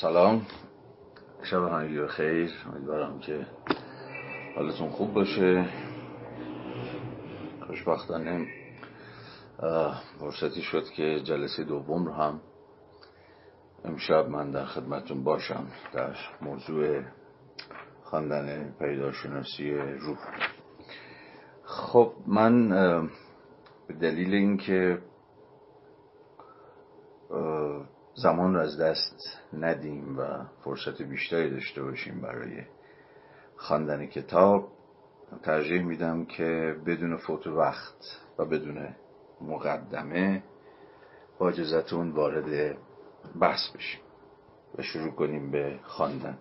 سلام. شب همگی خیر. امیدوارم که حالتون خوب باشه. خوشبختانه فرصتی شد که جلسه دوم رو هم امشب من در خدمتون باشم در موضوع خواندن پیداشناسی روح. خب من به دلیل اینکه زمان رو از دست ندیم و فرصت بیشتری داشته باشیم برای خواندن کتاب. ترجیح میدم که بدون فوت وقت و بدون مقدمه با اجازتون وارد بحث بشیم و شروع کنیم به خواندن.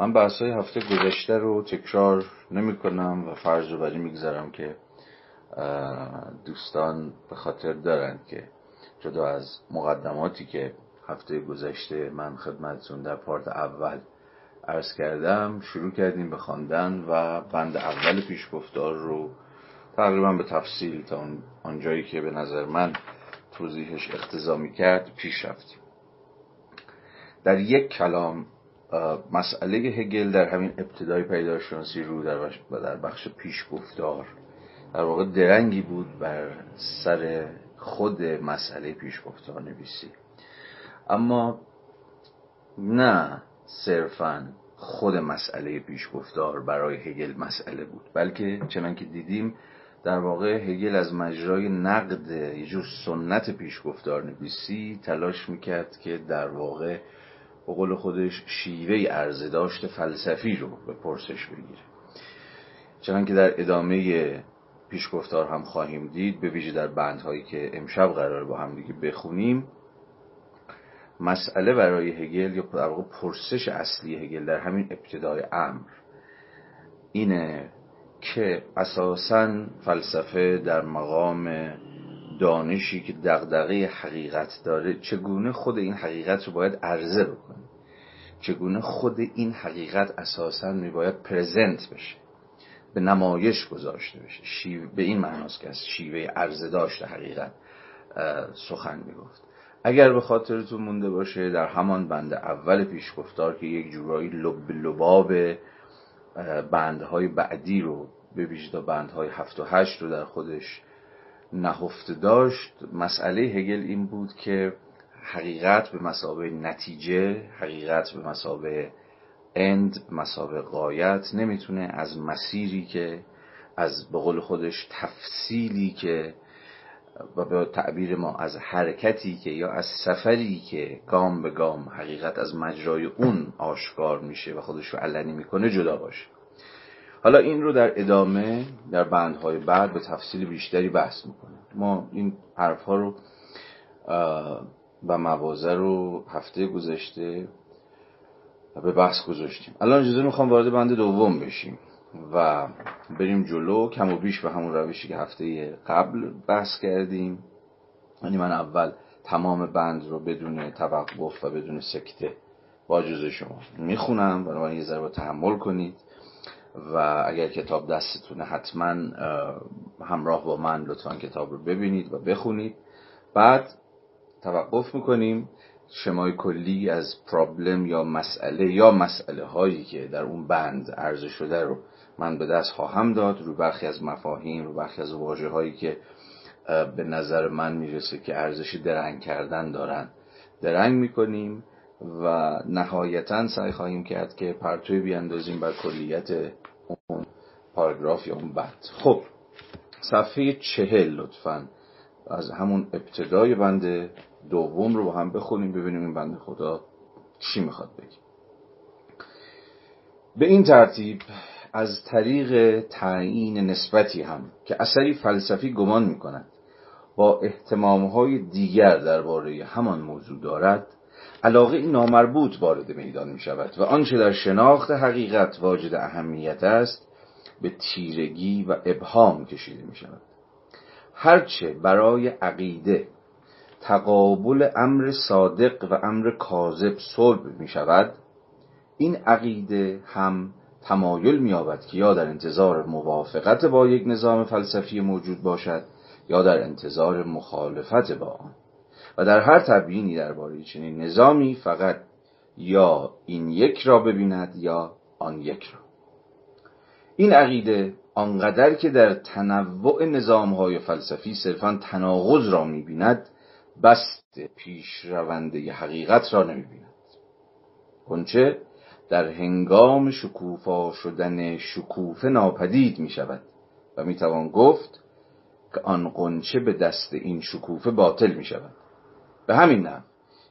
من بحث های هفته گذشته رو تکرار نمی کنم و فرض رو بری می‌گذارم که دوستان به خاطر دارند که جدا از مقدماتی که هفته گذشته من خدمتتون در پارت اول عرض کردم شروع کردیم به خواندن و بند اول پیشگفتار رو تقریبا به تفصیل تا آنجایی که به نظر من توضیحش اختزامی کرد پیش رفتیم. در یک کلام مسئله هگل در همین ابتدای پیداشناسی رو در در بخش پیشگفتار در واقع درنگی بود بر سر خود مسئله پیشگفتار نویسی. اما نه صرفا خود مسئله پیشگفتار برای هگل مسئله بود. بلکه چنان که دیدیم در واقع هگل از مجرای نقد یه جور سنت پیشگفتار نویسی تلاش می‌کرد که در واقع به قول خودش شیوه ارزه داشت فلسفی رو به پرسش بگیره. چنان که در ادامه پیشگفتار هم خواهیم دید به ویژه در بندهایی که امشب قرار با هم دیگه بخونیم مسئله برای هگل یا در واقع پرسش اصلی هگل در همین ابتدای امر اینه که اساسا فلسفه در مقام دانشی که دغدغه حقیقت داره چگونه خود این حقیقت رو باید عرضه بکنه؟ چگونه خود این حقیقت اساسا میباید پرزنت بشه؟ به نمایش گذاشته بشه؟ به این معناست که از شیوه عرضه داشت حقیقت سخن می‌گفت. اگر به خاطرتون مونده باشه در همان بند اول پیشگفتار که یک جورایی لب لباب بندهای بعدی رو به ویژه بندهای هفت و هشت رو در خودش نهفته داشت مسئله هگل این بود که حقیقت به مسابه نتیجه حقیقت به مسابه اند به مسابه قایت نمی‌تونه از مسیری که از به قول خودش تفصیلی که و به تعبیر ما از حرکتی که یا از سفری که گام به گام حقیقت از مجرای اون آشکار میشه و خودش رو علنی می‌کنه جدا باشه. حالا این رو در ادامه در بندهای بعد به تفصیل بیشتری بحث می‌کنه ما این حرفها رو و موازه رو هفته گذشته به بحث گذاشتیم. الان اجازه می‌خوام وارد بند دوم بشیم. و بریم جلو کم و بیش به همون روشی که هفته قبل بحث کردیم. یعنی من اول تمام بند رو بدون توقف و بدون سکته با جزء شما می‌خونم. بنابراین یه ذره تحمل کنید. و اگر کتاب دستتونه حتما همراه با من لطفا کتاب رو ببینید و بخونید. بعد توقف می‌کنیم. شمای کلی از پرابلم یا مسئله یا مسئله هایی که در اون بند عرضه شده رو من به دست خواهم داد. رو برخی از مفاهیم رو برخی از واجه هایی که به نظر من می‌رسه که ارزش درنگ کردن دارن. درنگ می‌کنیم و نهایتا سعی خواهیم کرد که پرتوی بیاندازیم بر کلیت اون پاراگراف یا اون بند. خب صفحه چهل لطفا. از همون ابتدای بند دوم رو با هم بخونیم ببینیم این بند خدا چی می‌خواد بگیم به این ترتیب از طریق تعیین نسبتی هم که اثری فلسفی گمان می کند با احتمامهای دیگر درباره همان موضوع دارد علاقه نامربوط وارد میدان می شود و آنچه در شناخت حقیقت واجد اهمیت است به تیرگی و ابهام کشیده می شود هرچه برای عقیده تقابل امر صادق و امر کاذب صلب می شود این عقیده هم تمایل مییابد که یا در انتظار موافقت با یک نظام فلسفی موجود باشد یا در انتظار مخالفت با آن. و در هر تبیینی درباره چنین نظامی فقط یا این یک را ببیند یا آن یک را. این عقیده آنقدر که در تنوع نظامهای فلسفی صرفا تناقض را می‌بیند بست پیش رونده حقیقت را نمی‌بیند. کنچه در هنگام شکوفا شدن شکوفه ناپدید می شود و می توان گفت که آن قنچه به دست این شکوفه باطل می شود به همین نحو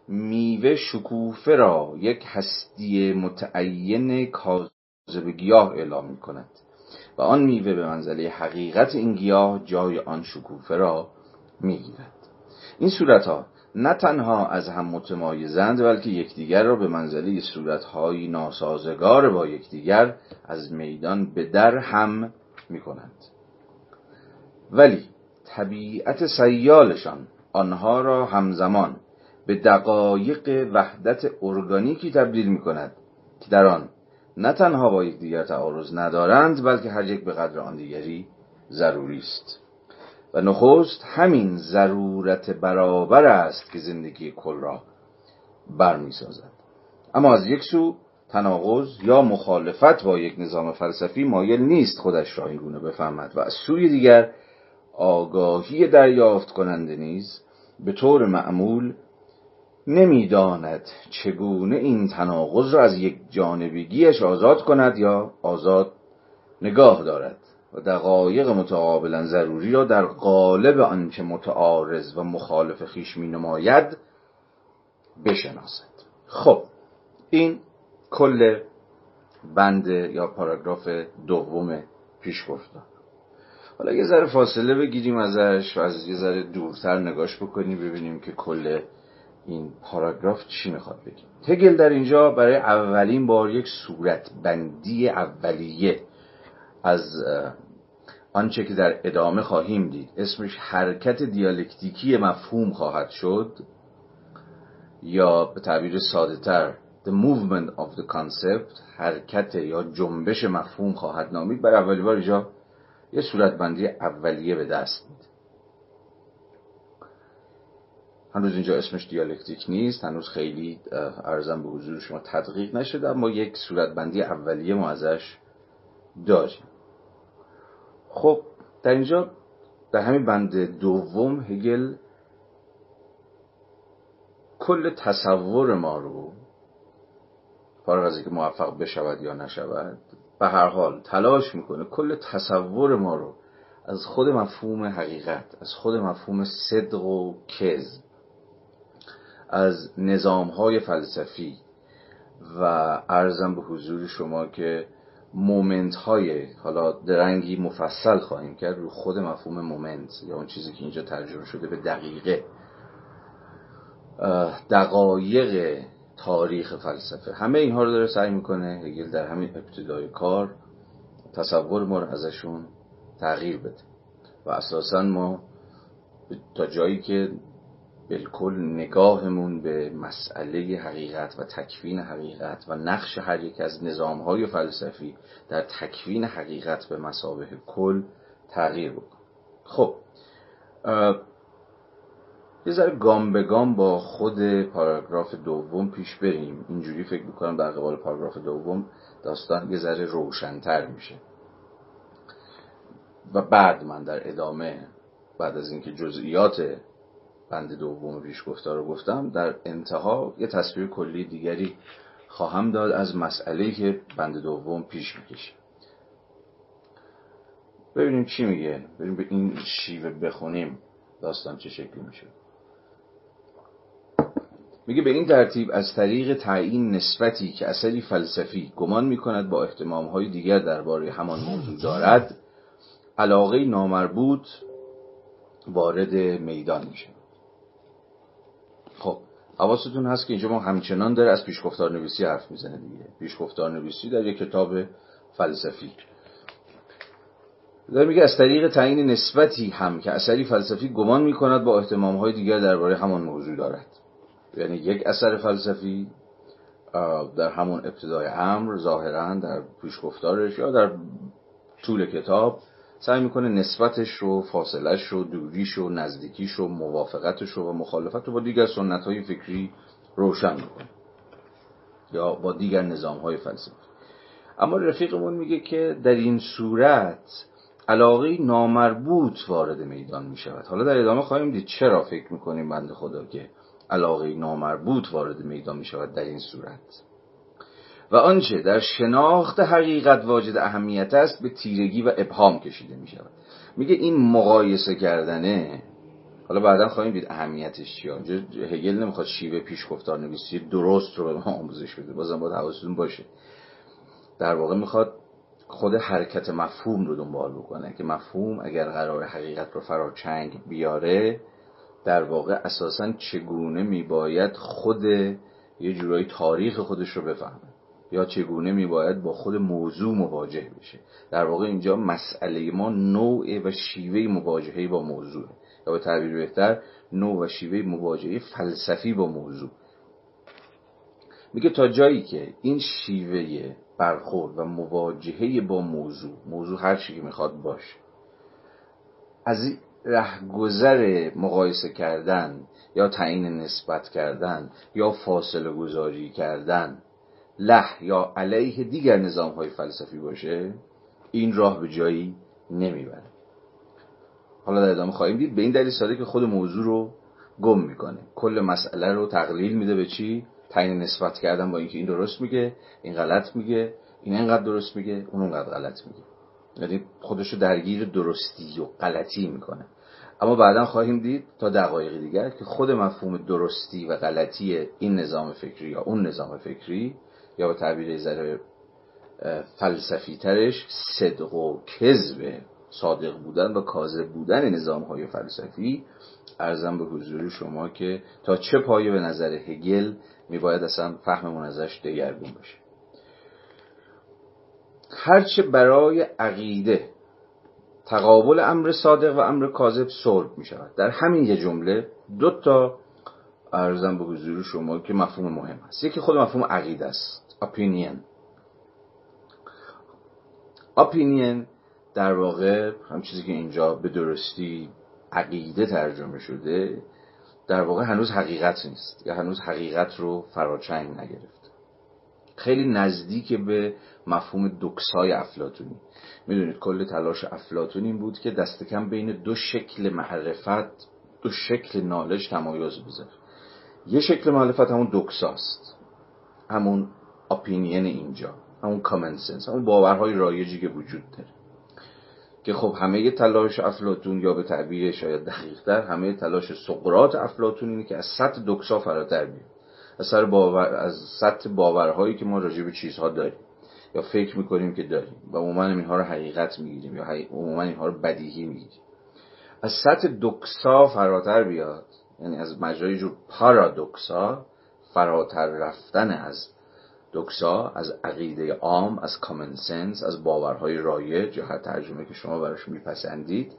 میوه شکوفه را یک هستی متعین کاذب گیاه اعلام می کند و آن میوه به منزله حقیقت این گیاه جای آن شکوفه را می‌گیرد. این صورت نه تنها از هم متمایزند بلکه یکدیگر را به منزله صورتهایی ناسازگار با یکدیگر از میدان به در هم می کنند ولی طبیعت سیالشان آنها را همزمان به دقایق وحدت ارگانیکی تبدیل می کند که در آن نه تنها با یکدیگر تعارض ندارند بلکه هر یک به قدر آن دیگری ضروری است. و نخست همین ضرورت برابر است که زندگی کل را برمی سازد اما از یک سو تناقض یا مخالفت با یک نظام فلسفی مایل نیست خودش را اینگونه بفهمد و از سوی دیگر آگاهی دریافت کننده نیز به طور معمول نمی‌داند چگونه این تناقض را از یک جانبگیش آزاد کند یا آزاد نگاه دارد. و دقایق متقابلا ضروری را در قالب آنچه متعارض و مخالف خیش می نماید بشناسد. خب این کل بند یا پاراگراف دوم پیش گفتار حالا یه ذره فاصله بگیریم ازش و از یه ذره دورتر نگاش بکنیم ببینیم که کل این پاراگراف چی می‌خواد بگیم هگل در اینجا برای اولین بار یک صورت بندی اولیه از آنچه که در ادامه خواهیم دید. اسمش حرکت دیالکتیکی مفهوم خواهد شد یا به تعبیر ساده تر The movement of the concept حرکت یا جنبش مفهوم خواهد نامید. برای اولین بار اینجا یه صورتبندی اولیه به دست میده. هنوز اینجا اسمش دیالکتیک نیست. هنوز خیلی ارزم به حضور شما تدقیق نشده اما یک صورتبندی اولیه ما ازش داریم. خب در اینجا در همین بند دوم هگل کل تصور ما رو فارغ از اینکه موفق بشود یا نشود به هر حال تلاش می‌کنه کل تصور ما رو از خود مفهوم حقیقت از خود مفهوم صدق و کذب از نظام های فلسفی و ارزم به حضور شما که مومنت های حالا درنگی مفصل خواهیم کرد رو خود مفهوم مومنت یا اون چیزی که اینجا ترجمه شده به دقیقه. دقایق تاریخ فلسفه. همه اینها رو داره سعی می‌کنه هگل در همین ابتدای کار تصور ما رو ازشون تغییر بده. و اساسا ما تا جایی که بالکل نگاهمون به مسئله حقیقت و تکوین حقیقت و نقش هر یک از نظامهای فلسفی در تکوین حقیقت به مسابه کل تغییر بکن خب یه ذره گام به گام با خود پاراگراف دوم پیش بریم. اینجوری فکر می‌کنم در قبال پاراگراف دوم داستان یه ذره روشنتر میشه. و بعد من در ادامه بعد از اینکه جزئیات بند دوم پیشگفتار رو گفتم در انتها یه تصویر کلی دیگری خواهم داد از مسئله که بند دوم پیش می‌کشه. ببینیم چی میگه. ببینیم به این شیوه بخونیم. داستان چه شکلی میشه. میگه به این ترتیب از طریق تعیین نسبتی که اثری فلسفی گمان می‌کند با های دیگر درباره همان موضوع دارد علاقه نامربوط وارد میدان میشه. حواستون هست که اینجا ما همچنان داره از پیشگفتار نویسی حرف می‌زنه دیگه. پیشگفتار نویسی در یک کتاب فلسفی. داره میگه از طریق تعیین نسبتی هم که اثری فلسفی گمان می‌کند با احتمام های دیگر درباره همان موضوع دارد. یعنی یک اثر فلسفی در همون ابتدای امر ظاهرا در پیشگفتارش یا در طول کتاب سعی می‌کنه نسبتش رو فاصلش رو دوریش رو نزدیکیش رو موافقتش رو و مخالفت رو با دیگر سنت های فکری روشن می‌کنه. یا با دیگر نظام های فلسفی. اما رفیقمون میگه که در این صورت علاقه نامربوط وارد میدان می شود حالا در ادامه خواهیم دید چرا فکر می‌کنیم بند خدا که علاقه نامربوط وارد میدان می شود در این صورت. و آنچه در شناخت حقیقت واجد اهمیت است به تیرگی و ابهام کشیده می شود میگه این مقایسه کردنه. حالا بعدا خواهیم دید اهمیتش چیه. هگل نمی‌خواد شیوه پیشگفتار نویسی درست رو به ما آموزش بده. بازم باید حواستون باشه. در واقع می‌خواد خود حرکت مفهوم رو دنبال بکنه که مفهوم اگر قرار حقیقت رو فراچنگ بیاره در واقع اساسا چگونه میباید خود یه جورایی تاریخ خودش رو بفهمه. یا چگونه میباید با خود موضوع مواجه بشه. در واقع اینجا مسئله ما نوع و شیوه مواجهه با موضوع. یا به تعبیر بهتر نوع و شیوه مواجهه فلسفی با موضوع. میگه تا جایی که این شیوه برخورد و مواجهه با موضوع موضوع هر چی که می‌خواد باشه از رهگذر مقایسه کردن یا تعیین نسبت کردن یا فاصله گذاری کردن له یا علیه دیگر نظام های فلسفی باشه این راه به جایی نمی‌بره. حالا در ادامه خواهیم دید به این دلیل ساده که خود موضوع رو گم می‌کنه. کل مسئله رو تقلیل میده به چی؟ تعیین نسبت کردن با اینکه این درست میگه این غلط میگه این انقدر درست میگه اون اونقدر غلط میگه. یعنی خودشو درگیر درستی و غلطی می‌کنه. اما بعدا خواهیم دید تا دقایق دیگر که خود مفهوم درستی و غلطی این نظام فکری یا اون نظام فکری یا به تعبیر ذره فلسفی ترش صدق و کذب صادق بودن و کاذب بودن نظام های فلسفی ارزم به حضور شما که تا چه پایه به نظر هگل میباید اصلا فهممون ازش دگرگون باشه. هرچه برای عقیده تقابل امر صادق و امر کاذب صلب می شود. در همین یه جمله دو تا ارزم به حضور شما که مفهوم مهم است. یکی خود مفهوم عقیده است. Opinion. Opinion در واقع هم چیزی که اینجا به درستی عقیده ترجمه شده در واقع هنوز حقیقت نیست یا هنوز حقیقت رو فراچنگ نگرفت. خیلی نزدیک به مفهوم دکسای افلاتونی می‌دونید کل تلاش افلاتون این بود که دست کم بین دو شکل معرفت دو شکل نالج تمایز بذاره. یه شکل معرفت همون دکساست. همون اپینین اینجا. همون کامن سنس همون باورهای رایجی که وجود داره. که خب همه تلاش افلاتون یا به تعبیر شاید دقیقتر همه تلاش سقرات افلاتون اینه که از سطح دکسا فراتر بیاد. از سر باور از سطح باورهایی که ما راجع به چیزها داریم. یا فکر می‌کنیم که داریم. و عموما اینها رو حقیقت می‌گیریم یا عموما اینها رو بدیهی می‌گیریم. از سطح دکسا فراتر بیاد یعنی از مجرای جور پارادوکسا فراتر رفتن از دکسا از عقیده عام از کامن سنس از باورهای رایج یا هر ترجمه که شما براش میپسندید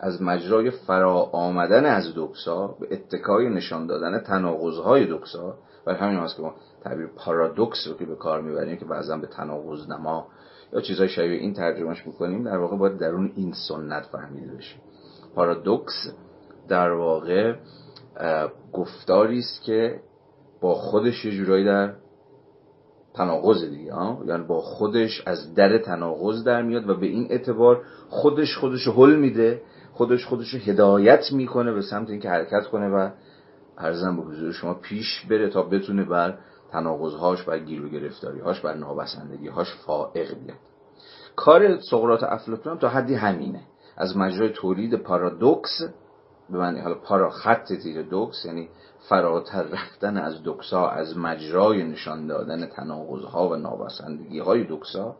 از مجرای فرا آمدن از دکسا به اتکای نشان دادن تناقضهای دکسا و همین هست که ما تعبیر پارادوکس رو که به کار می‌بریم که بعضا به تناقض نما یا چیزهای شبیه این ترجمهش می‌کنیم در واقع باید درون این سنت فهمیده بشه پارادوکس در واقع گفتاری است که با خودش یه جورایی در تناقض دیگه ها یعنی با خودش از در تناقض در میاد و به این اعتبار خودش خودش حل میده خودش خودش هدایت می‌کنه به سمت اینکه حرکت کنه و ارزم به حضور شما پیش بره تا بتونه بر تناقضهاش بر گیر و گرفتاریهاش بر نابسندگیهاش فائق بیاد. کار سقراط افلاطون تا حدی همینه. از مجرای تولید پارادوکس به معنی حالا پارا خط تیر دوکس یعنی فراتر رفتن از دکسا از مجرای نشان دادن تناقضها و نابسندگی های دکسا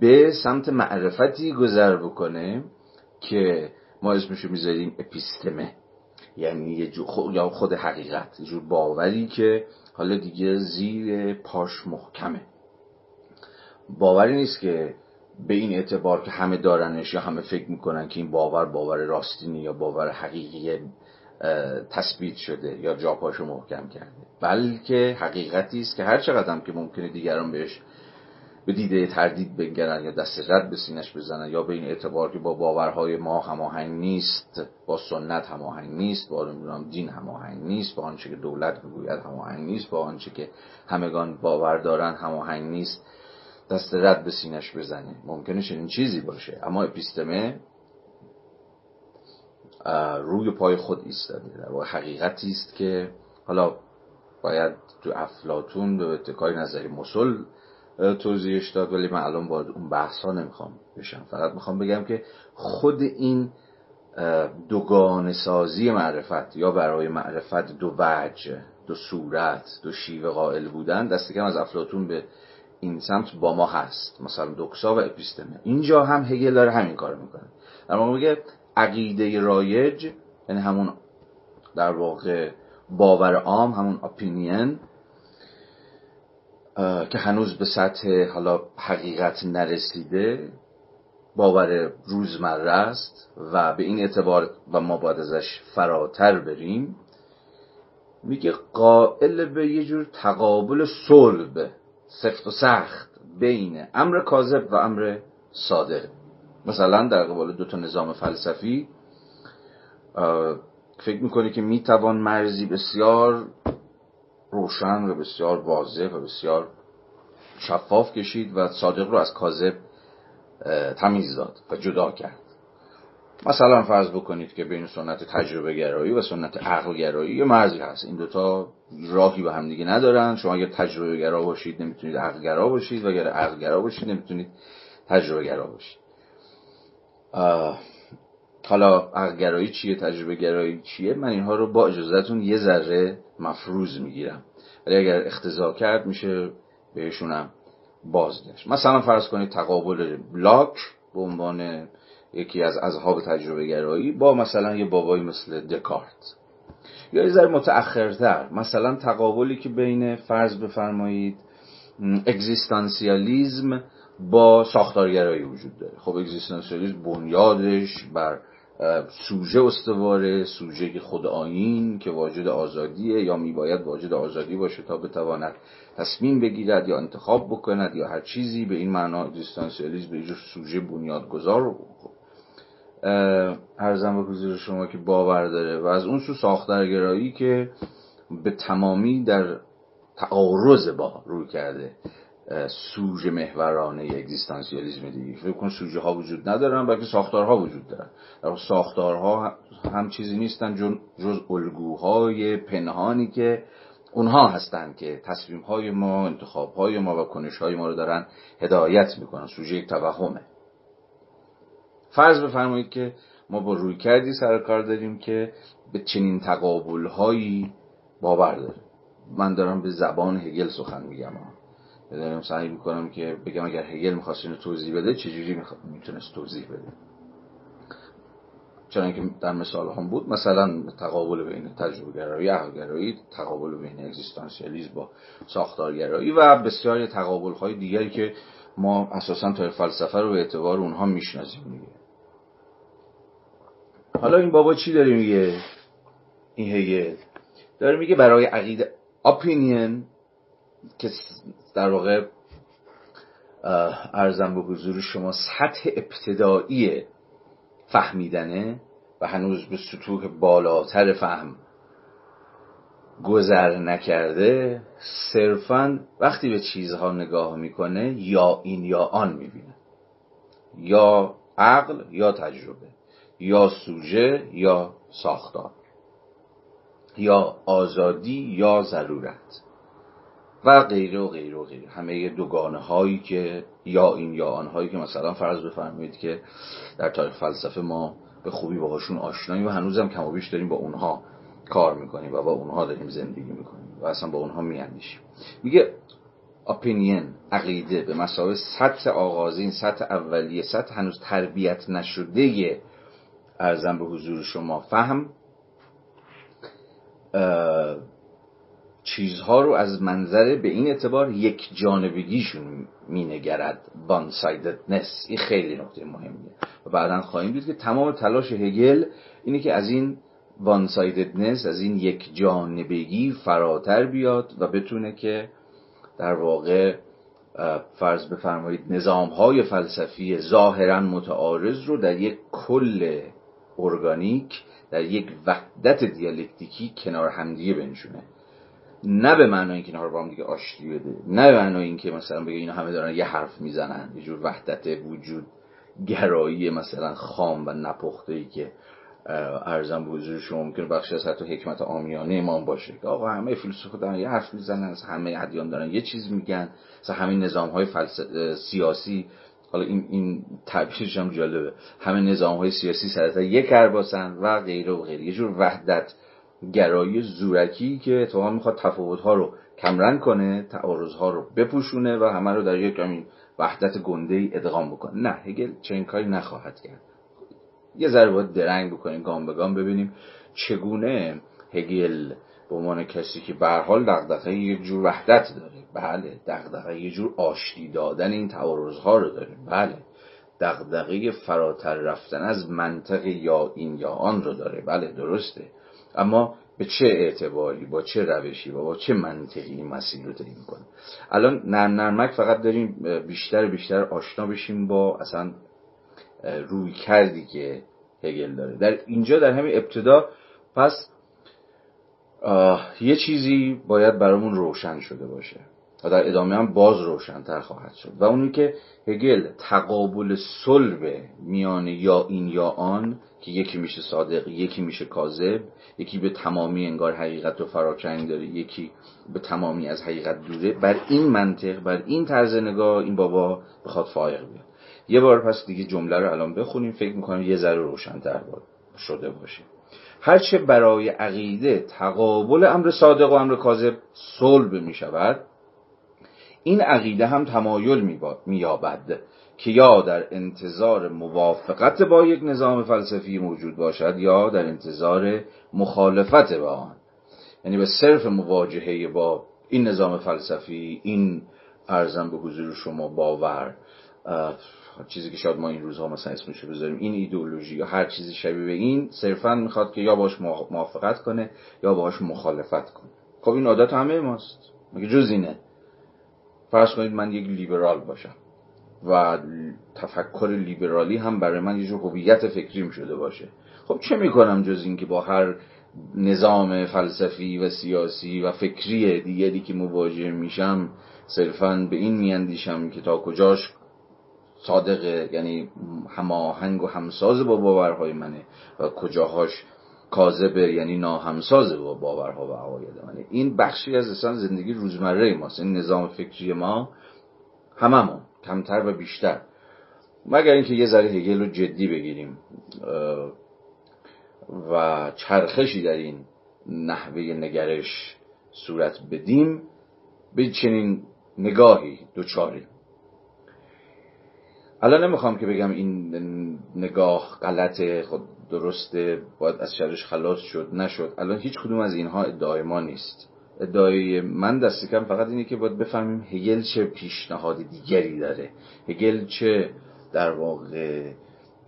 به سمت معرفتی گذر بکنه که ما اسمشو می‌ذاریم اپیستمه. یعنی یه خود یا خود حقیقت یه جور باوری که حالا دیگه زیر پاش محکمه. باوری نیست که به این اعتبار که همه دارنش یا همه فکر می‌کنن که این باور باور راستینی یا باور حقیقی تثبیت شده یا جا پاشو محکم کرده. بلکه حقیقتی است که هر چقدر هم که ممکنه دیگران بهش به دیده تردید بنگرن یا دست رد به سینش بزنن یا به این اعتبار که با باورهای ما هماهنگ نیست با سنت هماهنگ نیست با دین هماهنگ نیست با آنچه که دولت بگوید هماهنگ نیست با آنچه که همگان باور دارن هماهنگ نیست. دست رد به سینش بزنه ممکنه چنین چیزی باشه. اما اپیستمه روی پای خود ایستاده. در واقع حقیقتی است که حالا باید تو افلاتون به اتکای نظری مسل توضیحش داد ولی من الان باید اون بحث ها نمی‌خوام بشم. فقط می‌خوام بگم که خود این دوگان سازی معرفت یا برای معرفت دو وجه دو صورت دو شیوه قائل بودن دست کم از افلاتون به این سمت با ما هست. مثلا دوکسا و اپیستمه. اینجا هم هگل داره همین کار می‌کنه. در واقع میگه عقیده رایج یعنی همون در واقع باور عام همون اپینین که هنوز به سطح حالا حقیقت نرسیده باور روزمره است و به این اعتبار و ما باید ازش فراتر بریم. میگه قائل به یه جور تقابل صلب. سفت و سخت بین امر کاذب و امر صادق. مثلا در قبال دو تا نظام فلسفی فکر می‌کنه که می‌توان مرزی بسیار روشن و بسیار واضح و بسیار شفاف کشید و صادق رو از کاذب تمیز داد و جدا کرد. مثلا فرض بکنید که بین سنت تجربه گرایی و سنت عقل گرایی یه مرزی هست. این دوتا راهی به هم دیگه ندارن. شما اگر تجربه گرا باشید نمی‌تونید عقل گرا باشید و اگر عقل گرا باشید نمی‌تونید تجربه گرا باشید حالا عقل گرایی چیه؟ تجربه گرایی چیه؟ من اینها رو با اجازهتون یه ذره مفروض می‌گیرم. ولی اگر اختزا کرد میشه بهشونم بازگشت. مثلا فرض کنید تقابل لاک به عنوان یکی از اصحاب تجربه گرایی با مثلا یه بابایی مثل دکارت. یا یه ذره متأخرتر مثلا تقابلی که بین فرض بفرمایید اگزیستانسیالیزم با ساختارگرایی وجود داره. خب اگزیستانسیالیسم بنیادش بر سوژه استواره سوژه که که واجد آزادیه یا میباید واجد آزادی باشه تا بتواند تصمیم بگیرد یا انتخاب بکند یا هر چیزی به این معنا اگزیستانسیالیسم به سوژه بنیادگذار ارزم به حضور شما که باور داره و از اون سو ساختارگرایی که به تمامی در تعارض با روی کرده سوژه محورانه اگزیستانسیالیسم دیگه. فکر کن سوژه ها وجود ندارن بلکه ساختارها وجود دارن. در ساختارها هم چیزی نیستن جز الگوهای پنهانی که اونها هستند که تصمیم های ما انتخاب های ما و کنش های ما رو دارن هدایت می‌کنن. سوژه یک توهمه. فرض بفرمایید که ما با روی کردی سر کار داریم که به چنین تقابل هایی باور داره من دارم به زبان هگل سخن میگم. دارم سعی می‌کنم که بگم اگر هگل می‌خواست اینو توضیح بده چجوری می‌تونست توضیح بده. چون که در مثال هم بود مثلا تقابل بین تجربه گرایی گرایی تقابل بین اگزیستانسیالیسم با ساختارگرایی و بسیاری تقابل های دیگری که ما اساسا تا فلسفه رو به اعتبار اونها می‌شناسیم دیگه. حالا این بابا چی داره میگه؟ این هگل. داره میگه برای عقیده اپینین که در واقع ارزم به حضور شما سطح ابتدایی فهمیدنه و هنوز به سطوح بالاتر فهم گذر نکرده صرفا وقتی به چیزها نگاه می‌کنه یا این یا آن می‌بینه. یا عقل یا تجربه. یا سوژه یا ساختار یا آزادی یا ضرورت و غیره و غیره و غیره. همه دوگانه هایی که یا این یا آن هایی که مثلا فرض بفرمایید که در تاریخ فلسفه ما به خوبی باهاشون آشناییم و هنوزم کم و بیش داریم با اونها کار می‌کنیم و با اونها داریم زندگی می‌کنیم و اصلا با اونها میاندیشیم. میگه اپینین عقیده به مسابقه سطح آغازین سطح اولیه سطح هنوز تربیت نشده ارزم به حضور شما فهم چیزها رو از منظر به این اعتبار یک جانبگیشون مینگرد وان این خیلی نکته مهمیه. و بعدا خواهیم دید که تمام تلاش هگل اینه که از این وان سایددنس از این یک جانبگی فراتر بیاد و بتونه که در واقع فرض بفرمایید نظام های فلسفی ظاهرا متعارض رو در یک کل ارگانیک در یک وحدت دیالکتیکی کنار همدیگه بنشونه. نه به معنای اینکه اینها رو با هم دیگه آشتی بده نه به معنای اینکه مثلا بگه اینا همه دارن یه حرف می‌زنن یه جور وحدت وجود گرایی مثلا خام و نپخته ای که ارزم به حضور شما ممکنه بخشی از حتی حکمت آمیانه امام باشه. که آقا همه فیلسوف دارن یه حرف می‌زنن همه ادیان دارن یه چیز میگن مثلا همین نظام های سیاسی حالا این این تعبیرش هم جالبه. همه نظام های سیاسی سرتا یک کرباسن و غیره و غیره. یه جور وحدت گرایی زورکی که اتفاقا می‌خواد تفاوت ها رو کمرنگ کنه تعارض ها رو بپوشونه و همه رو در یک همین وحدت گنده ای ادغام بکنه. نه هگل چنین کاری نخواهد کرد. یه ذره باید درنگ بکنیم گام به گام ببینیم چگونه هگل به عنوان کسی که به حال دغدغه یک جور وحدت داره. بله دغدغه یه جور آشتی دادن این تعارضها رو داره. بله دغدغه فراتر رفتن از منطق یا این یا آن رو داره. بله درسته. اما به چه اعتباری با چه روشی و با چه منطقی این مسیر رو طی می‌کنه الان نرم نرمک فقط داریم بیشتر بیشتر آشنا بشیم با اصلا روی کردی که هگل داره. در اینجا در همین ابتدا پس یه چیزی باید برامون روشن شده باشه و در ادامه هم باز روشنتر خواهد شد. و اونی که هگل تقابل صلب میان یا این یا آن که یکی میشه صادق یکی میشه کاذب یکی به تمامی انگار حقیقت و فراچنگ داره یکی به تمامی از حقیقت دوره بر این منطق بر این طرز نگاه این بابا بخواد فائق بیاد. یه بار پس دیگه جمله رو الان بخونیم فکر می‌کنم یه ذره روشنتر شده باشه. هرچه برای عقیده تقابل امر صادق و امر کاذب صلب می شود این عقیده هم تمایل مییابد که یا در انتظار موافقت با یک نظام فلسفی موجود باشد یا در انتظار مخالفت با آن. یعنی به صرف مواجهه با این نظام فلسفی این ارزم به حضور شما باور چیزی که شاید ما این روزها مثلا اسمشو بذاریم این ایدئولوژی یا هر چیزی شبیه به این صرفا می‌خواد که یا باش موافقت کنه یا باش مخالفت کنه. خب این عادت همه ماست. مگه جز اینه؟ فرض کنید من یک لیبرال باشم و تفکر لیبرالی هم برای من یه هویت فکریم شده باشه. خب چه می‌کنم جز اینکه با هر نظام فلسفی و سیاسی و فکری دیگری که مواجه میشم صرفا به این میاندیشم که تا کجاش صادقه یعنی هماهنگ و همساز با باورهای منه و کجاهاش کاذبه یعنی ناهمساز با باورها و عقاید منه. این بخشی از اصلا زندگی روزمره ماست این نظام فکری ما هممون کمتر و بیشتر. مگر اینکه یه ذره هگل رو جدی بگیریم و چرخشی در این نحوه نگرش صورت بدیم به چنین نگاهی دوچاریم. الان نمی‌خوام که بگم این نگاه غلطه خود درسته باید از شرش خلاص شد نشد. الان هیچ کدوم از اینها ادعای ما نیست. ادعای من دست کم فقط اینه که باید بفهمیم هگل چه پیشنهاد دیگری داره. هگل چه در واقع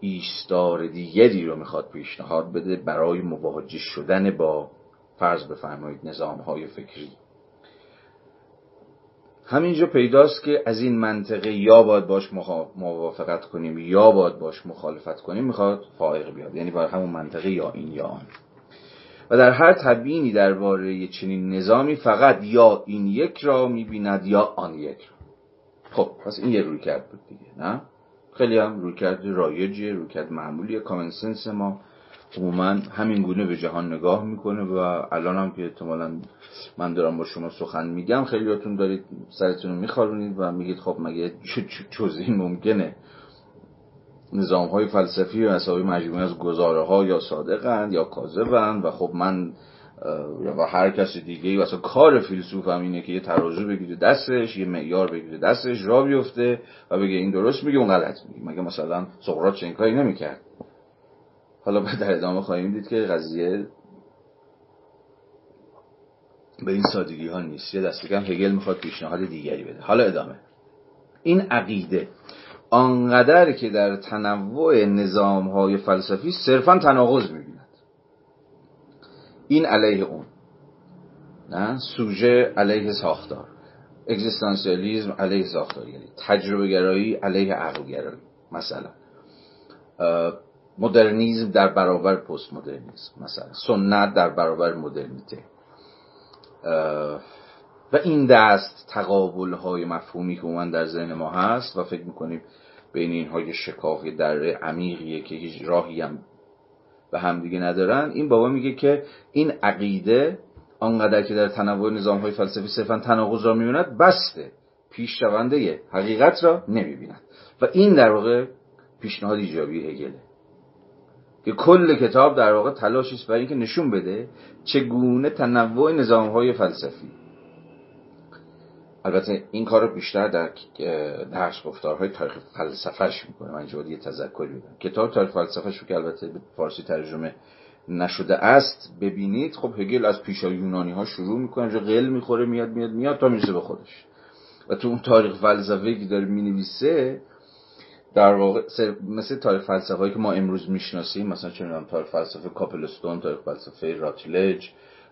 ایستار دیگری رو می‌خواد پیشنهاد بده برای مواجه شدن با فرض بفرمایید نظام های فکری. همینجا پیداست که از این منطقه یا باید باش موافقت کنیم یا باید باش مخالفت کنیم می‌خواد فائق بیاد. یعنی بر همون منطقه یا این یا آن. و در هر تبیینی درباره چنین نظامی فقط یا این یک را می‌بیند یا آن یک را. خب پس این یه روی کرد بود دیگه نه؟ خیلی هم روی کرد رایجیه روی کرد معمولیه. کامن سنس ما عموما همین گونه به جهان نگاه می‌کنه و الان هم که احتمالا من دارم با شما سخن میگم خیلیاتون دارید سرتون رو میخارونید و میگید خب مگه جزئی ممکنه. نظام های فلسفی و حسابی مجموعه از گزاره ها یا صادقند یا کاذبند و خب من و هر کس دیگه اصلا کار فیلسوف هم اینه که یه ترازو بگیره دستش یه معیار بگیره دستش را بیفته و بگه این درست میگه اون غلط میگه. مگه مثلا سقراط چنین کاری نمی‌کرد؟ حالا در ادامه خواهیم دید که قضیه به این سادگی ها نیست. یه دست کم هگل می‌خواد پیشنهاد دیگری بده. حالا ادامه. این عقیده. آنقدر که در تنوع نظام های فلسفی صرفا تناقض می‌بیند. این علیه اون. نه؟ سوژه علیه ساختار. اگزیستانسیالیزم علیه ساختارگری تجربه گرایی علیه عقل گرایی مثلا مدرنیزم در برابر پست مدرنیزم مثلا سنت در برابر مدرنیته. و این دست تقابل های مفهومی که من در ذهن ما هست و فکر می‌کنیم بین اینها یه شکاف در عمیقیه که هیچ راهی هم به همدیگه ندارن این بابا میگه که این عقیده آنقدر که در تنوع نظام های فلسفی صرفا تناقض را می‌بیند بسته پیشرونده حقیقت را نمی‌بیند. و این در واقع پیشنهاد ایجابی هگله. که کل کتاب در واقع تلاشی است برای اینکه نشون بده چگونه تنوع نظام های فلسفی. البته این کار رو بیشتر در درس گفتارهای تاریخ فلسفهش می‌کنه. من یه تذکری بدم کتاب تاریخ فلسفهش رو که البته به فارسی ترجمه نشده است ببینید. خب هگل از پیشا یونانی ها شروع می‌کنه اینجا قل می‌خوره میاد میاد میاد تا می‌رسه به خودش. و تو اون تاریخ فلسفه که داره می‌نویسه در واقع مثل تاریخ فلسفه که ما امروز می‌شناسیم مثلا چه تاریخ فلسفه کاپلستون تاریخ فلسفه راتلج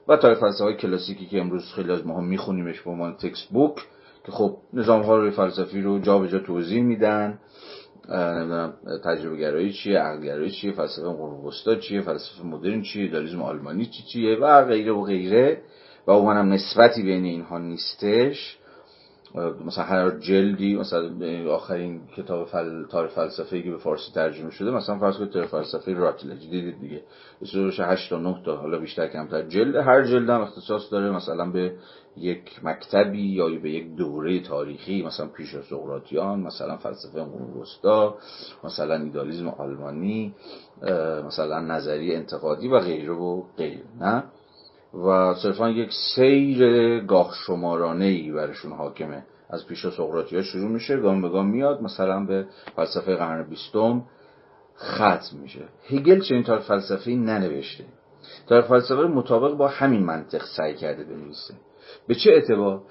و تاریخ فلسفه های کلاسیکی که امروز خیلی از ما میخونیمش به عنوان تکست بوک که خب نظام ها روی فلسفی رو جا به جا توضیح میدن. تجربه گرایی چیه عقل گرایی چیه فلسفه قرون وسطا چیه فلسفه مدرن چیه دالیسم آلمانی چی چیه و غیره و غیره. و اونم نسبتی بین اینها نیستش. مثلا هر جلدی مثلا آخرین کتاب فل... تاریخ فلسفه که به فارسی ترجمه شده مثلا فرض کنید تاریخ فلسفه راتلج دیدید دیگه. اصولش 8 تا 9 تا حالا بیشتر کمتر. جلد هر جلد هم اختصاص داره مثلا به یک مکتبی یا به یک دوره تاریخی مثلا پیش سقراطیان مثلا فلسفه قرون وسطا مثلا ایدالیسم آلمانی مثلا نظریه انتقادی و غیره و غیره نه؟ و صرفا یک سیر گاه شمارانه ای برشون حاکمه. از پیش سقراطی ها شروع میشه گام به گام میاد مثلا به فلسفه قرن بیستم ختم میشه. هگل چنین تاریخ فلسفی ننوشته. تاریخ فلسفه مطابق با همین منطق سعی کرده بنویسه. به چه اعتبار؟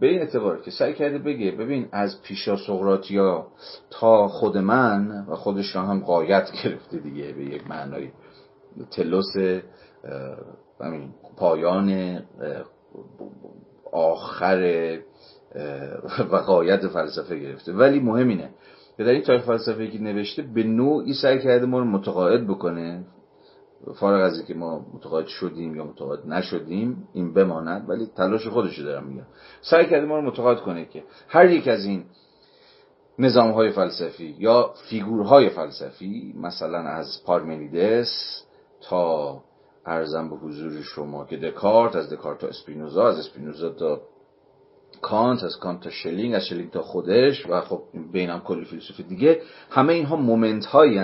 به این اعتبار که سعی کرده بگه ببین از پیشا سقراطیا تا خود من و خودش را هم قایت گرفته دیگه به یک معنای تلوس پایان آخر وقایت فلسفه گرفته. ولی مهم اینه که در این تاریخ فلسفه که نوشته به نوعی سعی کرده ما رو متقاعد بکنه. فارغ از اینکه ما متقاعد شدیم یا متقاعد نشدیم این بماند ولی تلاش خودش دارم میگم. سعی کرده ما رو متقاعد کنه که هر یک از این نظام های فلسفی یا فیگورهای فلسفی مثلا از پارمنیدس تا عرضم به حضور شما که دکارت از دکارت تا اسپینوزا از اسپینوزا تا کانت از کانت تا شلینگ از شلینگ تا خودش و خب بینم کلی فیلسوف دیگه همه اینها moment هایی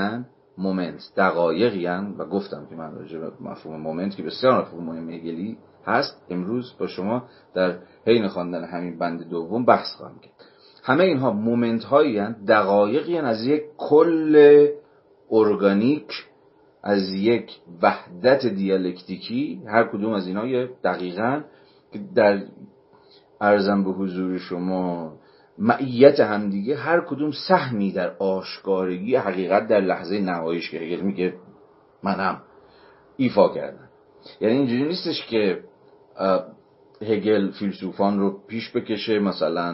moment دقایقی و گفتم که من راجع به مفهوم moment که بسیار مفهوم مهم هگلی هست امروز با شما در حین خواندن همین بند دوم بحث خواهم کرد. همه اینها مومنت هایی دقایقی از یک کل ارگانیک از یک وحدت دیالکتیکی هر کدوم از اینا یه دقیقا در ارزم به حضور شما معیت همدیگه هر کدوم سهمی در آشکارگی حقیقت در لحظه نهاییش که هگل میگه منم ایفا کردن. یعنی اینجوری نیستش که هگل فیلسوفان رو پیش بکشه مثلا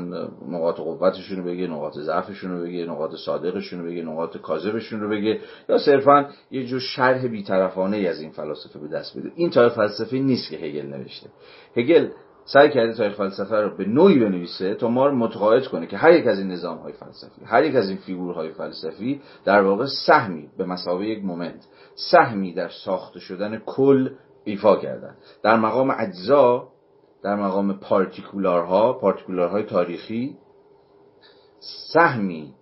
نقاط قوتشون رو بگه نقاط ضعفشون رو بگه نقاط صادقشون رو بگه نقاط کاذبشون رو بگه یا صرفا یه جور شرح بیطرفانه از این فلاسفه به دست بده. این تاریخ فلسفه نیست که هگل نوشته. هگل سعی کرده تاریخ فلسفه رو به نوعی بنویسه تا ما رو متقاعد کنه که هر یک از این نظام های فلسفی هر یک از این فیگورهای فلسفی در واقع سهمی به مثابه یک moment سهمی در ساخته شدن کل ایفا کردن. در مقام اجزا در مقام پارتیکولارها پارتیکولارهای تاریخی سهمی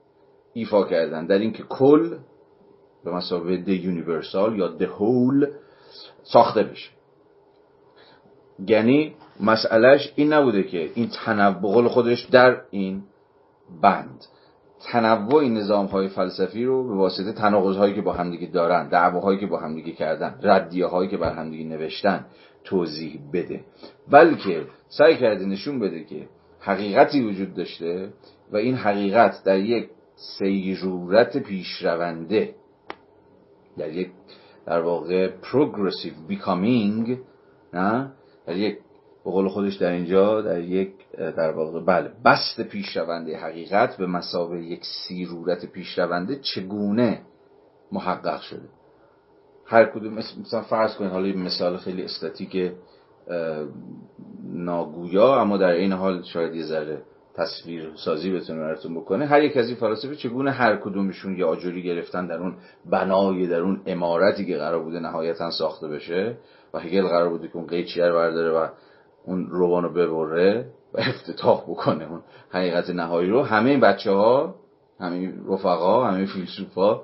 ایفا کردن در اینکه کل به مسابقه د یونیورسال یا د هول ساخته بشه. یعنی مسئلهش این نبوده که این تنوع خودش در این بند. تنوع نظام های فلسفی رو به واسطه تناقض هایی که با همدیگه دارن دعواهایی که با همدیگه کردن ردیه هایی که بر همدیگه نوشتن توضیح بده. بلکه سعی کرده نشون بده که حقیقتی وجود داشته و این حقیقت در یک سیرورت پیشرونده در یک در واقع progressive becoming نه؟ در یک به قول خودش در اینجا در یک در واقع بله بست پیشرونده حقیقت به مسابقه یک سیرورت پیشرونده چگونه محقق شده؟ هر کدوم مثلا فرض کنید حالا مثال خیلی استاتیک ناگویا اما در این حال شاید یه ذره تصویر سازی بتونه براتون بکنه. هر یک از این فلاسفه چگونه هر کدومشون یه آجوری گرفتن در اون بنای در اون امارتی که قرار بوده نهایتا ساخته بشه و هگل قرار بوده که اون قیچیه رو برداره و اون روانو ببره و افتتاح بکنه. اون حقیقت نهایی رو. همه این بچه ها همه رفقا همه فیلسوفا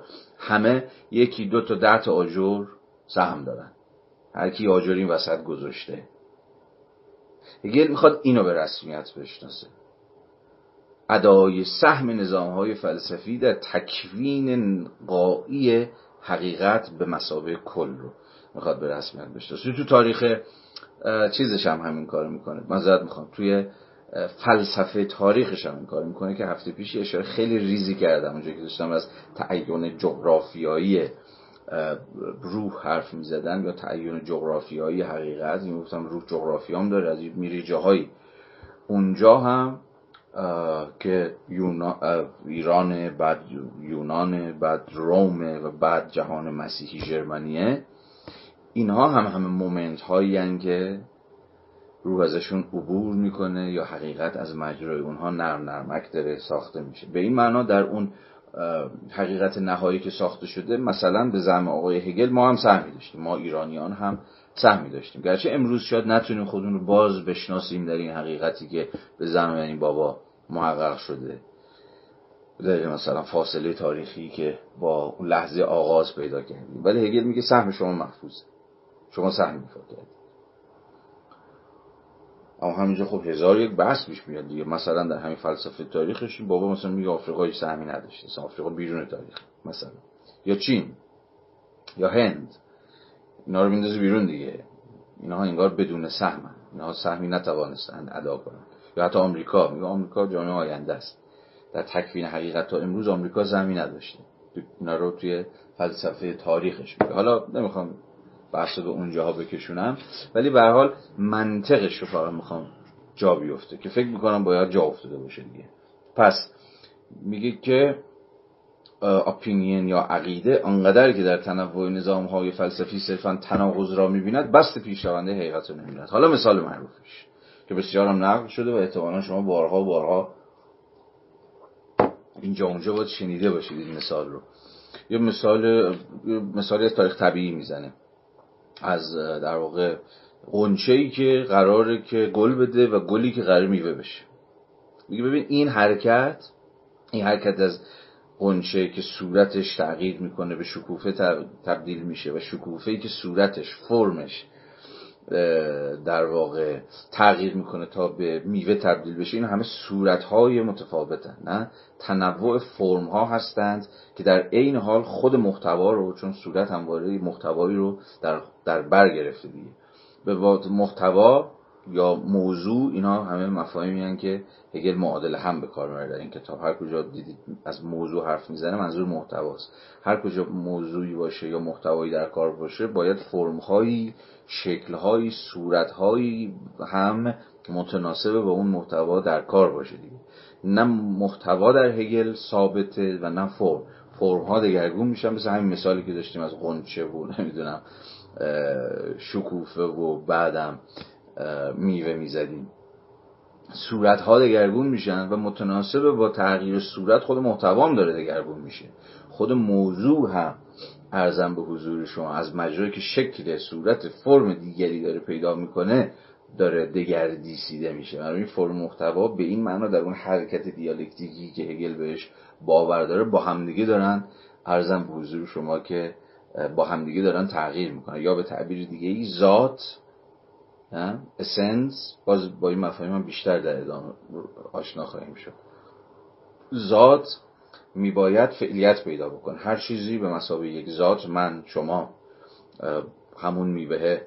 همه یکی دو تا ده تا آجر سهم دارن هر کی آجر این وسط گذاشته. هگل می‌خواد اینو به رسمیت بشناسه. ادای سهم نظام های فلسفی در تکوین قایی حقیقت به مسابه کل رو می‌خواد به رسمیت بشناسه. تو تاریخ چیزش هم همین کار می‌کنه. مذارت می‌خوام. توی فلسفه تاریخش هم کار می‌کنه که هفته پیش اشاره خیلی ریزی کردم اونجا که داشتم از تعین جغرافیایی روح حرف می‌زدن یا تعین جغرافیایی حقیقت. این گفتم روح جغرافی هم داره از میری جاهایی. اونجا هم که ایران بعد یونان بعد روم و بعد جهان مسیحی جرمنیه اینها هم همه مومنت هایی که روح ازشون عبور می‌کنه یا حقیقت از مجرای اونها نرم نرمک داره ساخته میشه. به این معنا در اون حقیقت نهایی که ساخته شده مثلا به زعم آقای هگل ما هم سهمی داشتیم. ما ایرانیان هم سهمی داشتیم. گرچه امروز شاید نتونیم خودمون رو باز بشناسیم در این حقیقتی که به زعم این بابا محقق شده. در مثلا فاصله تاریخی که با اون لحظه آغاز پیدا کردیم. ولی هگل میگه سهم شما محفوظه. شما سهم ایفا کردید اما همینجا خب هزار یک بحث پیش میاد دیگه. مثلا در همین فلسفه تاریخش بابا مثلا میگه آفریقا سهمی نداشته. مثلا آفریقا بیرون تاریخ مثلا. یا چین یا هند. اینا رو میندازه بیرون دیگه. اینها انگار بدون سهم اینها سهمی نتوانستند ادا کنند یا حتی آمریکا. میگه آمریکا جامعه آینده است. در تکوین حقیقت تا امروز آمریکا زمین نداشته. اینا رو توی فلسفه تاریخش میگه. حالا نمی‌خوام بحث به اونجاها بکشونم. ولی به حال منطقش رو فقط می‌خوام جا بیفته که فکر می‌کنم باید جا افتاده باشه دیگه. پس میگه که اپینین یا عقیده آنقدر که در تنوع نظام های فلسفی صرفا تناقض را می‌بیند بست پیشرونده حقیقت رو نمی‌بیند. حالا مثال معروفش که بسیار هم نقل شده و احتمالا شما بارها بارها اینجا اونجا باید شنیده باشید این مثال رو. یه مثال مثالی از تاریخ طبیعی می‌زنه. از در واقع قنچه ای که قراره که گل بده و گلی که قرار میوه بشه. میگه ببین این حرکت این حرکت از قنچه که صورتش تغییر می‌کنه به شکوفه تبدیل میشه و شکوفه ای که صورتش فرمش در واقع تغییر می‌کنه تا به میوه تبدیل بشه. این همه صورت های متفاوتن نه؟ تنوع فرم ها هستند که در عین حال خود محتوا رو چون صورت همواره محتوایی رو در, در بر گرفته دیگه. به محتوا یا موضوع اینا همه مفاهیمی که هگل معادل هم به کار می‌بره. در این کتاب هر کجا دیدید از موضوع حرف می‌زنه منظور محتواست. هر کجا موضوعی باشه یا محتوایی در کار باشه باید فرمهایی شکلهایی صورتهایی هم متناسب با اون محتوا در کار باشه دیگه. نه محتوا در هگل ثابته و نه فرم. فرم ها دگرگون میشن. مثل همین مثالی که داشتیم از قنچه و نمی‌دونم شکوفه و بعدم. میوه می‌زدیم. صورت ها دگرگون میشن و متناسب با تغییر صورت خود محتوام داره دگرگون میشه. خود موضوع هم ارزم به حضور شما از مجرایی که شکل صورت فرم دیگری داره پیدا می‌کنه داره دگردیسیده میشه. برای این فرم محتوا به این معنا در اون حرکت دیالکتیکی که هگل بهش باور داره با همدیگه دارن. ارزم به حضور شما که با همدیگه دارن تغییر می‌کنن. یا به تعبیر دیگه ای ذات اسنس باز با این مفاهیم بیشتر در ادامه آشنا خواهیم شد. ذات میباید فعلیت پیدا بکن. هر چیزی به مسابقه یک ذات من شما همون میوه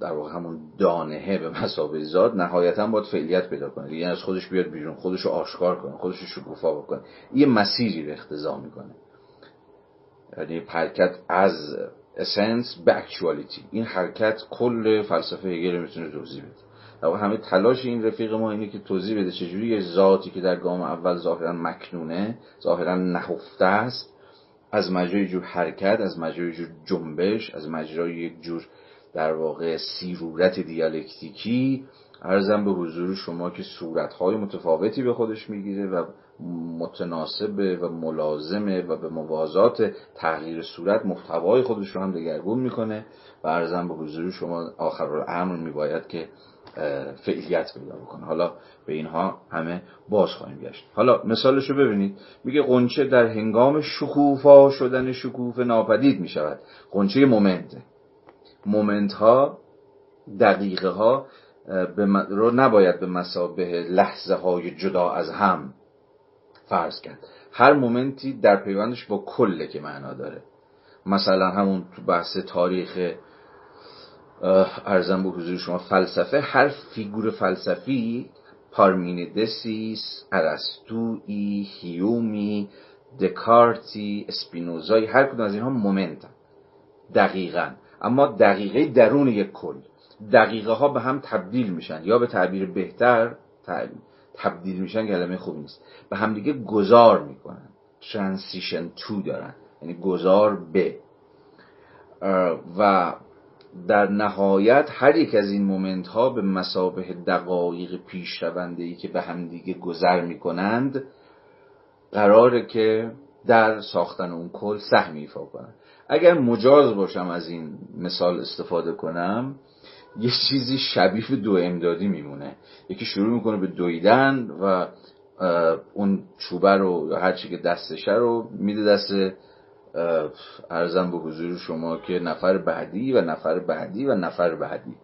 در واقع همون دانهه به مسابقه ذات نهایتا باید فعلیت پیدا کنه. یعنی از خودش بیاد بیرون خودش رو آشکار کنه خودش رو شکوفا بکنه. یه مسیری رو اختضا می‌کنه. یعنی حرکت از اسنس به اکچوالیتی این حرکت کل فلسفه هگل می‌تونه توضیح بده. همه تلاش این رفیق ما اینه که توضیح بده چجوری یه ذاتی که در گام اول ظاهرا مکنونه ظاهرا نهفته است از مجرای جور حرکت از مجرای جور جنبش از مجرای یک جور در واقع سیرورت دیالکتیکی ارزم به حضور شما که صورتهای متفاوتی به خودش می‌گیره و متناسبه و ملازمه و به موازات تغییر صورت محتوای خودش رو هم دگرگون می‌کنه و ارزم به حضور شما آخر الامر میباید که فعلیت پیدا بکنه. حالا به اینها همه باز خواهیم گشت. حالا مثالش رو ببینید. میگه غنچه در هنگام شکوفا شدن شکوفه ناپدید می‌شود. غنچه moment moment ها دقیقه ها رو نباید به مثابه لحظه های جدا از هم فرض کرد. هر moment ی در پیوندش با کله که معنا داره. مثلا همون تو بحث تاریخ عرضم به حضور شما فلسفه هر فیگور فلسفی پارمنیدسی ارسطویی هیومی دکارتی اسپینوزایی هر کدوم از اینها moment دقیقه. اما دقیقه درون یک کل. دقیقه ها به هم تبدیل میشن یا به تعبیر بهتر تبدیل میشن کلمه خوبی نیست. به همدیگه گذار می‌کنن. transition to دارن. یعنی گذار به. و در نهایت هر یک از این مومنت ها به مسابه دقایق پیش ای که به همدیگه گذر می‌کنند قراره که در ساختن اون کل سهمی ایفا کنند اگر مجاز باشم از این مثال استفاده کنم یه چیزی شبیه دو امدادی میمونه. یکی شروع می‌کنه به دویدن و اون چوبه رو هر چی که دستشه رو میده دست ارزم به حضور شما که نفر بعدی و نفر بعدی و نفر بعدی.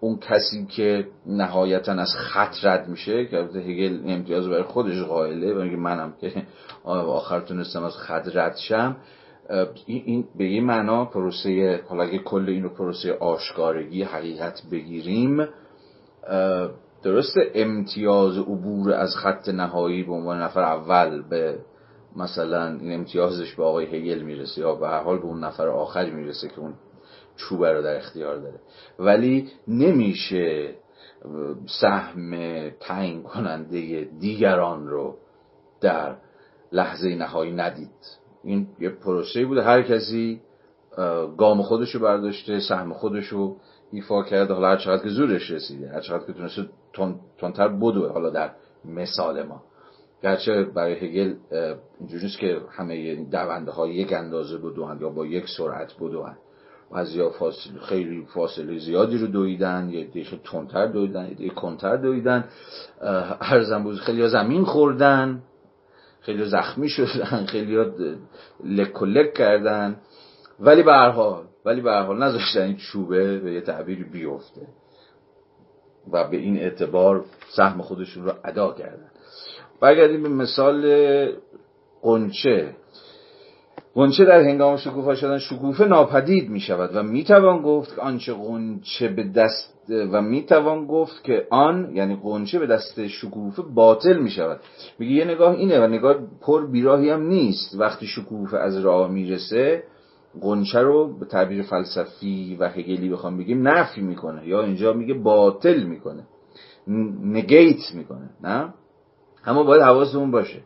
اون کسی که نهایتا از خط رد میشه که هگل امتیاز برای خودش قائله و میگه منم که آخر تونستم از خط رد شم این به یه معنا پروسه حالا اگه کل این رو پروسه آشکارگی حقیقت بگیریم درست امتیاز عبور از خط نهایی به عنوان نفر اول به مثلا این امتیازش به آقای هگل می‌رسه یا به هر حال به اون نفر آخری می‌رسه که اون چوبه رو در اختیار داره. ولی نمیشه سهم تعیین کننده دیگران رو در لحظه نهایی ندید. این یه پروسه بوده. هر کسی گام خودشو برداشته سهم خودشو ایفا کرده. حالا هر چقدر که زورش رسیده هر چقدر که تونسته تونتر بدوه. حالا در مثال ما. گرچه برای هگل اینجوری که همه دونده ها یک اندازه بدوهن یا با یک سرعت بدوهن. یا فاصله خیلی فاصله زیادی رو دویدن یه دیگه تندتر دویدن یه کنتر دویدن. هر زنبوز خیلی زمین خوردن. خیلی زخمی شدن خیلی لک و لک کردن. ولی به هر حال ولی به هر حال نذاشتن این چوبه به یه تعبیری بیفته و به این اعتبار سهم خودشون رو ادا کردن. برگردیم به مثال قنچه. قنچه در هنگام شکوفا شدن شکوفه ناپدید می شود و می توان گفت که آنچه قنچه به دست و می توان گفت که آن یعنی قنچه به دست شکوفه باطل می شود میگه یه نگاه اینه و نگاه پر بیراهی هم نیست. وقتی شکوفه از راه می‌رسه قنچه رو به تعبیر فلسفی و هگلی بخوام بگیم نفی می‌کنه یا اینجا میگه باطل می‌کنه. نگیت می‌کنه نه؟ اما باید حواسمون باشه.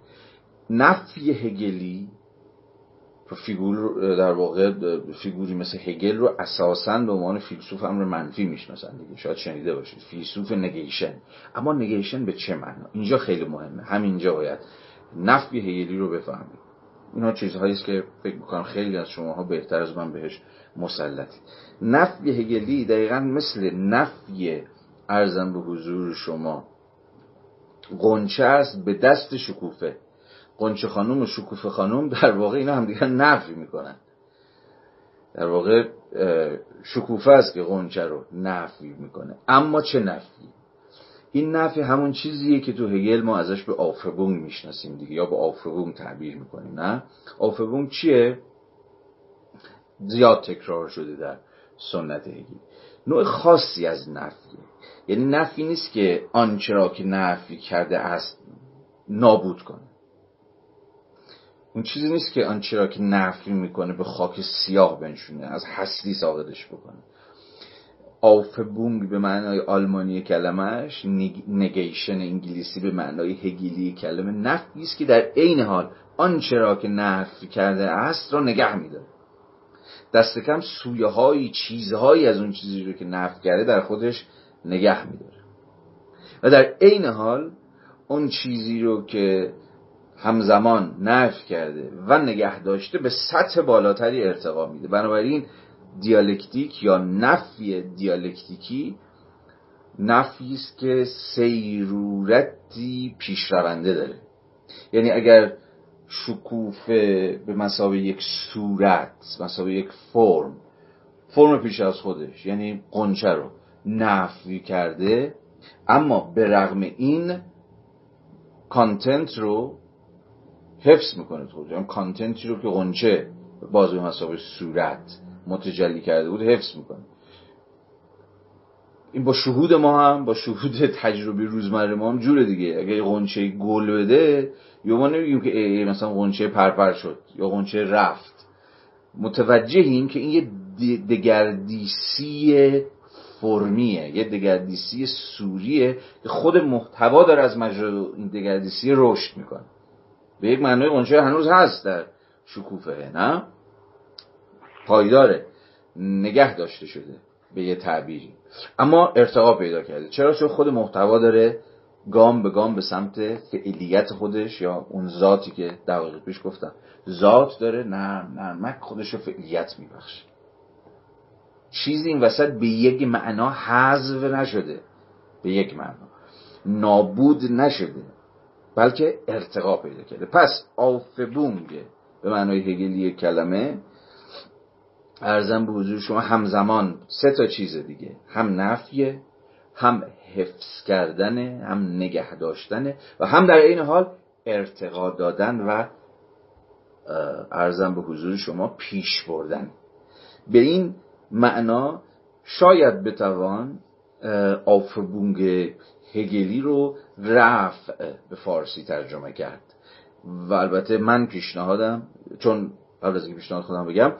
نفی هگلی فیگور در واقع فیگوری مثل هگل رو اساسا به عنوان فیلسوف امر منفی می‌شناسن دیگه. شاید شنیده باشید. فیلسوف نگیشن. اما نگیشن به چه معنا؟ اینجا خیلی مهمه. همینجا باید نفی هگلی رو بفهمید. اینا چیزهایی است که فکر می‌کنم خیلی از شماها بهتر از من بهش مسلطی نفی هگلی دقیقا مثل نفی ارزم به حضور شما. قنچه است به دست شکوفه. قنچه خانوم و شکوفه خانوم در واقع اینا هم دیگه نفی می‌کنن. در واقع شکوفه است که قنچه رو نفی می‌کنه. اما چه نفی؟ این نفی همون چیزیه که تو هگل ما ازش به آفبونگ می‌شناسیم دیگه یا به آفبونگ تعبیر می‌کنیم نه؟ آفبونگ چیه؟ زیاد تکرار شده در سنت هگل. نوع خاصی از نفی یعنی نفی نیست که آنچه را که نفی کرده است نابود کنه. اون چیزی نیست که آنچه را که نفی می‌کنه به خاک سیاه بنشونه از هستی ساقدش بکنه. آفبونگ به معنای آلمانی کلمش نگیشن انگلیسی به معنای هگیلی کلمه نفی است که در عین حال آنچه را که نفی کرده است را نگه میداره. دست کم سویه های چیزهایی از اون چیزی رو که نفی کرده در خودش نگه میداره. و در عین حال اون چیزی رو که همزمان نفی کرده و نگه داشته به سطح بالاتری ارتقا میده. بنابراین دیالکتیک یا نفی دیالکتیکی نفی است که سیرورتی پیشرونده داره. یعنی اگر شکوفه به مسابقه یک صورت مسابقه یک فرم فرم پیش از خودش یعنی قنچه رو نفی کرده اما به رغم این کانتنت رو حفظ می‌کنه خود یعنی کانتنتی رو که قنچه بازوی مسابقه صورت متجلی کرده بود حفظ می‌کنه. این با شهود ما هم با شهود تجربه روزمره ما هم جوره دیگه. اگه قنچه گل بده یا ما نمیگیم که ای مثلا قنچه پرپر شد یا قنچه رفت. متوجهیم که این یه دگردیسی فرمیه یه دگردیسی سوریه که خود محتوا داره از مجرد این دگردیسی رشد می‌کنه. به یک معنای قنچه هنوز هست در شکوفه نه؟ پایداره. نگه داشته شده به یه تعبیری. اما ارتقا پیدا کرده. چرا؟ چون خود محتوا داره گام به گام به سمت فعلیت خودش یا اون ذاتی که دقیقه پیش گفتم. ذات داره نرم نرمک خودش رو فعلیت میبخشه چیزی این وسط به یک معنا حذف نشده. به یک معنا. نابود نشده. بلکه ارتقا پیدا کرده. پس آفبونگ به معنای هگلی کلمه ارزم به حضور شما همزمان سه تا چیز دیگه. هم نفیه هم حفظ کردنه هم نگه داشتنه و هم در این حال ارتقا دادن و ارزم به حضور شما پیش بردن. به این معنا شاید بتوان آفربونگ هگلی رو رفع به فارسی ترجمه کرد. و البته من پیشنهادم چون قبل از اینکه پیشنهاد خودم بگم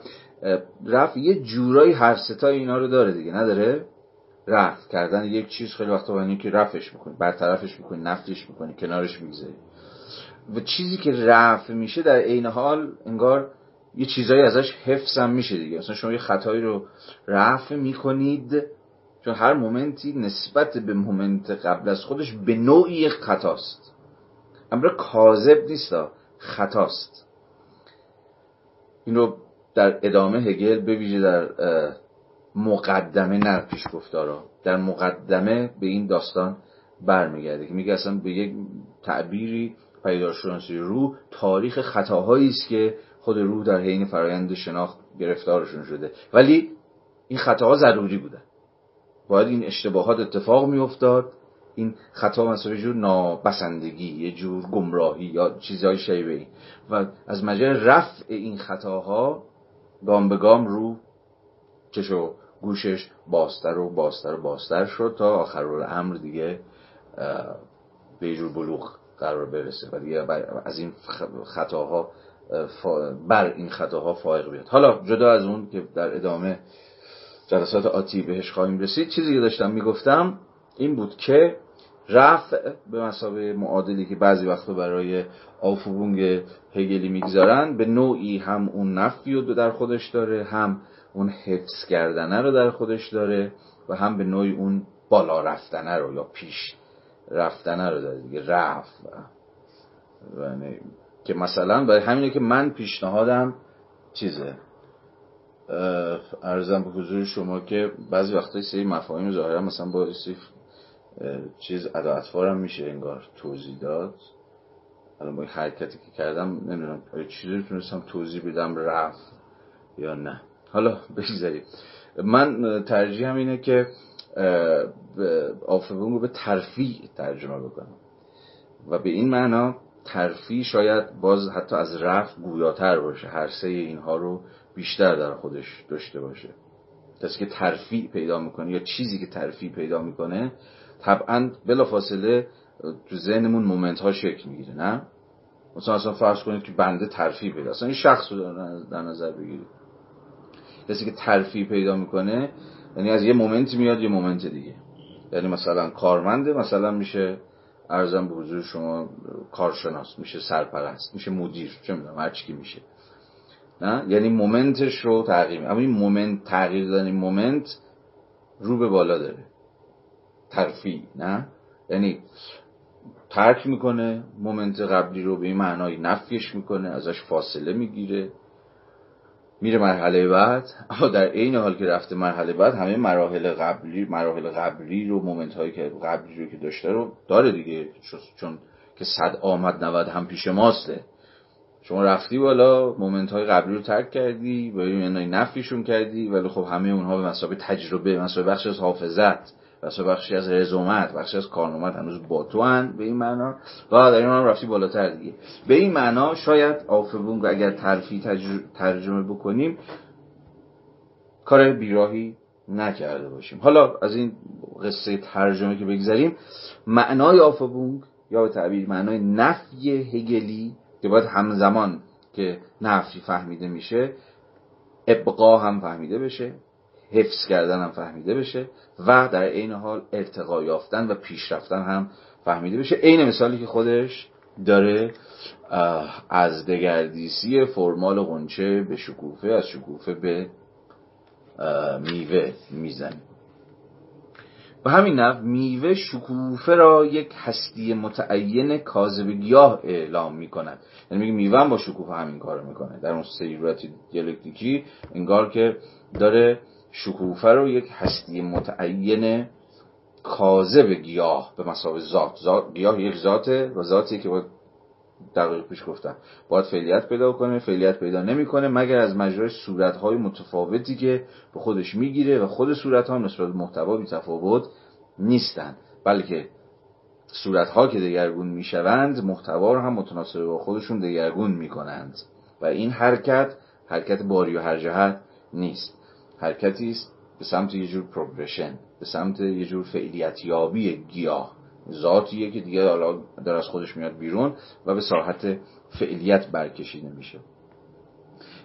رفع یه جورایی هر ستای اینا رو داره دیگه نداره؟ رفع کردن یک چیز خیلی وقتا با که رفعش می‌کنی برطرفش می‌کنی نفتش می‌کنی کنارش می‌گذاری. و چیزی که رفع میشه در عین حال انگار یه چیزایی ازش حفظ میشه دیگه. مثلا شما یه خطایی رو رفع می‌کنید چون هر مومنتی نسبت به مومنت قبل از خودش به نوعی خطاست. امر کاذب نیست خطاست. این رو در ادامه هگل بویژه در مقدمه نه پیش گفتارا. در مقدمه به این داستان برمیگرده که میگه اصلا به یک تعبیری پیدارشناسی روح تاریخ خطاهایی است که خود روح در حین فرایند شناخت گرفتارشون شده. ولی این خطاها ضروری بودن باید این اشتباهات اتفاق میافتاد این خطا مثلا جور نابسندگی یه جور گمراهی یا چیزهای شیبه و از مجال رفع این خطاها گام به گام رو چش و گوشش باستر و باستر و باستر شد تا آخر امر دیگه به جور بلوغ قرار برسه و دیگه از این خطاها بر این خطاها فائق بیاد. حالا جدا از اون که در ادامه جلسات آتی بهش خواهیم رسید. چیزی که داشتم می‌گفتم این بود که رفع به مسابقه معادلی که بعضی وقتا برای آفوبونگ هگلی می‌گذارن به نوعی هم اون نفی رو در خودش داره هم اون حفظ کردنه رو در خودش داره و هم به نوعی اون بالا رفتنه رو یا پیش رفتنه رو داره دیگه رفع. یعنی که مثلا برای همینه که من پیشنهادم چیزه؟ ارزم به حضور شما که بعضی وقتا سری مفاهیم ظاهرا مثلا با چیز ادا هم میشه انگار توضیح داد. الان با حرکتی که کردم نمی‌دونم چیزی تونستم توضیح بدم رفت یا نه. حالا بگذاریم. من ترجیح هم اینه که آفبون رو به ترفی ترجمه بکنم. و به این معنا ترفیع شاید باز حتی از رفع گویاتر باشه. هر سه اینها رو بیشتر در خودش داشته باشه. کسی که ترفیع پیدا می‌کنه یا چیزی که ترفیع پیدا می‌کنه طبعا بلا فاصله تو ذهنمون moment ها شکل می‌گیره نه؟ مثلا اصلا فرض کنید که بنده ترفیع پیدا اصلا این شخص رو در نظر بگیرید. کسی که ترفیع پیدا می‌کنه یعنی از یه moment میاد یه moment دیگه. یعنی مثلا کارمنده مثلا میشه عرضم به حضور شما کارشناس میشه سرپرست میشه مدیر چه می‌دونم هر چی میشه. نه؟ یعنی moment ش رو تغییر اما این moment تغییر دادن moment رو به بالا داره. ترفیع نه؟ یعنی ترک می‌کنه moment قبلی رو به این معنای نفیش می‌کنه ازش فاصله می‌گیره میره مرحله بعد. اما در عین حال که رفته مرحله بعد همه مراحل قبلی مراحل قبلی رو moment هایی که قبلی رو که داشته رو داره دیگه. چون که صد آمد نود هم پیش ماسته شما رفتی بالا moment های قبلی رو ترک کردی و این نفیشون کردی ولی خب همه اونها به مثابه تجربه مثابه بخش از حافظت بخش بخشی از رزومت بخشی از کارنامت هنوز با تو هن به این معنا. و در این هم رفتی بالاتر دیگه. به این معنا شاید Aufhebung اگر ترفیع ترجمه بکنیم کار بیراهی نکرده باشیم. حالا از این قصه ترجمه که بگذاریم معنای آفبونگ یا به تعبیر معنای نفی هگلی که باید همزمان که نفی فهمیده میشه ابقا هم فهمیده بشه حفظ کردن هم فهمیده بشه و در عین حال ارتقا یافتن و پیشرفتن هم فهمیده بشه. عین مثالی که خودش داره از دگردیسی فرمال قنچه به شکوفه از شکوفه به میوه می‌زنه. و همین نحو میوه شکوفه را یک هستی متعین کاذب گیاه اعلام می‌کند یعنی میگه میوه هم با شکوفه همین کار می‌کنه در اون سیرورت دیالکتیکی انگار که داره شکوفه رو یک هستی متعین کاذب گیاه به مسابقه ذات. ذات گیاه یک ذاته و ذاتی که باید دقیق پیش گفتم. باید فعلیت پیدا کنه فعلیت پیدا نمی‌کنه مگر از مجرای صورتهای متفاوتی که به خودش می‌گیره و خود صورت ها نسبت به محتوا بی تفاوت نیستند. بلکه صورت ها که دگرگون می‌شوند محتوا رو هم متناسب با خودشون دگرگون می‌کنند. و این حرکت حرکت باری و هر جهت نیست. حرکتی است به سمت یه جور پروگرشن به سمت یه جور فعلیت یابی گیاه. ذاتیه که دیگه حالا در از خودش میاد بیرون و به ساحت فعلیت برکشیده میشه.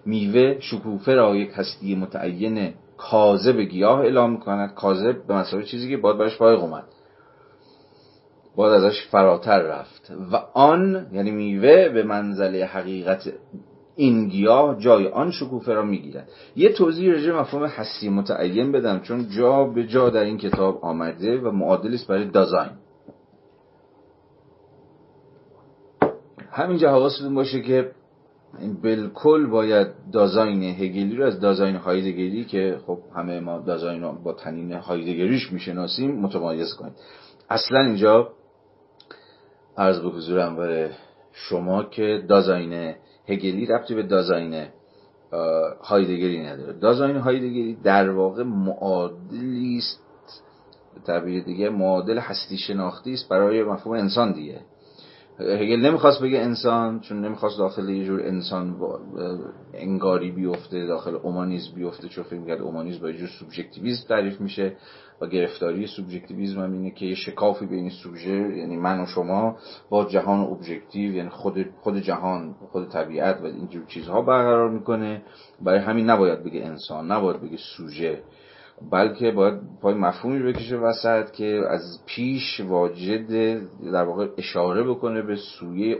میوه شکوفه را یک هستی متعین کاذب گیاه اعلام می‌کند. کاذب به مسابقه چیزی که باید برش فایق اومد. باید ازش فراتر رفت. و آن یعنی میوه به منزله حقیقت این گیاه جای آن شکوفه را می‌گیرد. یه توضیح رجه مفهوم حسی متعین بدم چون جا به جا در این کتاب آمده و معادل است برای دازاین. همینجا حواستون باشه که بالکل باید دازاین هگلی رو از دازاین هایدگری که خب همه ما دازاین با تنین هایدگریش می‌شناسیم متمایز کنید. اصلا اینجا عرض به حضورم برای شما که دازاین هگلی ربطی به دازاین هایدگری نداره. دازاین هایدگری در واقع معادلی است. تعبیر دیگه معادل هستی شناختی است برای مفهوم انسان دیگه. هگل نمی‌خواست بگه انسان چون نمی‌خواست داخل یه جور انسان انگاری بیفته داخل اومانیزم بیفته چون فکر کرد اومانیزم با یه جور سوبژکتیویسم تعریف میشه و گرفتاری سوبژکتیویسم هم اینه که یه شکافی بین سوژه یعنی من و شما با جهان ابژکتیو یعنی خود خود جهان خود طبیعت و اینجور چیزها برقرار می‌کنه. برای همین نباید بگه انسان نباید بگه سوژه. بلکه باید پای مفهومی بکشه وسط که از پیش واجد در واقع اشاره بکنه به سویه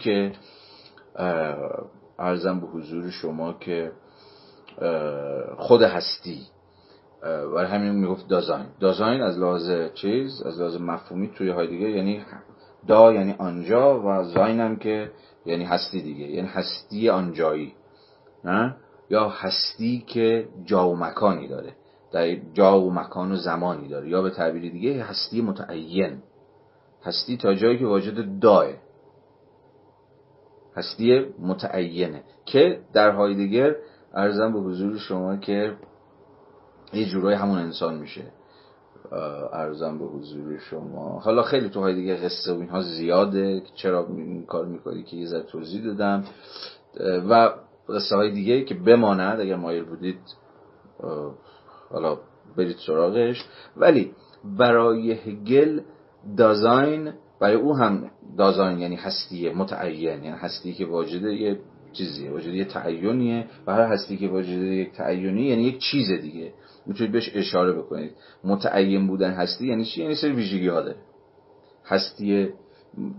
که ارزم به حضور شما که خود هستی. برای همین می‌گفت دازاین دازاین از لحاظ چیز از لحاظ مفهومی توی های دیگه یعنی دا یعنی آنجا و زاین هم که یعنی هستی دیگه. یعنی هستی آنجایی. نه؟ یا هستی که جا و مکانی داره. در جا و مکان و زمانی داره. یا به تعبیر دیگه هستی متعین. هستی تا جایی که واجد داه هستی متعینه. که در هایدگر ارزم به حضور شما که یه جورای همون انسان میشه. ارزم به حضور شما. حالا خیلی تو های دیگه قصه و اینها زیاده. چرا این کار می‌کنی که یه ذره توضیح دادم. و قصه های دیگه که بماند اگر مایل بودید حالا برید سراغش. ولی برای هگل دازاین برای او هم دازاین یعنی هستی متعین یعنی هستی که واجد یه چیزیه واجد یه تعینیه و هر هستی که واجد یک تعینی یعنی یک چیز دیگه. می‌تونید بهش اشاره بکنید. متعین بودن هستی یعنی چی؟ یعنی سری ویژگی ها داره. هستی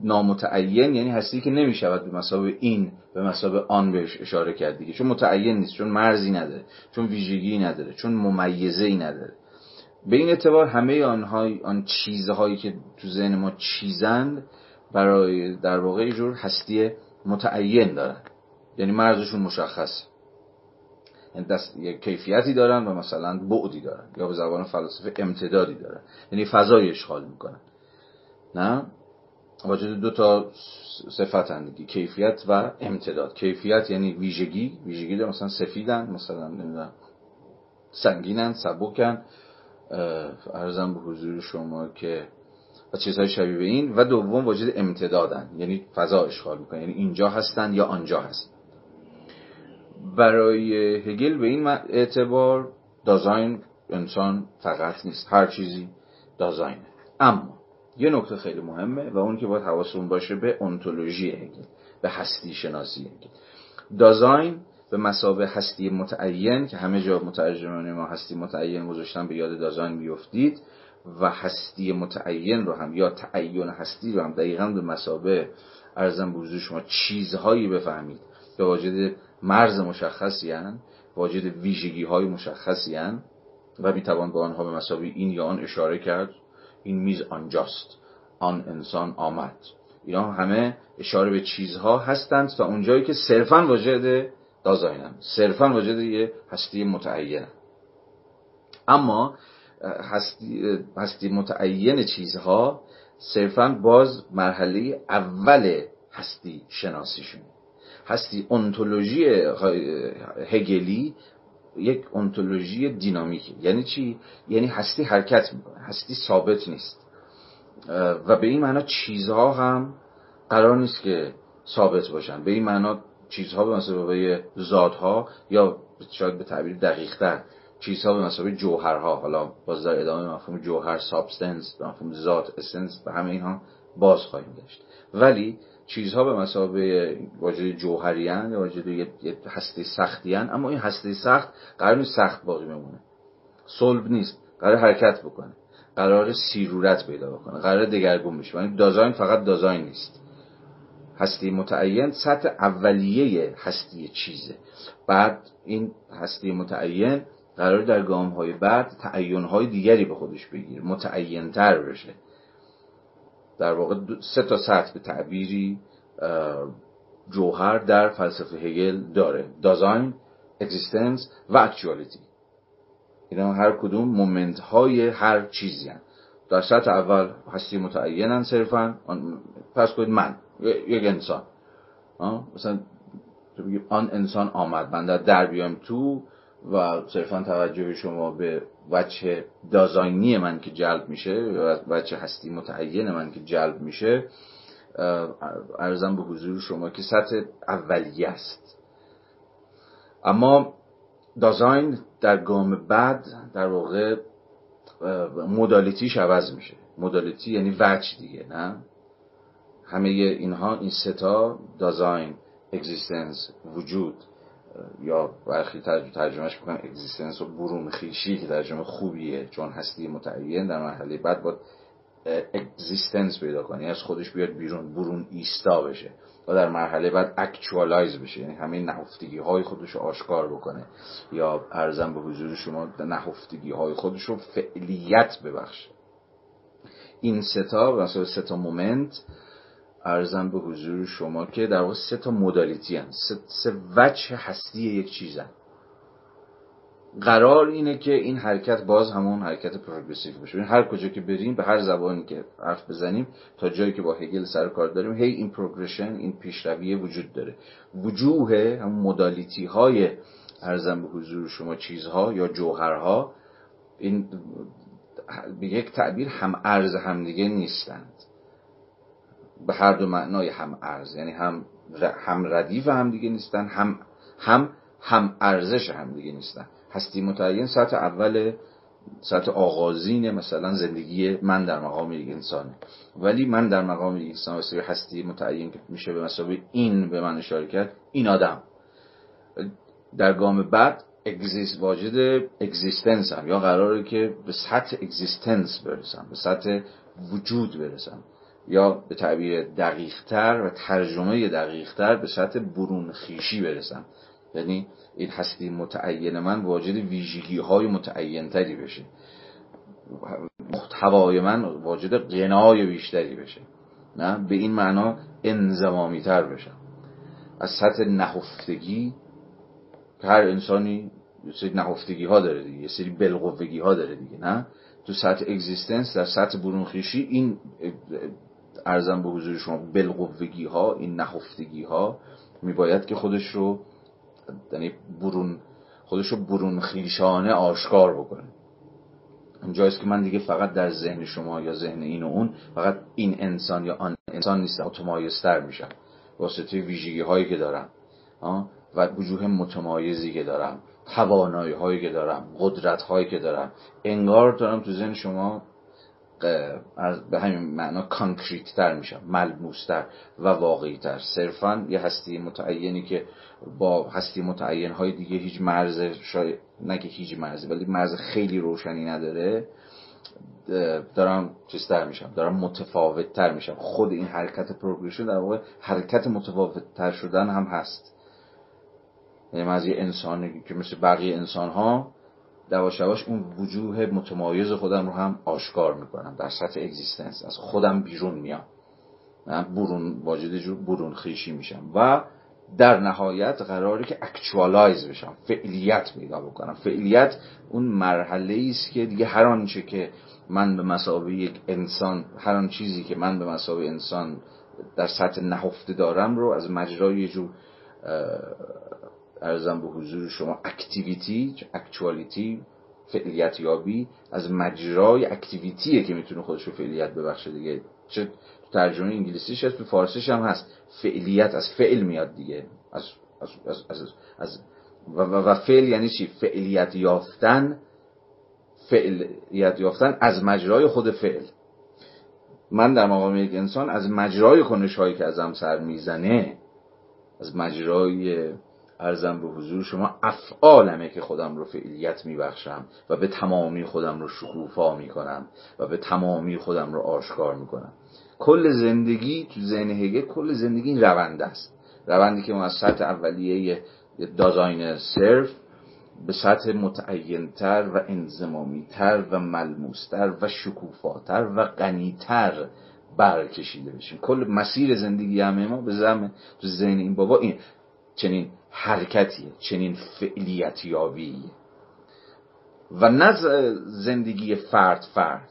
نامتعین یعنی هستی که نمی‌شود به مسابه این به مسابه آن بهش اشاره کرد دیگه. چون متعین نیست چون مرزی نداره چون ویژگی نداره چون ممیزه ای نداره. به این اعتبار همه آنها آن چیزهایی که تو ذهن ما چیزند برای در واقع جور هستی متعین دارن. یعنی مرزشون مشخص. یعنی دست یک کیفیتی دارن و مثلا بعدی دارن. یا به زبان فلسفه امتدادی دارن. یعنی فضای اشغال می‌کنن. نه؟ واجد دو تا صفت دیگه کیفیت و امتداد. کیفیت یعنی ویژگی. ویژگی دارن مثلا سفیدن مثلا نمی‌دونم سنگینن سبکن. ارزم به حضور شما که و چیزهای شبیه به این. و دوم واجد امتدادن یعنی فضا اشغال می‌کنن یعنی اینجا هستن یا آنجا هستن. برای هگل به این اعتبار دازاین انسان فقط نیست. هر چیزی دازاینه اما یه نکته خیلی مهمه و اون که باید حواسون باشه به انتولوژی هگل به هستی شناسی هگل دازاین به مسابه هستی متعین که همه جا مترجمان ما هستی متعین گذاشتن به یاد دازاین میفتید و هستی متعین رو هم یا تعین هستی رو هم دقیقا به مسابه ارزم به شما چیزهایی بفهمید به واجد مرز مشخصی هن واجد ویژگی های مشخصی هن و می‌توان به آنها به مسابه این یا آن اشاره کرد. این میز آنجاست. آن انسان آمد. اینا همه اشاره به چیزها هستند و اونجایی که صرفا واجد دازاینن. صرفا واجد یه هستی متعینه اما هستی, هستی متعین چیزها صرفا باز مرحله اول هستی شناسیشون. هستی انتولوژی هگلی یک انتولوژی دینامیکی. یعنی چی؟ یعنی هستی حرکت می‌کنه هستی ثابت نیست. و به این معنا چیزها هم قرار نیست که ثابت باشن. به این معنا چیزها به مثابه ذاتها یا شاید به تعبیر دقیقتر چیزها به مثابه جوهرها حالا باز در ادامه مفهوم جوهر substance مفهوم ذات essence به همه اینها باز خواهیم داشت ولی چیزها به مثابه واجد جوهریان یا واجد یه هسته سختیان اما این هسته سخت قرار نیست سخت باقی بمونه. صلب نیست. قرار حرکت بکنه. قرار سیرورت پیدا بکنه. قرار دگرگون بشه. یعنی دازاین فقط دازاین نیست. هستی متعین سطح اولیه هستی چیزه. بعد این هستی متعین قرار در گام های بعد تعین های دیگری به خودش بگیره. متعین تر بشه. در واقع سه تا سطح به تعبیری جوهر در فلسفه هگل داره. دازاین existence و actuality اینا هر کدوم moment های هر چیزی هن. در سطح اول هستی متعینن صرفا. فرض کنید من یک انسان. مثلا آن انسان آمد. من در در بیام تو و صرفا توجه شما به وجه Dasein ی من که جلب میشه وجه هستی متعین من که جلب میشه عرضم به حضور شما که سطح اولیه است. اما Dasein در گام بعد در واقع modality ش عوض میشه. modality یعنی وجه دیگه نه؟ همه اینها این سه تا Dasein existence وجود. یا برخی ترجمهش بکنم existence و برون خویشی که ترجمه خوبیه چون هستی متعین در مرحله بعد باید existence پیدا کنه. یعنی از خودش بیاد بیرون برون ایستا بشه و در مرحله بعد actualize بشه. یعنی همه نهفتگی های خودش رو آشکار بکنه. یا عرضم به حضور شما نهفتگی های خودش رو فعلیت ببخشه. این سه تا مثلا سه تا moment عرضم به حضور شما که در واقع سه تا modality هست سه, سه وجه هستی یک چیزن. قرار اینه که این حرکت باز همون حرکت progressive باشه. هر کجا که بریم به هر زبانی که حرف بزنیم تا جایی که با هگل سر کار داریم هی این پروگرشن این پیشروی وجود داره. وجوه همون مدالیتی های ارزم به حضور شما چیزها یا جوهرها این به یک تعبیر هم ارز همدیگه نیستند. به هر دو معنای هم ارز یعنی هم هم ردیف هم دیگه نیستن هم هم هم ارزش هم دیگه نیستن. هستی متعین سطح اول سطح آغازین مثلا زندگی من در مقام یک انسانه. ولی من در مقام یک انسان واجد هستی متعین که میشه به مثابه این به من اشاره کرد این آدم. در گام بعد exist واجد existence هم یا قراره که به سطح existence برسم به سطح وجود برسم. یا به تعبیر دقیقتر و ترجمه دقیقتر به سطح برون خویشی برسم. یعنی این هستی متعین من واجد ویژگی های متعین تری بشه. محتوای من واجد قنای بیشتری بشه. نه؟ به این معنا انزمامی تر بشم. از سطح نهفتگی هر انسانی یه سری نهفتگی ها داره دیگه یه سری بلقوگی ها داره دیگه نه؟ تو سطح اگزیستنس در سطح برونخیشی این ارزم به حضور شما بلقوگی ها این نهفتگی ها میباید که خودش رو یعنی برون خودش رو برون خیشانه آشکار بکنه. اونجاست که من دیگه فقط در ذهن شما یا ذهن این و اون فقط این انسان یا آن انسان نیستم متمایزتر میشم. واسطه ویژگی هایی که دارم و وجوه متمایزی که دارم توانایی هایی که دارم قدرت هایی که دارم. انگار دارم تو ذهن شما به همین معنا کانکریت تر میشم ملموس تر و واقعی تر صرفا یه هستی متعینی که با هستی متعین های دیگه هیچ مرز شاید نه که هیچ مرزی ولی مرز خیلی روشنی نداره دارم چیزتر میشم دارم متفاوت تر میشم. خود این حرکت پروگرشن در واقع حرکت متفاوت تر شدن هم هست. یعنی از یه انسانی که مثل بقیه انسان ها دواش اون وجوه متمایز خودم رو هم آشکار می‌کنم در سطح اگزیستنس. از خودم بیرون میام. من برون واجد برون خویشی میشم و در نهایت قراره که actualize بشم فعلیت پیدا بکنم. فعلیت اون مرحله است که دیگه هر آنچه که من به مثابه یک انسان هر آن چیزی که من به مثابه انسان در سطح نهفته دارم رو از مجرای یه جور عرضم به حضور شما activity actuality فعلیت یابی از مجرای activity ه که می‌تونه خودش رو فعلیت ببخشه دیگه. چه ترجمه انگلیسیش هست تو فارسیش هم هست. فعلیت از فعل میاد دیگه. از, از, از, از, از و, و فعل یعنی چی؟ فعلیت یافتن فعلیت یافتن از مجرای خود فعل. من در مقام یک انسان از مجرای کنش هایی که ازم سر می‌زنه از مجرای ارزم به حضور شما افعالمه که خودم رو فعلیت میبخشم و به تمامی خودم رو شکوفا می‌کنم و به تمامی خودم رو آشکار می‌کنم. کل زندگی تو ذهن هگل کل زندگی این روند است. روندی که ما از سطح اولیه دازاین صرف به سطح متعینتر و انزمامیتر و ملموستر و شکوفاتر و غنیتر برکشیده بشیم. کل مسیر زندگی همه ما به زم تو ذهن این بابا این چنین حرکتیه چنین فعلیت یابیه و نه زندگی فرد فرد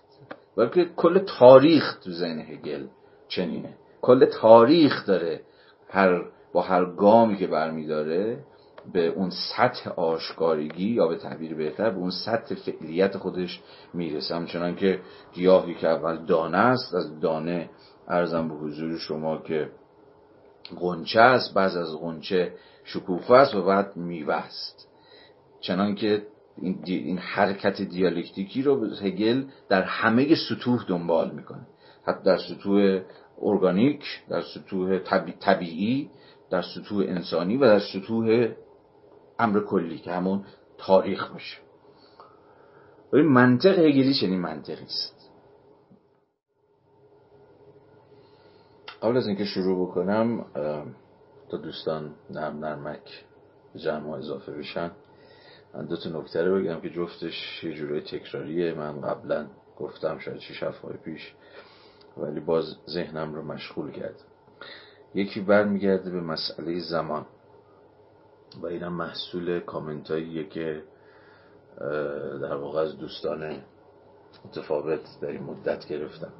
بلکه کل تاریخ تو ذهن هگل چنینه. کل تاریخ داره هر با هر گامی که برمیداره به اون سطح آشکارگی یا به تعبیر بهتر به اون سطح فعلیت خودش می‌رسه. همچنان که گیاهی که اول دانه است از دانه ارزم به حضور شما که غنچه است. بعض از غنچه شکوفه است و بعد میوه است. چنان که این, این حرکت دیالکتیکی رو هگل در همه سطوح دنبال می‌کنه. حتی در سطوح ارگانیک در سطوح طبیعی در سطوح انسانی و در سطوح امر کلی که همون تاریخ باشه این منطق هگلی چنین منطقی است. قبل از اینکه شروع بکنم تا دوستان نرم نرمک به جمع اضافه بشن. من دو تا نکته رو بگم که جفتش یه جورای تکراریه. من قبلا گفتم شاید شیش هفته پیش ولی باز ذهنم رو مشغول کرد. یکی برمیگرده به مسئله زمان. و اینم محصول کامنت که در واقع از دوستان متفاوت در این مدت گرفتم.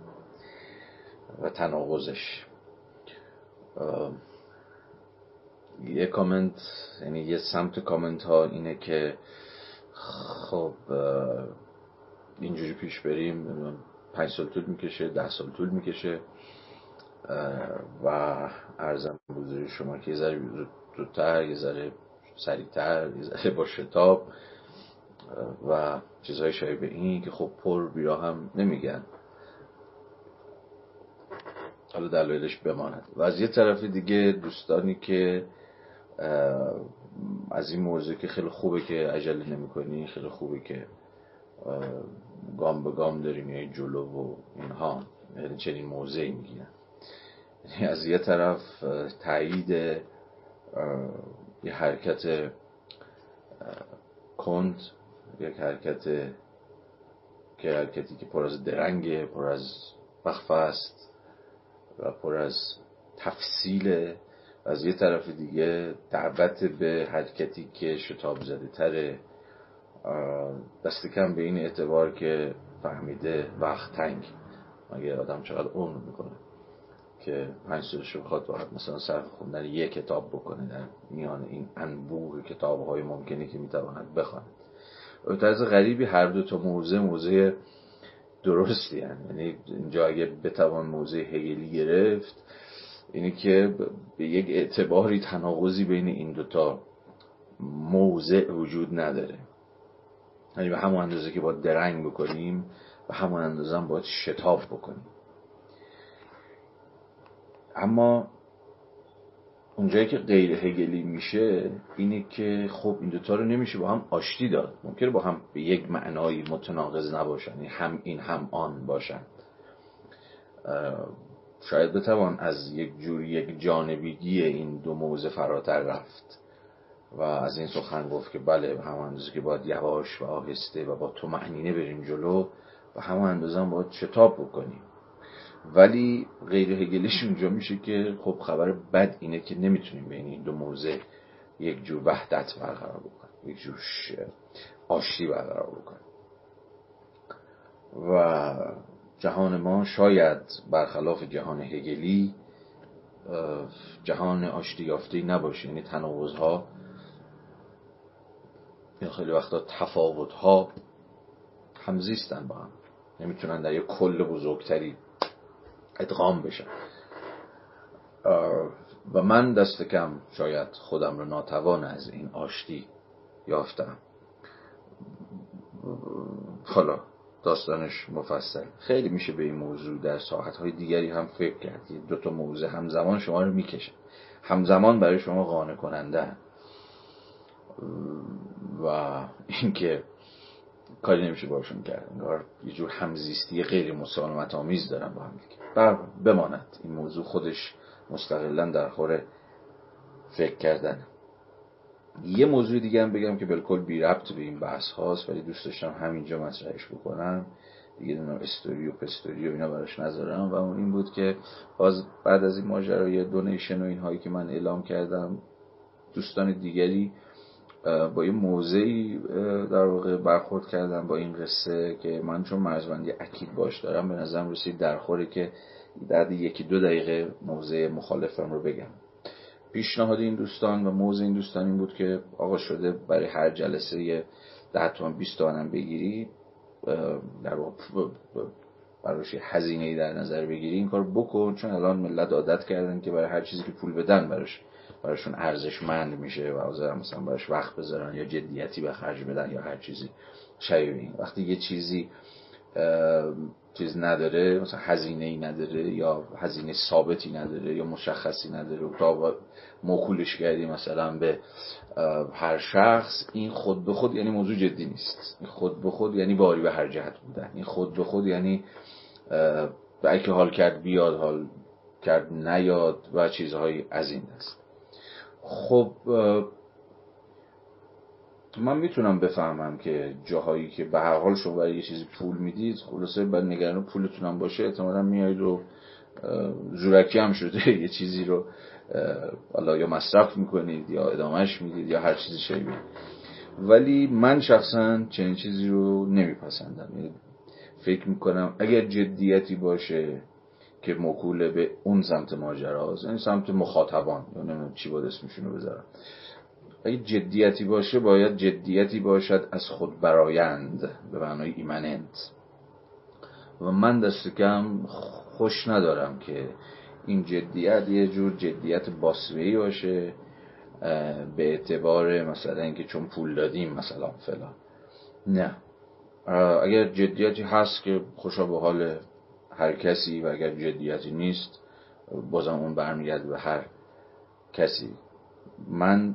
و تناقضش. یه کامنت یعنی یه سمت کامنت ها اینه که خب اینجوری پیش بریم پنج سال طول می‌کشه ده سال طول می‌کشه و ارزم بزرگ شما که یه ذره زودتر یه ذره سریعتر یه ذره با شتاب و چیزهای شایع این که خب پر بیرا هم نمیگن. حالا دلایلش بماند. و از یه طرف دیگه دوستانی که از این موضوع که خیلی خوبه که عجله نمی کنی خیلی خوبه که گام به گام داریم یعنی جلو و اینها. یعنی چنین موضعی می‌گیرن. یعنی از یه طرف تایید یه حرکت کند یک حرکت که حرکتی که پر از درنگه پر از وقفه است و پر از تفصیل از یه طرف دیگه دعوت به حرکتی که شتاب زده تره دست کم به این اعتبار که فهمیده وقت تنگ. مگه آدم چقدر عمر می‌کنه که پنج سالش بخواد باید مثلا صرف خوندن یک کتاب بکنه در میان این انبوه کتاب های ممکنی که می‌تواند بخواند به طرز غریبی هر دو تا موزه موزه درستی یعنی اینجا اگه بتوان موزه هگلی گرفت اینه که به یک اعتباری تناقضی بین این دوتا موضع وجود نداره. یعنی به همون اندازه که با درنگ بکنیم و همون اندازه هم باید شتاب بکنیم. اما اونجایی که غیر هگلی میشه اینه که خب این دوتا رو نمیشه با هم آشتی داد. ممکنه با هم به یک معنایی متناقض نباشن یعنی هم این هم آن باشن. شاید بتوان از یک جوری یک جانبیگی این دو موزه فراتر رفت و از این سخن گفت که بله به همون اندازه که باید یواش و آهسته و با تو معنینه بریم جلو و همون اندازه هم باید شتاب بکنیم. ولی غیر هگلیش اونجا میشه که خب خبر بد اینه که نمی‌تونیم بین این دو موزه یک جور وحدت برقرار بکنیم یک جور آشتی برقرار بکنیم. و جهان ما شاید برخلاف جهان هگلی جهان آشتی یافته نباشه. یعنی تناقض ها خیلی وقتا تفاوت ها همزیستن با هم. نمی‌تونن در یک کل بزرگتری ادغام بشن. و من دست کم شاید خودم رو ناتوان از این آشتی یافتم. حالا داستانش مفصل. خیلی میشه به این موضوع در ساعت های دیگری هم فکر کرد. دو تا موضوع همزمان شما رو می‌کشن. همزمان برای شما قانع کننده و اینکه کاری نمیشه باشون کرد. انگار یه جور همزیستی غیر مسالمت آمیز دارن با هم دیگه. بماند. این موضوع خودش مستقلا در خور فکر کردن. یه موضوع دیگه هم بگم که بالکل بی ربط به این بحث هاست ولی دوست داشتم همینجا مطرحش بکنم. دیگه دونم استوری و پستوری و اینا براش نذارم. و اون این بود که باز بعد از این ماجرای دونیشن و اینهایی که من اعلام کردم دوستان دیگری با یه موضعی در واقع برخورد کردم با این قصه که من چون مرزبندی اکید باش دارم به نظرم رسید در خوره که در یکی دو دقیقه موضع مخالفم رو بگم. پیشنهاد این دوستان و موضع این دوستان این بود که آقا شده برای هر جلسه یه ده تومن 20 تومن بگیری در براش هزینه ای در نظر بگیری این کار بکن چون الان ملت عادت کردن که برای هر چیزی که پول بدن براش براشون ارزشمند میشه و حاضر مثلا براش وقت بذارن یا جدیتی به خرج بدن یا هر چیزی. شبیه وقتی یه چیزی چیز نداره مثلا هزینه ای نداره یا هزینه ثابتی نداره یا مشخصی نداره. تا موکولش کردی مثلا به هر شخص این خود به خود یعنی موضوع جدی نیست. این خود به خود یعنی باری به هر جهت بودن. این خود به خود یعنی اگه حال کرد بیاد حال کرد نیاد و چیزهایی از این است خب من می‌تونم بفهمم که جاهایی که به هر حال شما یه چیزی پول می‌دید خلاصه بعد نگران پولتونم باشه احتمالا میایید و زورکی هم شده یه چیزی رو حالا یا مصرف می‌کنید یا ادامهش می‌دید یا هر چیزی شبیه. ولی من شخصا چنین چیزی رو نمیپسندم. یعنی فکر می‌کنم اگر جدیتی باشه که مکوله به اون سمت ماجراست این سمت مخاطبان یا چی باید اسمشون رو بذارم. اگه جدیتی باشه باید جدیتی باشد از خود برایند به معنای ایمننت. و من دست کم خوش ندارم که این جدیت یه جور جدیت باسوهی باشه به اعتبار مثلا اینکه چون پول دادیم مثلا فلان. نه. اگر جدیتی هست که خوشا به حال هر کسی و اگر جدیتی نیست بازم اون برمیگرد به هر کسی. من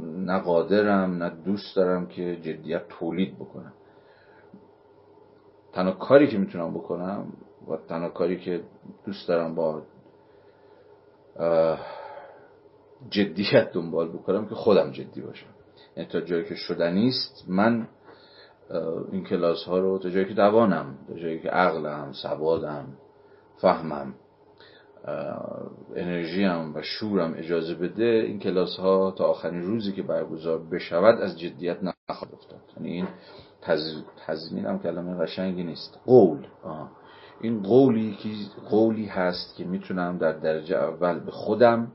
نه قادرم نه دوست دارم که جدیت تولید بکنم. تنها کاری که می‌تونم بکنم و تنها کاری که دوست دارم با جدیت دنبال بکنم که خودم جدی باشم. یعنی تا جایی که شدنیست من این کلاس ها رو تا جایی که دوانم تا جایی که عقلم سوادم فهمم انرژیم و شورم اجازه بده این کلاس ها تا آخرین روزی که برگزار بشود از جدیت نخواهد افتاد. یعنی این تزمین هم کلمه قشنگی نیست. قول. این قولی که قولی هست که می‌تونم در درجه اول به خودم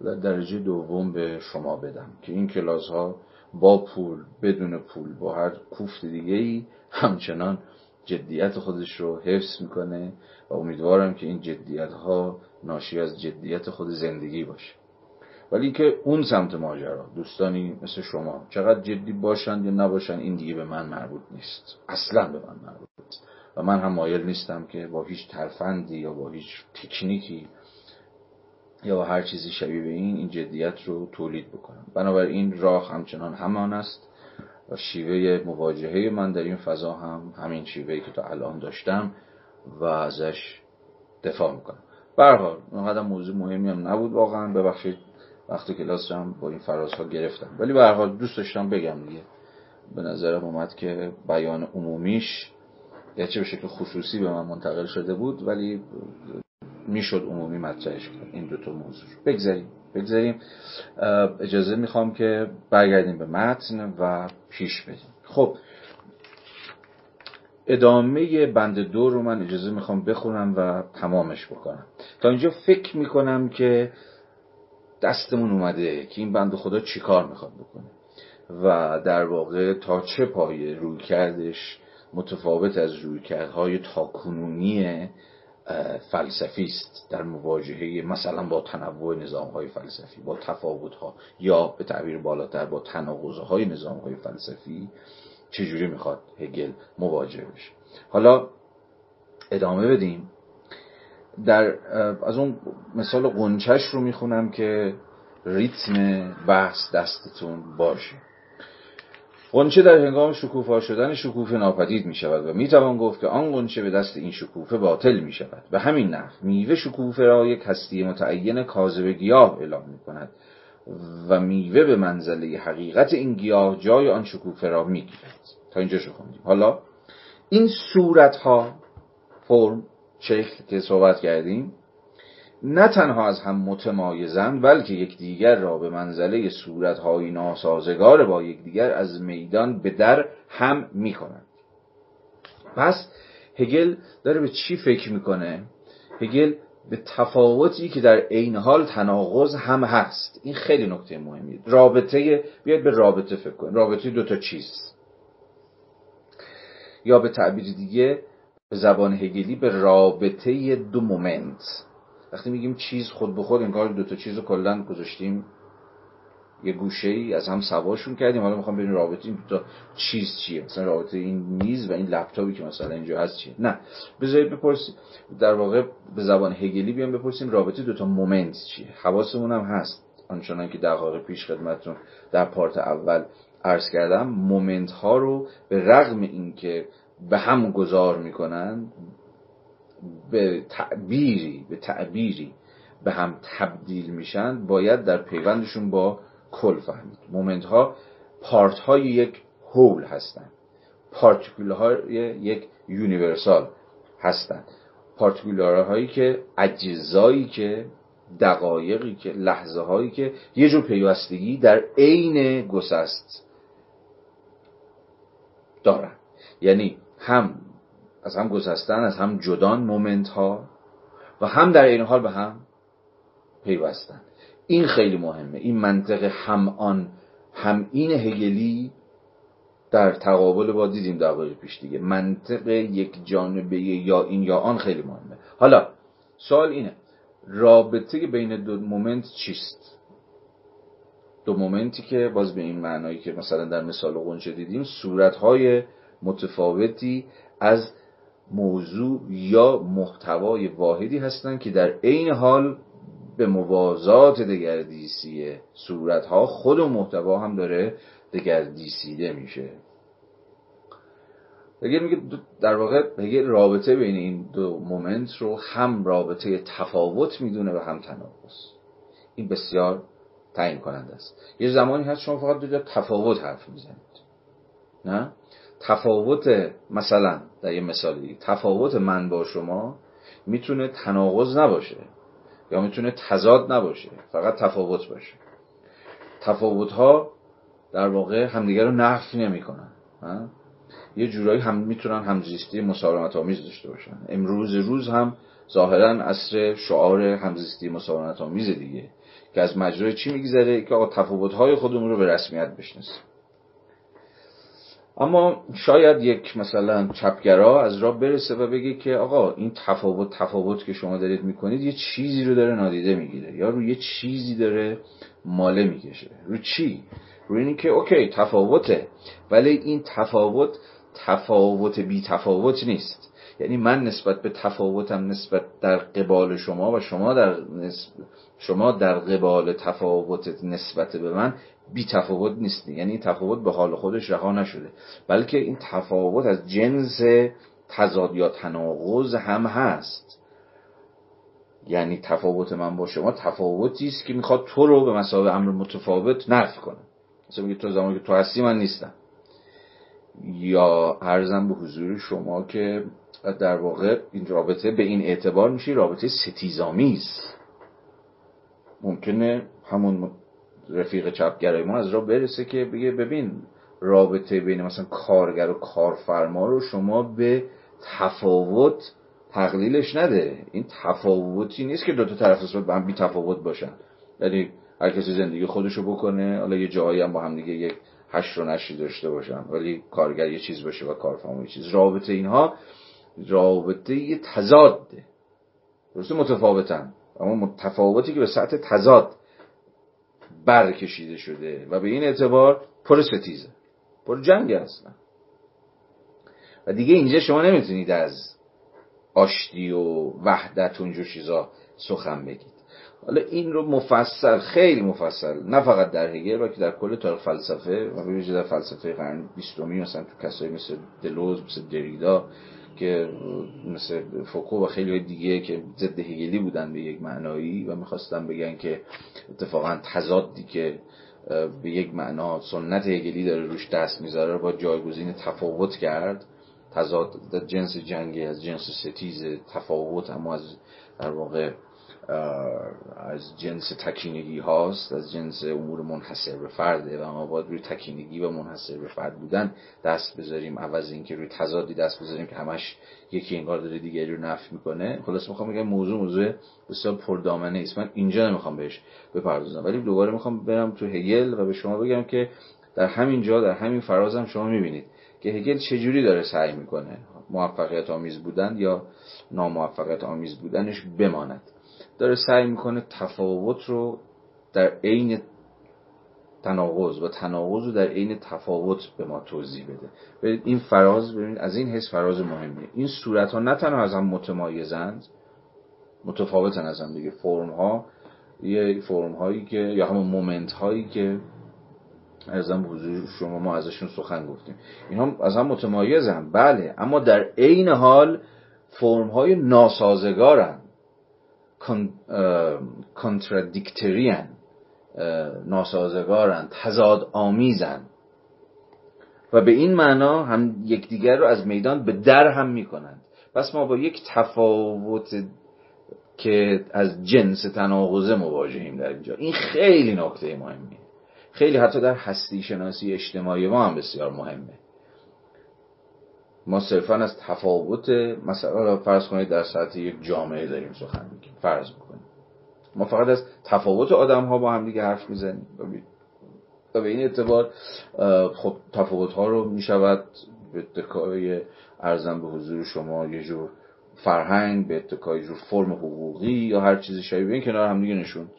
و در درجه دوم به شما بدم. که این کلاس ها با پول بدون پول با هر کوفت دیگه ای همچنان جدیت خودش رو حفظ می‌کنه و امیدوارم که این جدیت ها ناشی از جدیت خود زندگی باشه. ولی که اون سمت ماجرا دوستانی مثل شما چقدر جدی باشند یا نباشند این دیگه به من مربوط نیست. اصلا به من مربوط نیست. و من هم مایل نیستم که با هیچ ترفندی یا با هیچ تکنیکی یا با هر چیزی شبیه به این این جدیت رو تولید بکنم. بنابراین راه همچنان همان است. و شیوه مواجهه من در این فضا هم همین شیوهی که تا الان داشتم و ازش دفاع می‌کنم. برحال اونقدر موضوع مهمی هم نبود واقعا. ببخشید وقتی کلاس هم با این فراز ها گرفتم. ولی به حال دوست داشتم بگم دیگه. به نظرم اومد که بیان عمومیش گرچه به شکل خصوصی به من منتقل شده بود ولی می‌شد عمومی مطرحش کرد این دوتا موضوع بگذاریم. بگذاریم. اجازه می‌خوام که برگردیم به متن و پیش بریم. خب. ادامه بند دو رو من اجازه می‌خوام بخونم و تمامش بکنم. تا اینجا فکر می‌کنم که دستمون اومده که این بند خدا چیکار می‌خواد بکنه. و در واقع تا چه پایه روی کردش متفاوت از روی کردهای تاکنونی فلسفی است در مواجهه مثلا با تنوع نظام فلسفی با تفاوت ها یا به تعبیر بالاتر با تناقض های نظام فلسفی چجوری می‌خواد هگل مواجه بشه. حالا ادامه بدیم. در از اون مثال قنچش رو می‌خونم که ریتم بحث دستتون باشه. قنچه در هنگام شکوفا شدن شکوفه ناپدید می شود و می توان گفت که آن قنچه به دست این شکوفه باطل می شود به همین نحو میوه شکوفه را یک هستی متعین کاذب گیاه اعلام می کند و میوه به منزله حقیقت این گیاه جای آن شکوفه را می گیرد تا اینجا خوندیم حالا این صورت ها فرم شکل که صحبت کردیم نه تنها از هم متمایزند بلکه یکدیگر را به منزله صورتهایی ناسازگار با یکدیگر از میدان به در هم می‌کنند. پس هگل داره به چی فکر می‌کنه؟ هگل به تفاوتی که در عین حال تناقض هم هست. این خیلی نکته مهمیه. رابطه بیاید به رابطه فکر کنید رابطه دو تا چیز یا به تعبیر دیگه به زبان هگلی به رابطه دو moment. وقتی میگیم چیز خود به خود انگار دو تا چیز رو کلا گذاشتیم. یه گوشه ای از هم سواشون کردیم. حالا می‌خوام ببینیم رابطه این دو تا چیز چیه. مثلا رابطه این میز و این لپتاپی که مثلا اینجا هست چیه. نه. بذارید بپرسیم. در واقع به زبان هگلی بیام بپرسیم رابطه دو تا moment چیه. حواسمون هم هست. آنچنان که دقایق پیش خدمتتون در part اول عرض کردم moment ها رو به رغم اینکه به هم گذار می‌کنن به تعبیری به تعبیری به هم تبدیل میشن باید در پیوندشون با کل فهمید. moment ها part های یک whole هستند particular های یک universal هستند particular هایی که اجزایی که دقایقی که لحظه هایی که یه جور پیوستگی در عین گسست دارن. یعنی هم از هم گسستن از هم جدان مومنت ها و هم در این حال به هم پیوستن. این خیلی مهمه. این منطق هم آن هم این هگلی در تقابل با دیدیم دقایق پیش دیگه. منطق یک جانبه یا این یا آن خیلی مهمه. حالا سوال اینه رابطه بین دو مومنت چیست؟ دو مومنتی که باز به این معنایی که مثلا در مثال قنچه دیدیم صورتهای متفاوتی از موضوع یا محتوای واحدی هستند که در عین حال به موازات دگردیسی صورت ها خود و محتوا هم داره دگردیسیده میشه. هگل میگه در واقع هگل رابطه بین این دو مومنت رو هم رابطه تفاوت می‌دونه و هم تناقض. این بسیار تعیین کننده است. یه زمانی هست شما فقط دو تفاوت حرف می‌زنید. نه؟ تفاوت مثلا در یه مثالی تفاوت من با شما می‌تونه تناقض نباشه یا می‌تونه تضاد نباشه فقط تفاوت باشه. تفاوت ها در واقع همدیگه رو نفی نمی‌کنن یه جورایی هم می‌تونن همزیستی مسالمت آمیز داشته باشن. امروز روز هم ظاهرا اصر شعار همزیستی مسالمت آمیز دیگه که از مجرای چی میگذره که آقا تفاوت های خودمون رو به رسمیت بشناسیم. اما شاید یک مثلا چپگرا از راه برسه و بگه که آقا این تفاوت تفاوت که شما دارید می‌کنید یه چیزی رو داره نادیده می‌گیره یا رو یه چیزی داره ماله می‌کشه. رو چی؟ رو اینی که اوکی تفاوته ولی این تفاوت تفاوت بی تفاوت نیست. یعنی من نسبت به تفاوتم نسبت در قبال شما و شما در شما در قبال تفاوت نسبت به من بی تفاوت نیستی. یعنی این تفاوت به حال خودش رها نشده. بلکه این تفاوت از جنس تضاد یا تناقض هم هست. یعنی تفاوت من با شما تفاوتی است که می‌خواد تو رو به مسابقه امر متفاوت نفی کنه. مثلا میگه تو زمانی که تو هستی من نیستم. یا ارزم به حضور شما که در واقع این رابطه به این اعتبار میشه رابطه ستیزامیز. ممکنه همون رفیق چپگرای ما از را برسه که بگه ببین رابطه بین مثلا کارگر و کارفرما رو شما به تفاوت تقلیلش نده. این تفاوتی نیست که دو تا طرف نسبت به هم بی تفاوت باشن. یعنی هر کسی زندگی خودشو بکنه حالا یه جایی هم با هم دیگه یک هشت و نشی داشته باشن. ولی کارگر یه چیز باشه و کارفرما یه چیز. رابطه اینها رابطه یه تضاده. درسته؟ متفاوتن. اما متفاوتی که به سطح تضاد برکشیده شده و به این اعتبار پر ستیزه پر جنگ هستن و دیگه اینجا شما نمی‌تونید از آشتی و وحدت و اینجور چیزا سخن بگید. حالا این رو مفصل خیلی مفصل نه فقط در هگل بلکه در کل تاریخ فلسفه. و به در فلسفه قرن بیستمی مثلا تو کسایی مثل دلوز مثل دریدا که مثل فوکو و خیلی دیگه که ضد هگلی بودن به یک معنایی و می‌خواستن بگن که اتفاقا تضادی که به یک معنا سنت هگلی داره روش دست می‌ذاره با جایگزین تفاوت کرد. تضاد جنس جنگی از جنس ستیز تفاوت اما از در واقع از جنس تکینگی هاست از جنس امور منحصر به فرده و ما باید روی تکینگی و منحصر به فرد بودن دست بذاریم. عوض اینکه روی تضادی دست بذاریم که همش یکی انگار داره دیگری رو نفی می‌کنه. خلاص می‌خوام بگم موضوع موضوع بسیار پردامنه است. من اینجا نمی‌خوام بهش بپردازم ولی دوباره می‌خوام برم تو هگل و به شما بگم که در همین جا در همین فرازم شما می‌بینید که هگل چجوری داره سعی می‌کنه موفقیت آمیز بودن یا ناموفقیت آمیز بودنش بماند. داره سعی می‌کنه تفاوت رو در عین تناقض و تناقض رو در عین تفاوت به ما توضیح بده. ببینید این فراز ببینید از این حس فراز مهمیه. این صورت ها نه تنها از هم متمایزند متفاوتن از هم دیگه. فرم ها یه فرم هایی که یا همون مومنت هایی که ارزم حضور شما ما ازشون سخن گفتیم. اینها از هم متمایزن بله. اما در عین حال فرم های ناسازگارن. کانترادیکتریان ناسازگارن تضاد آمیزن و به این معنا هم یکدیگر رو از میدان به در هم می‌کنند. پس ما با یک تفاوت که از جنس تناقضه مواجهیم در اینجا. این خیلی نکته مهمیه. خیلی حتی در هستی شناسی اجتماعی ما هم بسیار مهمه. ما صرفا از تفاوت مثلا فرض کنید در سطح یک جامعه داریم سخن میگیم فرض بکنیم ما فقط از تفاوت آدم ها با هم دیگه حرف می‌زنیم. و به این اعتبار خب تفاوت ها رو می‌شود به اتکای ارزم به حضور شما یه جور فرهنگ به اتکای جور فرم حقوقی یا هر چیزی شبیه این کنار هم دیگه نشوند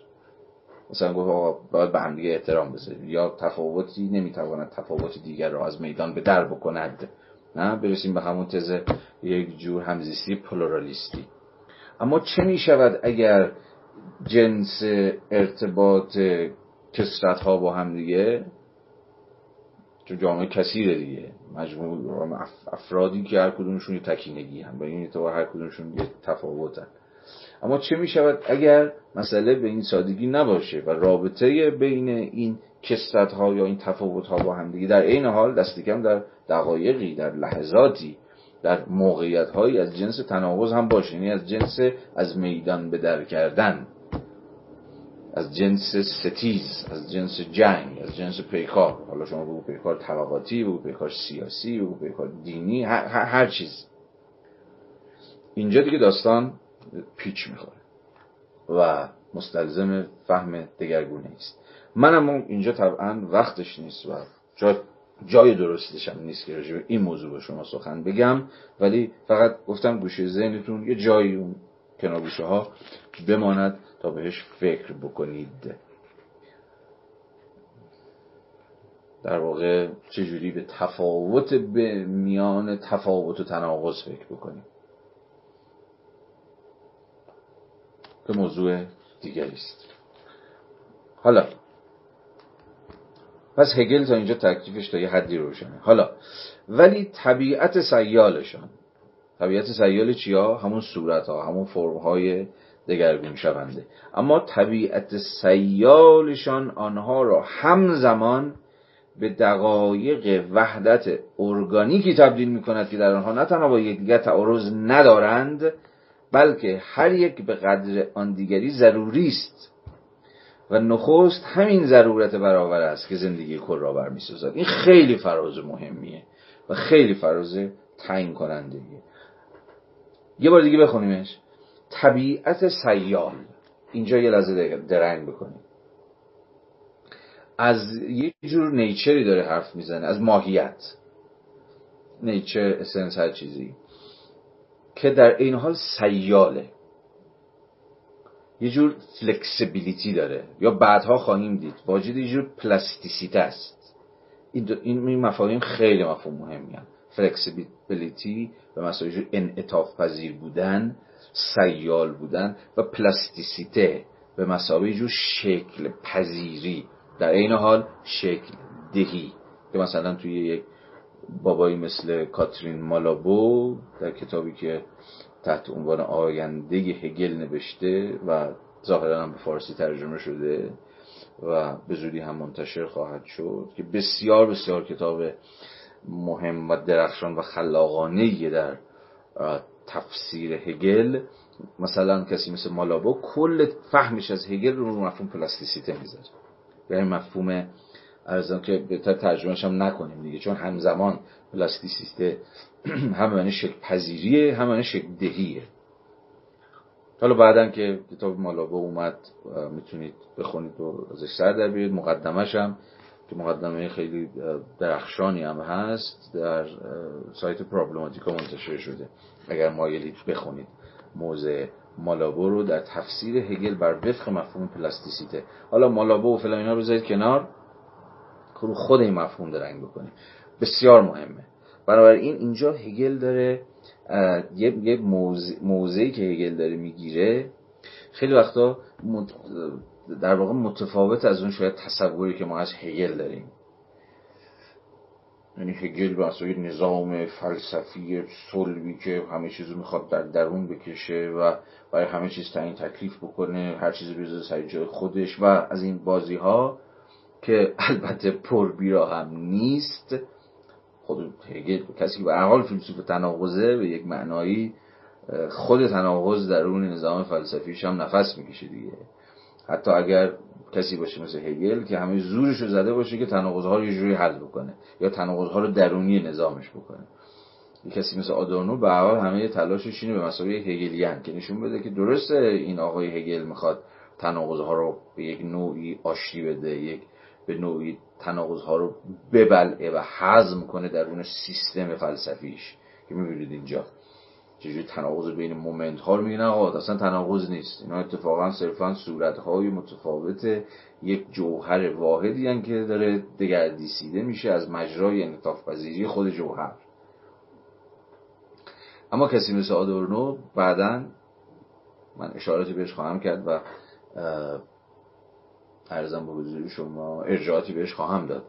مثلا گفت آقا باید به هم دیگه احترام بذاریم. یا تفاوتی نمی‌تواند تفاوت دیگر را از میدان به در بکند. نه؟ برسیم به همون تز یک جور همزیستی پلورالیستی. اما چه می شود اگر جنس ارتباط کسرت ها با هم دیگه؟ چون جامعه کثیره دیگه. مجموع افرادی که هر کدومشون یه تکینگی هم. به این اعتبار هر کدومشون یه تفاوتن. اما چه می شود اگر مسئله به این سادگی نباشه و رابطه بین این کسرت ها یا این تفاوت ها با هم دیگه. در این حال دست کم در دقایقی در لحظاتی در موقعیت هایی از جنس تناقض هم باشه. یعنی از جنس از میدان به در کردن از جنس ستیز از جنس جنگ از جنس پیکار. حالا شما بگو پیکار طبقاتی بگو پیکار سیاسی بگو پیکار دینی هر, هر چیز. اینجا دیگه داستان پیچ می‌خوره و مستلزم فهم دگرگونه است. من اما اینجا طبعا وقتش نیست و جا جای درستش هم نیست که راجع این موضوع به شما سخن بگم. ولی فقط گفتم گوشه ذهنتون یه جایی اون کنار ها بماند تا بهش فکر بکنید. در واقع چجوری به تفاوت به میان تفاوت و تناقض فکر بکنیم. که موضوع دیگری است. حالا پس هگل تا اینجا تکلیفش تا یه حدی روشنه. حالا ولی طبیعت سیالشان طبیعت سیال چیا؟ همون صورت ها همون فرم های دگرگون شونده. اما طبیعت سیالشان آنها را همزمان به دقایق وحدت ارگانیکی تبدیل می کند که در آنها نه تنها با یکدیگر تعارض ندارند بلکه هر یک به قدر آن دیگری ضروری است. و نخست همین ضرورت برابر است که زندگی کل را برمیسازد. این خیلی فراز مهمیه و خیلی فراز تعیین کننده یه بار دیگه بخونیمش. طبیعت سیال. اینجا یه لحظه درنگ بکنیم. از یه جور نیچری داره حرف می‌زنه. از ماهیت. نیچر اسنس هر چیزی. که در این حال سیاله. یه جور فلکسیبیلیتی داره. یا بعدها خواهیم دید. واجد یه جور پلاستیسیته است. این, این مفاهیم خیلی مفهوم مهمی هم. فلکسیبیلیتی به مسائل انعطاف پذیر بودن سیال بودن و پلاستیسیته به مسابقه جور شکل پذیری. در این حال شکل دهی. که مثلا توی یک بابایی مثل کاترین مالابو در کتابی که تحت عنوان آینده هگل نوشته و ظاهرا هم به فارسی ترجمه شده و به زودی هم منتشر خواهد شد که بسیار بسیار کتاب مهم و درخشان و خلاقانه در تفسیر هگل. مثلا کسی مثل مالابو کل فهمش از هگل رو مفهوم پلاستیسیته می‌ذاره. یعنی مفهوم ارزان که بهتر ترجمهش هم نکنیم دیگه چون همزمان پلاستیسیته. هم معنی شکل پذیریه هم معنی شکل دهیه. حالا بعدا که کتاب مالابو اومد می‌تونید بخونید و ازش سر در بیارید. مقدمش هم که مقدمه خیلی درخشانی هم هست در سایت پرابلماتیکا منتشر شده. اگر مایلید بخونید. موضع مالابو رو در تفسیر هگل بر وفق مفهوم پلاستیسیته. حالا مالابو و فلان اینا رو بذارید کنار. رو خود این مفهوم درنگ بکنیم بسیار مهمه. بنابراین اینجا هگل داره یه موضعی که هگل داره می‌گیره خیلی وقتا در واقع متفاوت از اون شاید تصوری که ما از هگل داریم. یعنی هگل به نظام فلسفی صلبی که همه چیز رو می‌خواد در درون بکشه و برای همه چیز تعیین تکلیف بکنه هر چیزی بذاره سر جای خودش و از این بازی ها که البته پربیرا هم نیست. خود هگل کسی به حال فیلسوف تناقضه به یک معنایی خود تناقض در اون نظام فلسفیش هم نفس می‌کشه دیگه. حتی اگر کسی باشه مثل هگل که همه زورش رو زده باشه که تناقض رو یه جوری حل بکنه یا تناقض رو درونی نظامش بکنه. یه کسی مثل آدورنو به حال همه تلاشش اینه به مسابقه هگلیان که نشون بده که درسته این آقای هگل می‌خواد تناقض ها رو به یک نوعی آشتی بده یک به نوعی تناقض ها رو ببلعه و حزم کنه در اون سیستم فلسفیش. که می‌بینید اینجا چجوری تناقض بین مومنت ها رو میگن آقا اصلا تناقض نیست. اینا اتفاقا صرفا صورت های متفاوت یک جوهر واحدی هن که داره دگردیسیده میشه از مجرای انطاف پذیری خود جوهر. اما کسی مثل آدورنو بعدا من اشاراتی بهش خواهم کرد و ارزم به حضور شما ارجاعاتی بهش خواهم داد.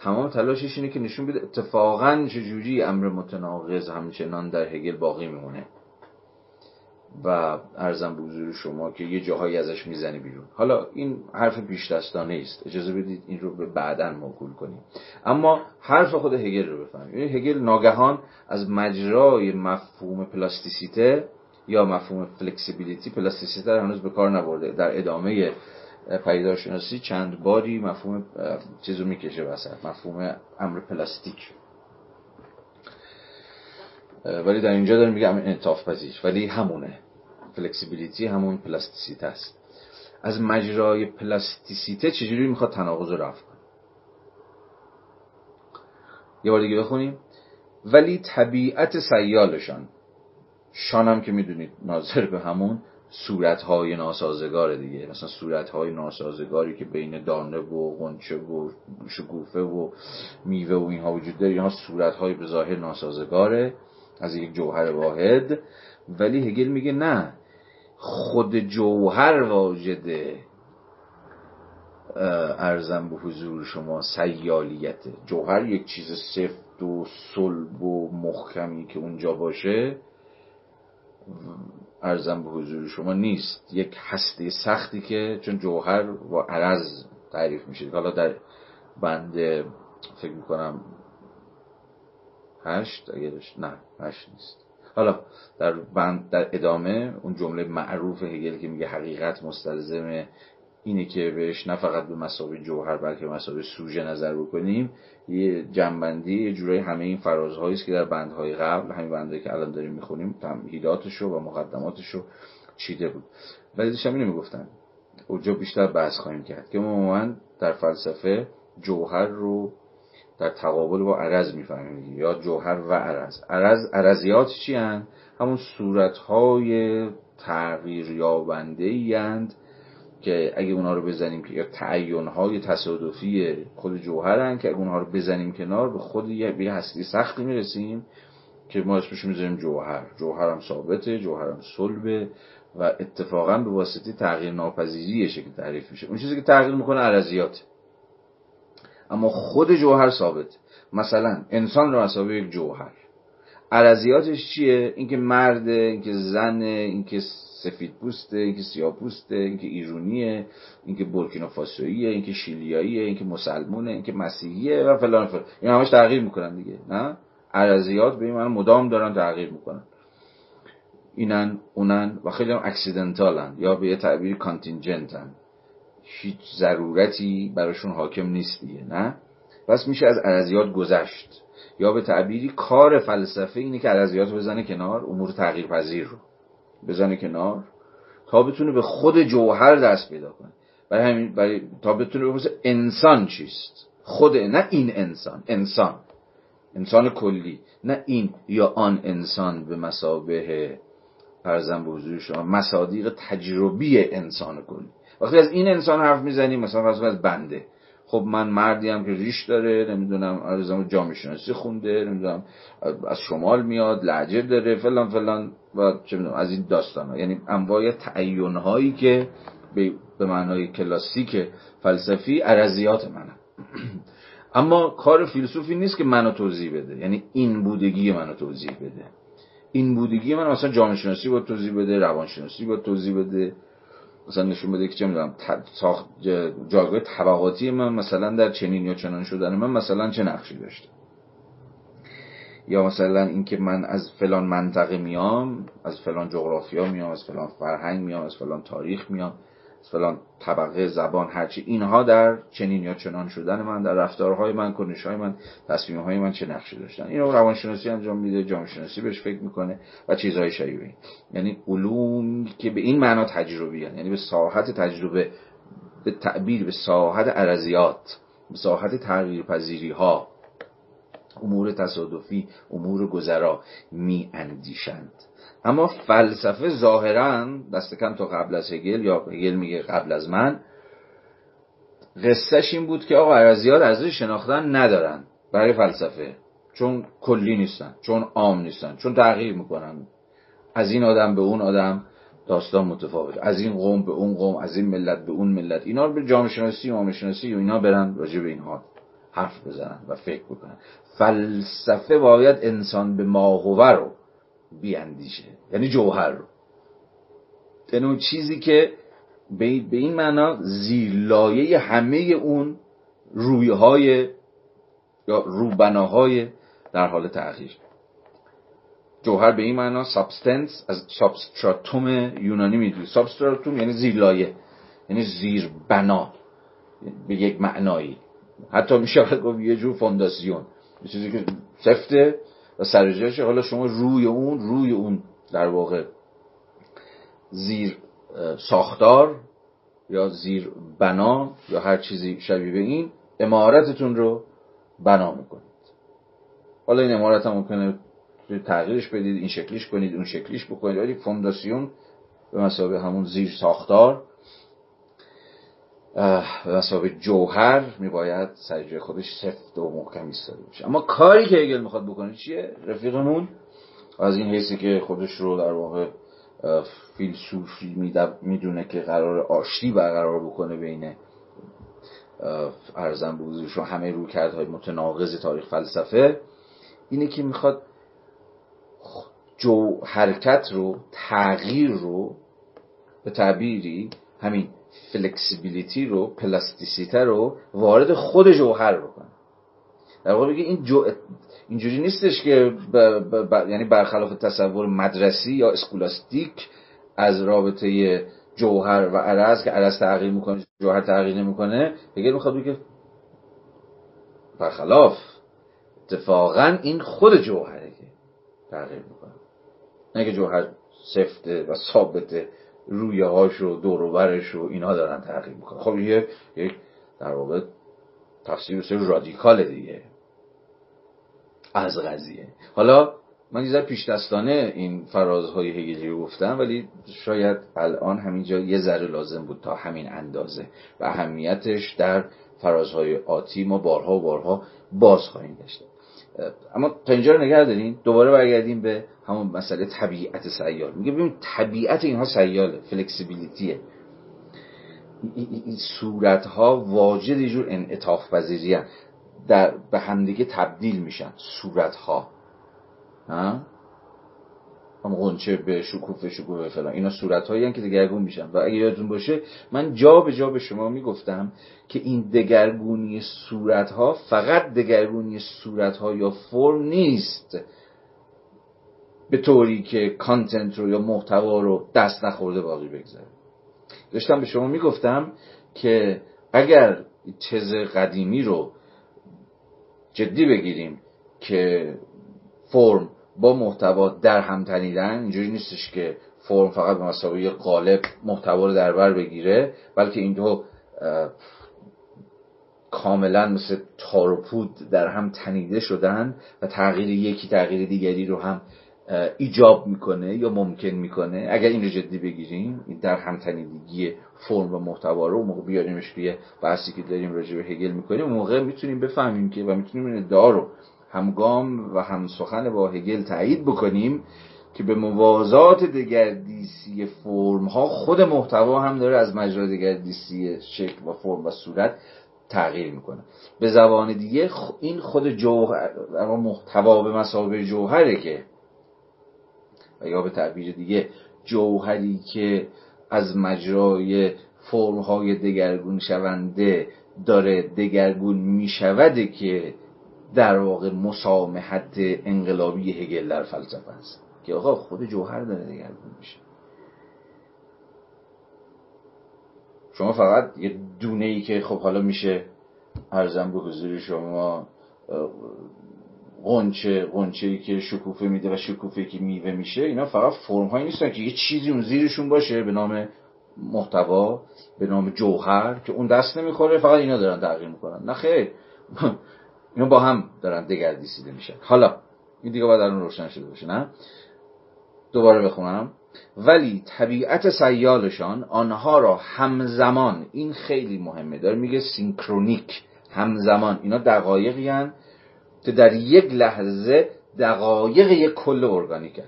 تمام تلاشش اینه که نشون بده اتفاقا چجوری امر متناقض همچنان در هگل باقی میمونه. و ارزم به حضور شما که یه جاهایی ازش می‌زنی بیرون. حالا این حرف پیش دستانه است. اجازه بدید این رو به بعدا موکول کنیم. اما حرف خود هگل رو بفهمیم. یعنی هگل ناگهان از مجرای مفهوم پلاستیسیته یا مفهوم فلکسیبیلیتی پلاستیسیته هنوز به کار نبرده در ادامه پدیدارشناسی چند باری مفهوم چیزو می‌کشه وسط مفهوم امر پلاستیک. ولی در اینجا داره میگه انعطاف پذیر ولی همونه. flexibility همون پلاستیسیته است. از مجرای پلاستیسیته چجوری می‌خواد تناقض رو رفع کنه؟ یه بار دیگه بخونیم. ولی طبیعت سیالشان شانم که می‌دونید ناظر به همون صورتهای ناسازگار دیگه. مثلا صورتهای ناسازگاری که بین دانه و غنچه و شکوفه و میوه و اینها وجود داره اینها صورتهای به ظاهر ناسازگاره. از یک جوهر واحد. ولی هگل میگه نه خود جوهر واجده ارزم به حضور شما سیالیت. جوهر یک چیز سفت و صلب و محکمی که اونجا باشه. ارزم به حضور شما نیست. یک هسته سختی که چون جوهر و عرض تعریف میشه حالا در بند فکر می‌کنم هشت اگه نه هشت نیست. حالا در بند در ادامه اون جمله معروف هگل که میگه حقیقت مستلزم اینه که بهش نه فقط به مسابقه جوهر بلکه مسابقه سوژه نظر بکنیم. یه جنبندی یه جورایی همه این فرازهایی است که در بندهای قبل همین بندهایی که الان داریم می‌خونیم تمهیداتشو و مقدماتشو چیده بود. ولی داشتم اینو می‌گفتن اونجا بیشتر بحث خواهیم کرد که ما در فلسفه جوهر رو در تقابل با عرض می‌فهمیم یا جوهر و عرض. عرض عرضیات چی هن؟ همون صورتهای تغییر یابنده اند که اگه اونها رو بزنیم که یا تعین های تصادفی خود جوهرن که اگه اونها رو بزنیم کنار به خود یه هستی سختی می‌رسیم که ما اسمش می‌ذاریم جوهر. جوهرم ثابته جوهرم صلبه و اتفاقا به واسطه تغییر ناپذیریشه که تعریف میشه. اون چیزی که تغییر می‌کنه عرضیات. اما خود جوهر ثابت. مثلا انسان رو مسابقه یک جوهر. عرضیاتش چیه؟ اینکه مرده اینکه زنه اینکه سفید پوسته اینکه سیاه پوسته اینکه ایرونیه اینکه بورکینافاسویه اینکه شیلیاییه اینکه مسلمونه اینکه مسیحیه و فلان فلان. این همش تغییر می‌کنن دیگه نه؟ عرضیات به این معنی مدام دارن تغییر می‌کنن. اینن اونن و خیلی هم اکسیدنتالن یا به یه تعبیر کانتینجنتن. هیچ ضرورتی براشون حاکم نیست دیگه نه؟ پس میشه از عرضیات گذشت یا به تعبیری کار فلسفه اینه که عرضیات بزنه کنار امور تغییر پذیر رو. بزنه کنار تا بتونه به خود جوهر دست پیدا کنه. برای همین برای تا بتونه بپرسه انسان چیست؟ خود نه این انسان انسان. انسان کلی. نه این یا آن انسان به مسابه ارزم به حضور شما مصادیق تجربی انسان کلی. وقتی از این انسان حرف می‌زنیم مثلا فرض از بنده. خب من مردی هم که ریش داره نمی‌دونم از جامعه شناسی خونده نمی‌دونم از شمال میاد لهجه داره فلان فلان و چه می‌دونم از این داستان ها. یعنی انواع تعین هایی که به, معنای کلاسیک فلسفی عرضیات منه. اما کار فیلسوفی نیست که منو توضیح بده. یعنی این بودگی منو توضیح بده. این بودگی من مثلا جامعه شناسی باید توضیح بده روانشناسی باید توضیح بده. مثلا نشون بده که چه می‌دونم جایگاه طبقاتی من مثلا در چنین یا چنان شدن من مثلا چه نقشی داشته؟ یا مثلا اینکه من از فلان منطقه میام از فلان جغرافیا میام از فلان فرهنگ میام از فلان تاریخ میام. فلان طبقه زبان هرچی اینها در چنین یا چنان شدن من در رفتارهای من کنشهای من تصمیمهای من چه نقشی داشتن؟ اینو روانشناسی انجام میده جامعه شناسی بهش فکر می‌کنه و چیزهای شبیه یعنی علوم که به این معنا تجربی هن. یعنی به ساحت تجربه به تعبیر به ساحت عرضیات به ساحت تغییر پذیری ها امور تصادفی امور گذرا می اندیشند اما فلسفه ظاهرا دست کم تا قبل از هگل یا هگل میگه قبل از من قصهش این بود که آقا عرضیات ارزش شناختن ندارن برای فلسفه چون کلی نیستن چون عام نیستن چون تغییر می‌کنن. از این آدم به اون آدم داستان متفاوت از این قوم به اون قوم از این ملت به اون ملت. اینا رو به جامعه شناسی و شناسی و اینا برن راجع به اینها حرف بزنن و فکر بکنن. فلسفه باید انسان بماهو رو بیاندیشه. یعنی جوهر رو. یعنی اون چیزی که به این معنا زیرلایه همه اون رویهای یا روبناهای در حال تغییر جوهر به این معنا substance از substratum یونانی می‌دونی. substratum یعنی زیرلایه. یعنی زیر بنا به یک معنایی. حتی میشه گفت یه جور فونداسیون. یه چیزی که سفته. و سرجاشه حالا شما روی اون روی اون در واقع زیر ساختار یا زیر بنا یا هر چیزی شبیه به این امارتتون رو بنا می‌کنید. حالا این امارت هم ممکنه تغییرش بدید این شکلیش کنید اون شکلیش بکنید ولی فونداسیون به مسابقه همون زیر ساختار مسابقه جوهر میباید سر جای خودش سفت و محکم ایستاده باشه. اما کاری که اگل می‌خواد بکنه چیه؟ رفیقمون از این حیثی که خودش رو در واقع فیلسوفی می‌دونه که قرار آشتی برقرار بکنه بین ارزم و همه رویکردهای متناقض تاریخ فلسفه اینه که می‌خواد جو حرکت رو تغییر رو به تعبیری همین فلکسیبیلیتی رو پلاستیسیته رو وارد خود جوهر بکنه. در واقع بگه این جو... اینجوری نیستش که یعنی برخلاف تصور مدرسی یا اسکولاستیک از رابطه جوهر و عرض که عرض تغییر می‌کنه جوهر تغییر نمی‌کنه هگل می‌خواد بگه برخلاف اتفاقا این خود جوهره که تغییر می‌کنه. نه که جوهر سفته و ثابته. رویه هاش و دوروبرش و اینا دارن تغییر می‌کنه خب یه یک در واقع تفسیر بسیار رادیکال دیگه. از قضیه. حالا من یه پیش دستانه این فرازهای هگلی رو گفتم ولی شاید الان همینجا یه ذره لازم بود تا همین اندازه و اهمیتش در فرازهای آتی ما بارها و بارها باز خواهیم داشت. اما تا اینجا رو نگه داریم دوباره برگردیم به همون مسئله طبیعت سیال میگه ببین طبیعت اینها سیاله فلکسیبیلیتیه. این صورت ها واجد یه جور انعطاف پذیری در به همدیگه تبدیل میشن صورت ها؟ هم غنچه به شکوفه شکوفه فلان. اینا صورت هایی که دگرگون میشن. و اگه یادتون باشه من جا به جا به شما می‌گفتم که این دگرگونی صورت ها فقط دگرگونی صورت ها یا فرم نیست. به طوری که کانتنت رو یا محتوا رو دست نخورده باقی بگذاره. داشتم به شما می‌گفتم که اگر تز قدیمی رو جدی بگیریم که فرم با محتوا در هم تنیدن اینجوری نیستش که فرم فقط به مسابقه قالب محتوا رو در بر بگیره بلکه این دو کاملا مثل تار در هم تنیده شدن و تغییر یکی تغییر دیگری رو هم ایجاب می‌کنه یا ممکن می‌کنه؟ اگر این رو جدی بگیریم این در هم تنیدگی فرم و محتوا رو موقع بیاریمش توی بحثی که داریم راجع به هگل می‌کنیم موقع می‌تونیم بفهمیم که و می‌تونیم این ادعا رو همگام و هم سخن با هگل تایید بکنیم که به موازات دگردیسی فرم ها خود محتوا هم داره از مجرا دگردیسی شکل و فرم و صورت تغییر می‌کنه. به زبان دیگه این خود جوهر محتوا به مسابقه جوهره که و یا به تعبیر دیگه جوهری که از مجرای فرم های دگرگون شونده داره دگرگون میشوده که در واقع مسامحت انقلابی هگل در فلسفه است. که آقا خود جوهر داره دگرگون میشه. شما فقط یه دونه ای که خب حالا میشه ارزم به حضور شما قنچه قنچه ای که شکوفه میده و شکوفه که میوه میشه اینا فقط فرم هایی نیستن که یه چیزی اون زیرشون باشه به نام محتوا به نام جوهر که اون دست نمی‌خوره فقط اینا دارن تغییر می‌کنن. نه خیر. اینا با هم دارن دگردیسیده میشن. حالا این دیگه باید اون روشن شده باشه نه؟ دوباره بخونم. ولی طبیعت سیالشان آنها را همزمان این خیلی مهمه داره میگه synchronic همزمان. اینا دقایقی هن که در یک لحظه دقایق یک کل ارگانیکه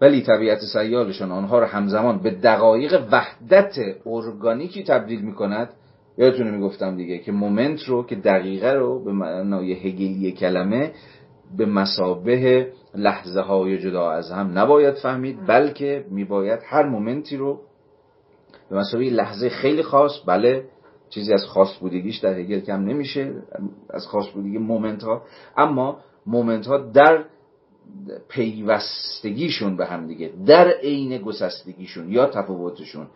ولی طبیعت سیالشان آنها را همزمان به دقایق وحدت ارگانیکی تبدیل می کند یادتونه می‌گفتم دیگه که moment رو که دقیقه رو به معنای هگلی کلمه به مثابه لحظه های جدا از هم نباید فهمید بلکه میباید هر moment ی رو به مثابه لحظه خیلی خاص بله چیزی از خاص بودگیش در هگل کم نمیشه از خاص بودگی moment ها اما moment ها در پیوستگیشون به هم دیگه در عین گسستگیشون یا تفاوتشون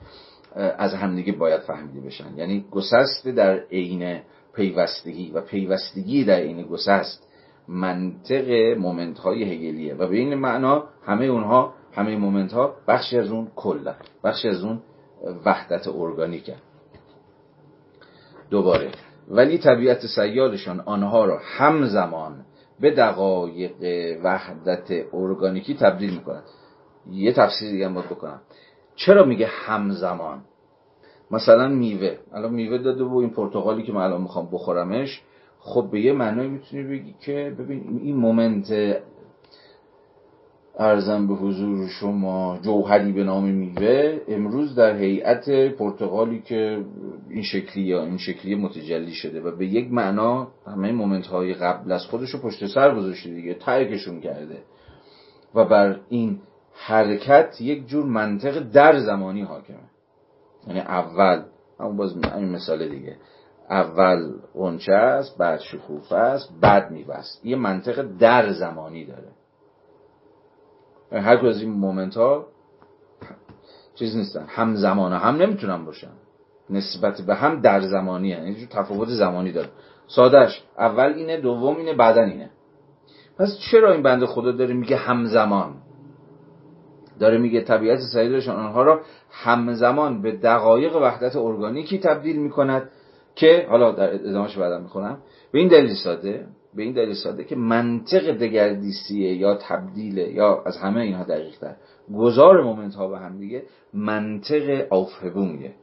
از همدیگه باید فهمیده بشن. یعنی گسست در عین پیوستگی و پیوستگی در عین گسست منطق moment های هگلیه. و به این معنا همه اونها همه moment ها بخشی از اون کل بخشی از اون وحدت ارگانیکه دوباره. ولی طبیعت سیالشان آنها را همزمان به دقایق وحدت ارگانیکی تبدیل می‌کنند. یه تفسیر دیگه باید بکنم. چرا میگه همزمان؟ مثلا میوه. الان میوه داده و این پرتغالی که من الان می‌خوام بخورمش خب به یه معنی می‌تونی بگی که ببین این moment عرضم به حضور شما جوهری به نام میوه. امروز در هیئت پرتغالی که این شکلی یا این شکلی متجلی شده و به یک معنا همه moment های قبل از خودش رو پشت سر گذاشته دیگه ترکشون کرده. و بر این حرکت یک جور منطق در زمانی حاکمه. یعنی اول همون باز این مثال دیگه. اول اونچه است بعد شکوفه است بعد میبست یه منطق در زمانی داره. هر از این مومنت ها چیز نیستن. هم زمان هم نمی‌تونن باشن. نسبت به هم در زمانی هن. یعنی تفاوت زمانی داره سادش اول اینه دوم اینه بعدا اینه. پس چرا این بنده خدا داره میگه همزمان؟ داره میگه طبیعت سعیدشان آنها را همزمان به دقایق وحدت ارگانیکی تبدیل می‌کند که حالا در ادامهش بعدا می‌خونم. به این دلیل ساده. به این دلیل ساده که منطق دگردیستیه یا تبدیله یا از همه اینها دقیق تر گذار مومنت ها به هم دیگه منطق آفهبونگه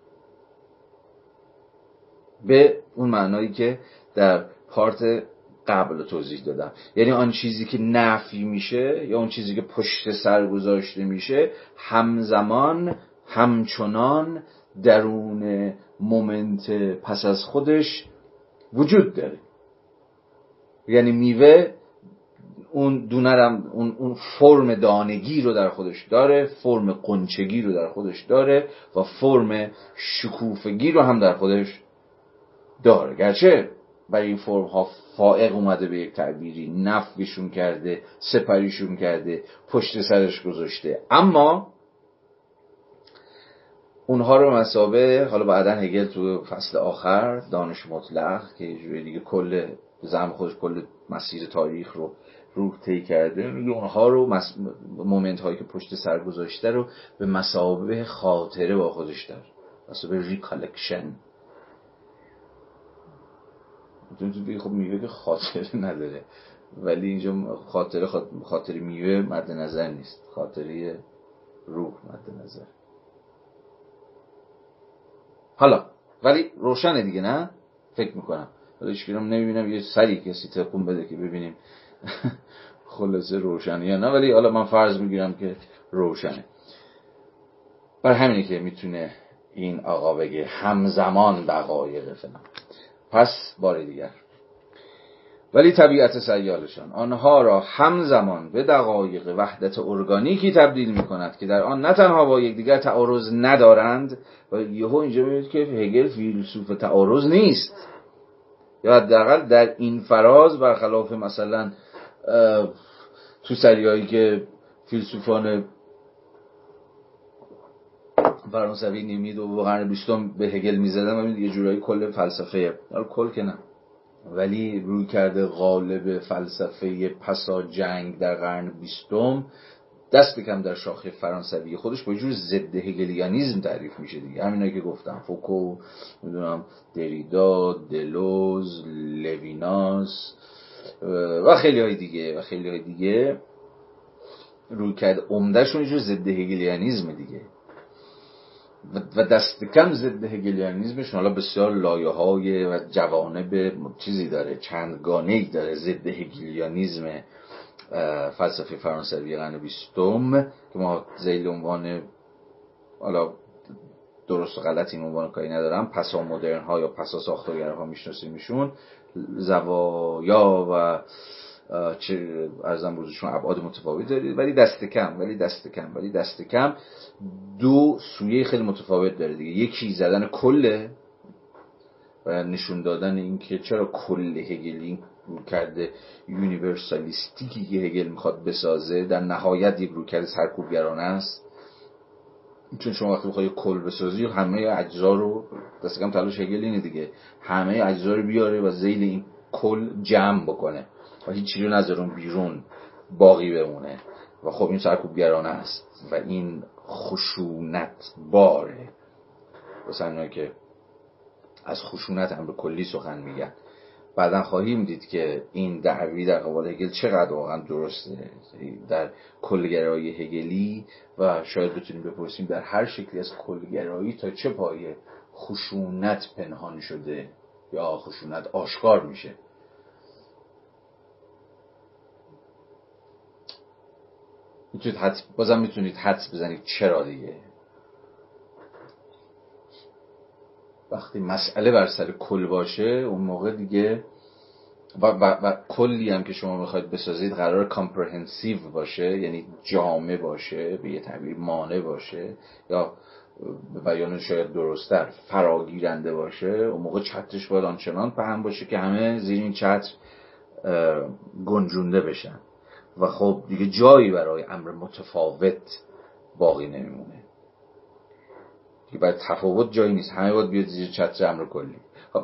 به اون معنایی که در پارت قبل توضیح دادم. یعنی آن چیزی که نفی میشه یا اون چیزی که پشت سر گذاشته میشه همزمان همچنان درون مومنت پس از خودش وجود داره. یعنی میوه اون دونرم اون, اون فرم دانگی رو در خودش داره فرم قنچگی رو در خودش داره و فرم شکوفگی رو هم در خودش داره. گرچه برای این فرم ها فائق اومده به یک تعبیری نفیشون کرده سپریشون کرده پشت سرش گذاشته. اما اونها رو مسابه حالا بعدا هگل تو فصل آخر دانش مطلق که یه دیگه کل زم خودش کل مسیر تاریخ رو روح طی کرده. اونها رو مس... مومنت هایی که پشت سر گذاشته رو به مسابه خاطره با خودش داره مثابه recollection. خب میوه که خاطره نداره. ولی اینجا خاطره خاطره میوه مد نظر نیست. خاطره روح مد نظر. حالا ولی روشنه دیگه نه؟ فکر می‌کنم. هیچ نمی‌بینم یه سری کسی تکون بده که ببینیم خلاصه روشنه یا نه. ولی حالا من فرض می‌گیرم که روشنه. بر همینه که می‌تونه این آقا بگه همزمان دقایق فلان پس بار دیگر. ولی طبیعت سیالشان آنها را همزمان به دقایق وحدت ارگانیکی تبدیل می کند که در آن نه تنها با یکدیگر تعارض ندارند و یهو اینجا می‌بینید که هگل فیلسوف تعارض نیست. یا حداقل در این فراز برخلاف مثلا تو سریایی که فیلسوفان فرانسوی نیمید و قرن بیستم به هگل می‌زدن و یه جورایی کل فلسفه کل که نه. ولی روی کرده غالب فلسفه پسا جنگ در قرن بیستم دست بکم در شاخه فرانسوی. خودش با جور ضد هگلیانیزم تعریف میشه دیگه. همینایی که گفتم. فوکو می‌دونم دریدا دلوز لویناس و خیلی های دیگه و خیلی های دیگه. روی کرده عمدهشون یه جور ضد هگلیانیزم دیگه. و دست کم ضد هگلیانیزمش حالا بسیار لایه های و جوانب چیزی داره. چندگانه داره ضد هگلیانیزم فلسفه فرانسوی قرن بیستم که ما زیل عنوان حالا درست و غلط این عنوان کاری ندارم پسا مدرن ها یا پسا ساختارگرها ها میشون زوایا و چه ارزم بزرگشون ابعاد متفاوت دارید. ولی دست کم ولی دست کم ولی دست کم دو سویه خیلی متفاوت داره دیگه. یکی زدن کله و نشون دادن اینکه چرا کل هگلی کرده یونیورسالیستیکی که هگل می‌خواد بسازه در نهایت یک رویکرد سرکوبگرانه است. چون شما وقتی بخوای کل بسازی همه اجزا رو دست کم تلاش هگل اینه دیگه. همه اجزا رو بیاره و زیل این کل جمع بکنه و هیچ رو نذارون بیرون باقی بمونه. و خب این سرکوبگرانه است و این خشونت باره. مثلا که از خشونت هم به کلی سخن میگن. بعدا خواهیم دید که این دعوی در قبال هگل چقدر واقعا درسته. در کلگرایی هگلی و شاید بتونیم بپرسیم در هر شکلی از کلگرایی تا چه پایه خشونت پنهان شده یا خشونت آشکار میشه. می‌تونید حد بازم می‌تونید حدس بزنید چرا دیگه؟ وقتی مسئله بر سر کل باشه اون موقع دیگه و, و, و کلی هم که شما می‌خواید بسازید قرار کامپرهنسیو باشه یعنی جامع باشه به یه تعبیر مانع باشه یا بیان شاید درستتر فراگیرنده باشه اون موقع چترش باید آنچنان پهن باشه که همه زیر این چتر گنجونده بشن. و خب دیگه جایی برای امر متفاوت باقی نمیمونه. دیگه باید تفاوت جایی نیست. همه باید بیاد زیر چتر امر کلی.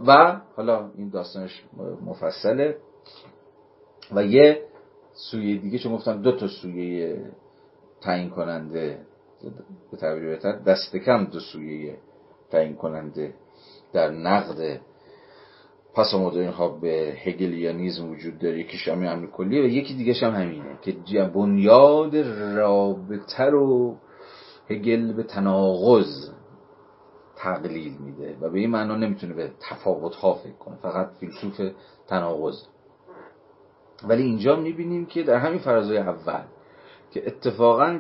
و حالا این داستانش مفصله. و یه سویه دیگه چون گفتم دو تا سویه تعیین کننده به تعبیر بهتر. دست کم دو سویه تعیین کننده در نقد پس مدرن ها به هگلیانیزم وجود داره. یکیش همین امر کلیه و یکی دیگه هم همینه که بنیاد رابطه رو هگل به تناقض تقلیل میده و به این معنا نمی‌تونه به تفاوت ها فکر کنه. فقط فیلسوف تناقض. ولی اینجا می‌بینیم که در همین فرازهای اول که اتفاقا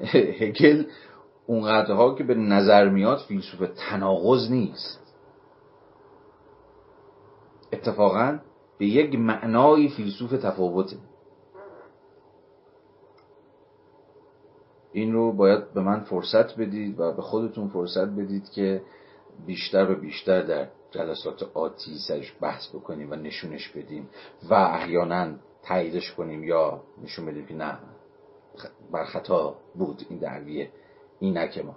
هگل اونقدرها که به نظر میاد فیلسوف تناقض نیست. اتفاقا به یک معنای فیلسوف تفاوته. این رو باید به من فرصت بدید و به خودتون فرصت بدید که بیشتر و بیشتر در جلسات آتی سرش بحث بکنیم و نشونش بدیم و احیانا تاییدش کنیم یا نشون بدیم که نه بر خطا بود این دعویه اینک ما.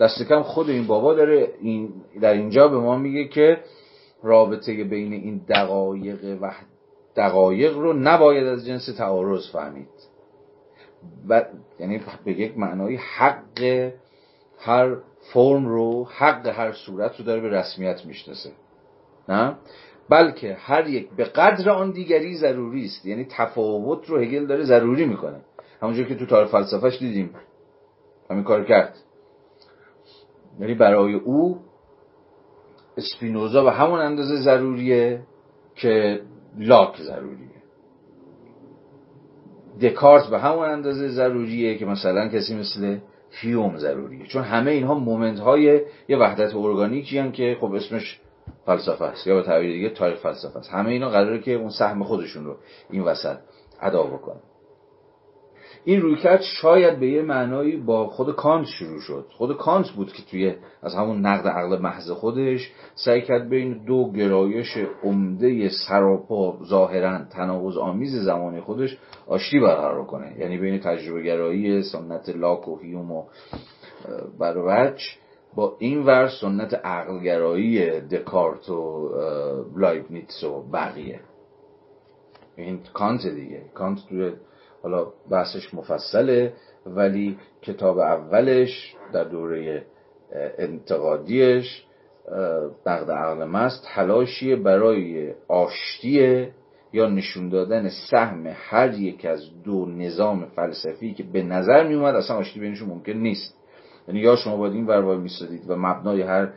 دست کم خود این بابا داره این در اینجا به ما میگه که رابطه بین این دقایق و دقایق رو نباید از جنس تعارض فهمید. و یعنی به یک معنای حق هر فرم رو حق هر صورت رو داره به رسمیت می‌شناسه. نه؟ بلکه هر یک به قدر آن دیگری ضروری است. یعنی تفاوت رو هگل داره ضروری می‌کنه. همونجور که تو تاریخ فلسفهش دیدیم. همین کار کرد. یعنی برای او اسپینوزا به همون اندازه ضروریه که لاک ضروریه. دکارت به همون اندازه ضروریه که مثلا کسی مثل هیوم ضروریه. چون همه اینها moment های یه وحدت ارگانیکی هم که خب اسمش فلسفه است یا به تعبیر دیگه تاریخ فلسفه است. همه اینا قراره که اون سهم خودشون رو این وسط ادا بکنن. این رویکرد شاید به یه معنایی با خود کانت شروع شد. خود کانت بود که توی از همون نقد عقل محض خودش سعی کرد بین دو گرایش عمده سراپا ظاهرا تناقض آمیز زمانی خودش آشتی برقرار کنه. یعنی بین تجربه گرایی سنت لاک و هیوم و بروبچ با این ور سنت عقلگرایی دکارت و لایبنیتس و بقیه. این کانت دیگه. کانت توی حالا بحثش مفصله ولی کتاب اولش در دوره انتقادیش نقد عقل محض تلاشی برای آشتی یا نشون دادن سهم هر یک از دو نظام فلسفی که به نظر می اومد اصلا آشتی بینشون ممکن نیست. یعنی یا شما باید این ور میستادید و مبنای هر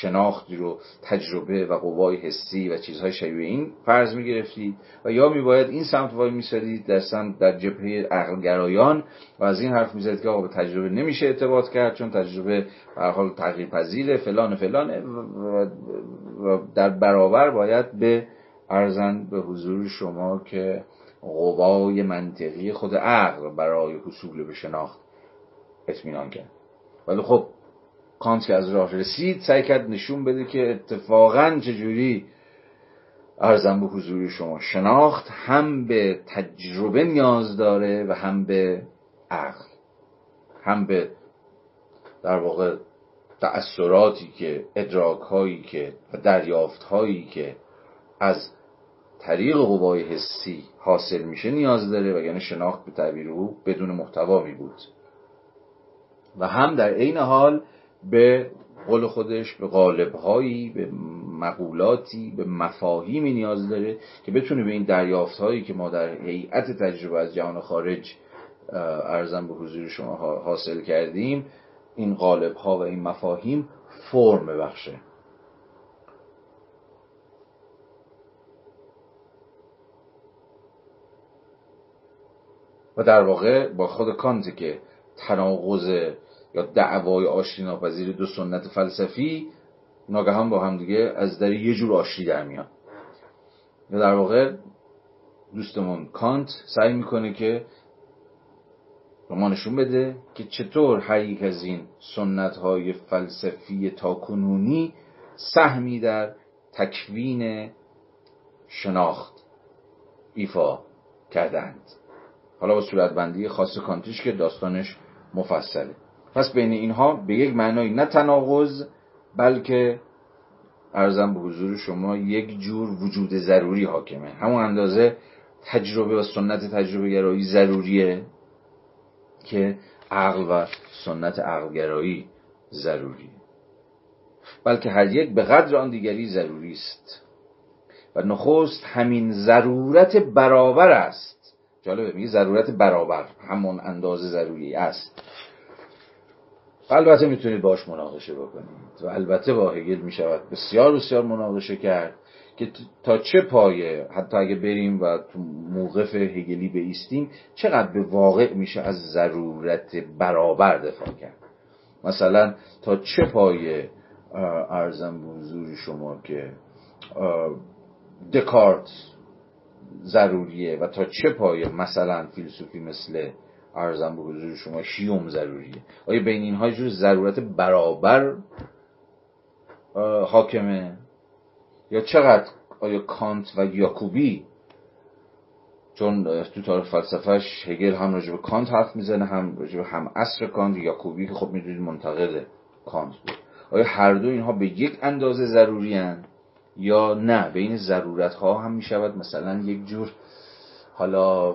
شناختی رو تجربه و قوای حسی و چیزهای شبیه این فرض می‌گرفتید و یا میباید این سمت وای میسادید در سمت در جبهه عقلگرایان و از این حرف می‌زدید که آقا به تجربه نمیشه ارتباط کرد چون تجربه به حال تغییر پذیره فلان فلانه و در برابر باید به ارزن به حضور شما که قوای منطقی خود عقل برای حصول به شناخت اطمینان کرد. ولی خب کانت که از راه رسید سعی کرد نشون بده که اتفاقا چجوری ارزم به حضور شما شناخت هم به تجربه نیاز داره و هم به عقل هم به در واقع تأثیراتی که ادراک هایی که و دریافت هایی که از طریق قوای حسی حاصل میشه نیاز داره و یعنی شناخت به تعبیر او بدون محتوا می بود و هم در عین حال به قول خودش به قالبهایی به مقولاتی به مفاهیمی نیاز داره که بتونه به این دریافت هایی که ما در هیئت تجربه از جهان خارج ارزم به حضور شما حاصل کردیم این قالب ها و این مفاهیم فرم ببخشه. و در واقع با خود کانت که تناقض یا دعوای آشتی ناپذیر دو سنت فلسفی ناگهان با هم دیگه از در یه جور آشتی در میان. یا در واقع دوستمون کانت سعی می‌کنه که ما نشون بده که چطور هر یک از این سنت های فلسفی تاکنونی سهمی در تکوین شناخت ایفا کردند حالا با صورتبندی خاص کانتیش که داستانش مفصله. پس بین اینها به یک معنای نه تناقض بلکه ارزم به حضور شما یک جور وجود ضروری حاکمه. همون اندازه تجربه و سنت تجربه گرایی ضروریه که عقل و سنت عقل گرایی ضروریه. بلکه هر یک به قدر آن دیگری ضروری است. و نخست همین ضرورت برابر است. جالبه میگه ضرورت برابر همون اندازه ضروری است. البته می‌تونید باش مناقشه بکنید. و البته با هگل می‌شود. بسیار بسیار مناقشه کرد که تا چه پایه؟ حتی اگه بریم و تو موقف هگلی بیستیم چقدر به واقع میشه از ضرورت برابر دفاع کرد؟ مثلا تا چه پایه ارزم حضور شما که دکارت ضروریه و تا چه پایه مثلا فیلسوفی مثل ارزم به حضور شما شیوم ضروریه. آیا بین اینها جور ضرورت برابر حاکمه؟ یا چقدر آیا کانت و یاکوبی؟ چون تو تاریخ فلسفهش هگل هم راجع به کانت حرف می‌زنه هم راجع به هم اصر کانت یاکوبی که خب می‌دونید منتقد کانت بود. آیا هر دو اینها به یک اندازه ضروری هن؟ یا نه؟ بین ضرورت ها هم می‌شود مثلا یک جور حالا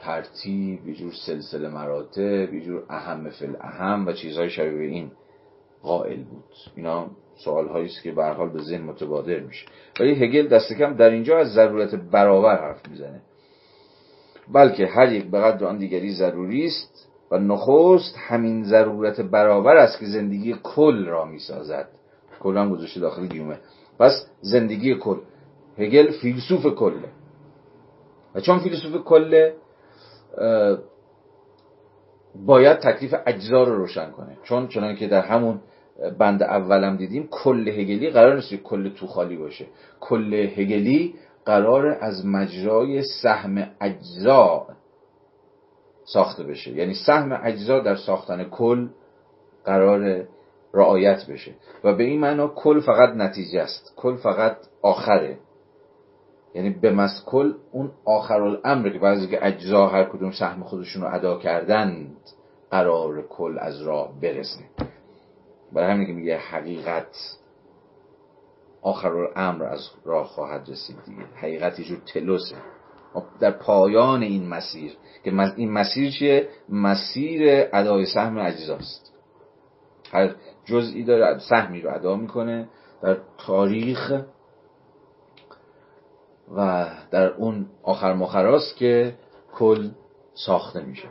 ترتیب یه جور سلسله مراتب یه جور اهم فل اهم و چیزهای شبیه این قائل بود. اینا سوال است که به حال به ذهن متبادر میشه. ولی هگل دست کم در اینجا از ضرورت برابر حرف می‌زنه. بلکه هر یک به قدر آن دیگری ضروری است و نخست همین ضرورت برابر است که زندگی کل را می‌سازد. کل هم گذاشته داخل گیومه. پس زندگی کل. هگل فیلسوف کله. و چون فیلسوف کله باید تکلیف اجزا رو روشن کنه. چون چنان که در همون بند اولم دیدیم کل هگلی قرار نیست کل تو خالی باشه. کل هگلی قرار از مجرای سهم اجزا ساخته بشه. یعنی سهم اجزا در ساختن کل قرار رعایت بشه. و به این معنا کل فقط نتیجه است. کل فقط آخره. یعنی به مسکل اون آخر الامر که بعضی که اجزا هر کدوم سهم خودشون رو ادا کردند قرار کل از راه برسه. برای همین که میگه حقیقت آخر الامر از راه خواهد رسید دیگه. حقیقت یه جور تلوسه. در پایان این مسیر که این مسیر چیه؟ مسیر ادای سهم اجزاست. هر جزئی داره سهمی رو ادا می‌کنه. در تاریخ و در اون آخر مخراست که کل ساخته میشه.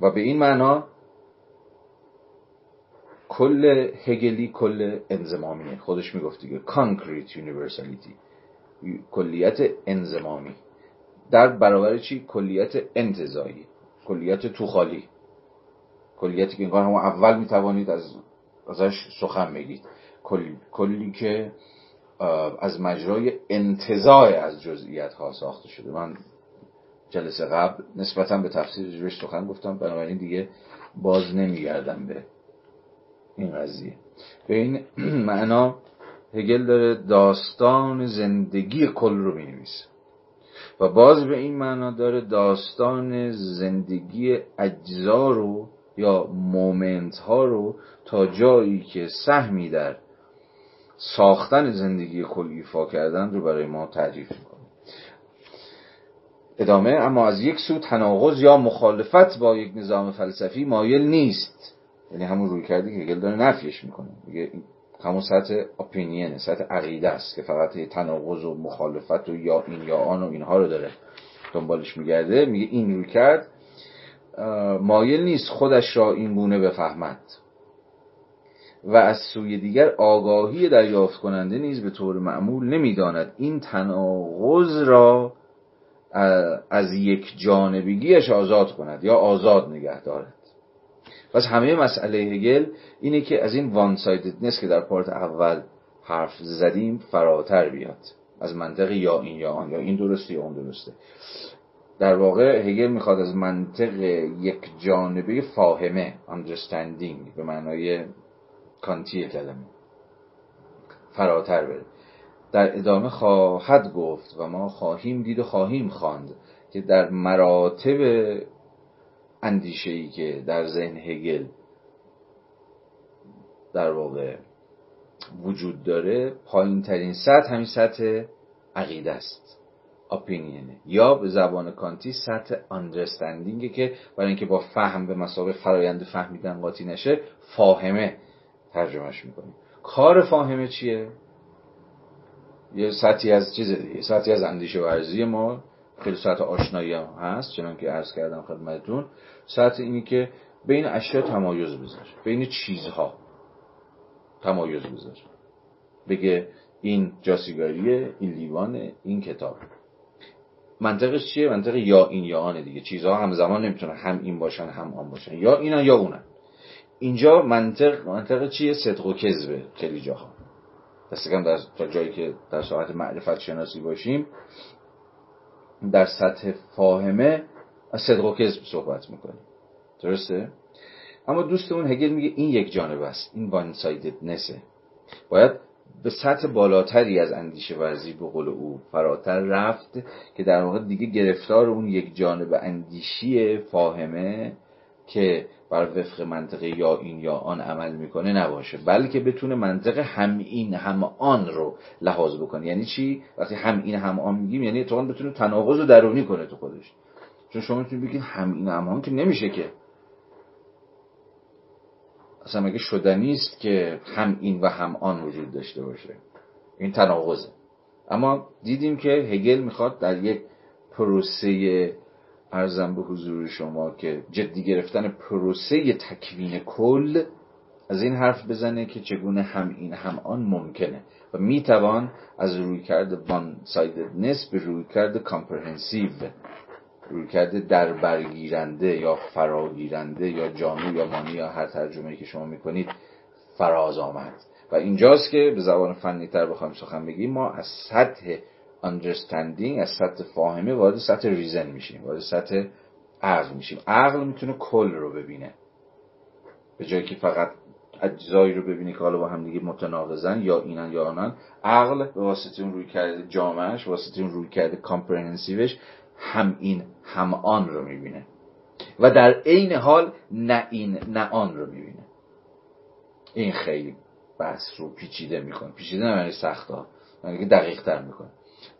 و به این معنا کل هگلی کل انزمامیه خودش می‌گفت دیگه. Concrete universality. کلیت انزمامی. در برابر چی؟ کلیت انتظایی. کلیت توخالی کلیتی که انگار همون اول می‌توانید از ازش سخن بگید. کلی, کلی که از مجرای انتظای از جزئیات ها ساخته شده. من جلسه قبل نسبتا به تفسیر جوش سخن گفتم بنابراین دیگه باز نمیگردم به این قضیه. به این معنا هگل داره داستان زندگی کل رو می‌نویسه. و باز به این معنا داره داستان زندگی اجزا رو یا مومنت ها رو تا جایی که سهمی در ساختن زندگی کل ایفا کردن رو برای ما تعریف می‌کنه. ادامه اما از یک سو تناقض یا مخالفت با یک نظام فلسفی مایل نیست. یعنی همون روی کردی که هگل داره نفیش می‌کنه. میگه همون سطح اپینین سطح عقیده است که فقط تناقض و مخالفت و یا این یا آن و اینها رو داره دنبالش میگرده. میگه این روی کرد. مایل نیست خودش را این گونه بفهمد. و از سوی دیگر آگاهی دریافت کننده نیز به طور معمول نمی‌داند. این تناقض را از یک جانبگیش آزاد کند یا آزاد نگه دارد. پس همه مسئله هگل اینه که از این one-sidedness که در part اول حرف زدیم فراتر بیاد. از منطق یا این یا آن. یا این درسته یا اون درسته. در واقع هگل می‌خواد از منطق یک جانبه فاهمه understanding به معنای کانتی کلمه فراتر بره در ادامه خواهد گفت و ما خواهیم دید و خواهیم خواند که در مراتب اندیشه ای که در ذهن هگل در واقع وجود داره پایین ترین سطح همین سطح عقیده است. اپینینه یا به زبان کانتی سطح اندرستندینگه که برای اینکه با فهم به مسابقه فرایند فهمیدن قاطی نشه فاهمه. ترجمهش می‌کنیم کار فاهمه چیه؟ یه سطحی از چیز دیگه سطحی از اندیشه ورزی ما خیلی سطح آشنایی هم هست چنان که عرض کردم خدمتتون. سطح اینی که بین اشیا تمایز بذار بین چیزها تمایز بذار. بگه این جاسیگاریه این لیوانه این کتاب. منطقش چیه؟ منطق یا این یا آنه دیگه. چیزها همزمان نمی‌تونن هم این باشن هم آن باشن. یا اینن یا اونن. اینجا منطق منطق چیه؟ صدق و کذبه. خیلی جاها دست در جایی که در ساعت معرفت شناسی باشیم در سطح فاهمه از صدق و کذب صحبت می‌کنیم. درسته؟ اما دوستمون هگل میگه این یک جانب است. این وان نسه باید به سطح بالاتری از اندیشه ورزی به قول او فراتر رفت که در واقع دیگه گرفتار اون یک جانب اندیشی فاهمه که بر وفق منطقه یا این یا آن عمل می‌کنه نباشه بلکه بتونه منطقه هم این هم آن رو لحاظ بکنه. یعنی چی؟ وقتی هم این هم آن میگیم یعنی اتفاقا بتونه تناقض رو درونی کنه تو خودش. چون شما می‌تونید بگید هم این هم آن که نمیشه که. اصلا مگه شدنی است که هم این و هم آن وجود داشته باشه؟ این تناقضه. اما دیدیم که هگل می‌خواد در یک پروسه ارزم به حضور شما که جدی گرفتن پروسه تکوین کل از این حرف بزنه که چگونه هم این هم آن ممکنه. و می‌توان از رویکرد one-sidedness به رویکرد comprehensive رویکرد در برگیرنده یا فراگیرنده یا جامع یا مانع یا هر ترجمه که شما می‌کنید فراز آمد. و اینجاست که به زبان فنی تر بخوایم سخن بگیم ما از سطح understanding از سطح فاهمه وارد سطح reason میشیم وارد سطح عقل میشیم. عقل می‌تونه کل رو ببینه. به جایی که فقط اجزایی رو ببینه که حالا با هم دیگه متناقضن یا اینن یا آنن عقل به واسطه اون روی کرده جامعش واسطه اون روی کرده کامپرهنسیوش هم این هم آن رو می‌بینه. و در عین حال نه این نه آن رو می‌بینه. این خیلی بحث رو پیچیده می‌کنه. پیچیده نه سخت ها دقیق تر می‌کنه.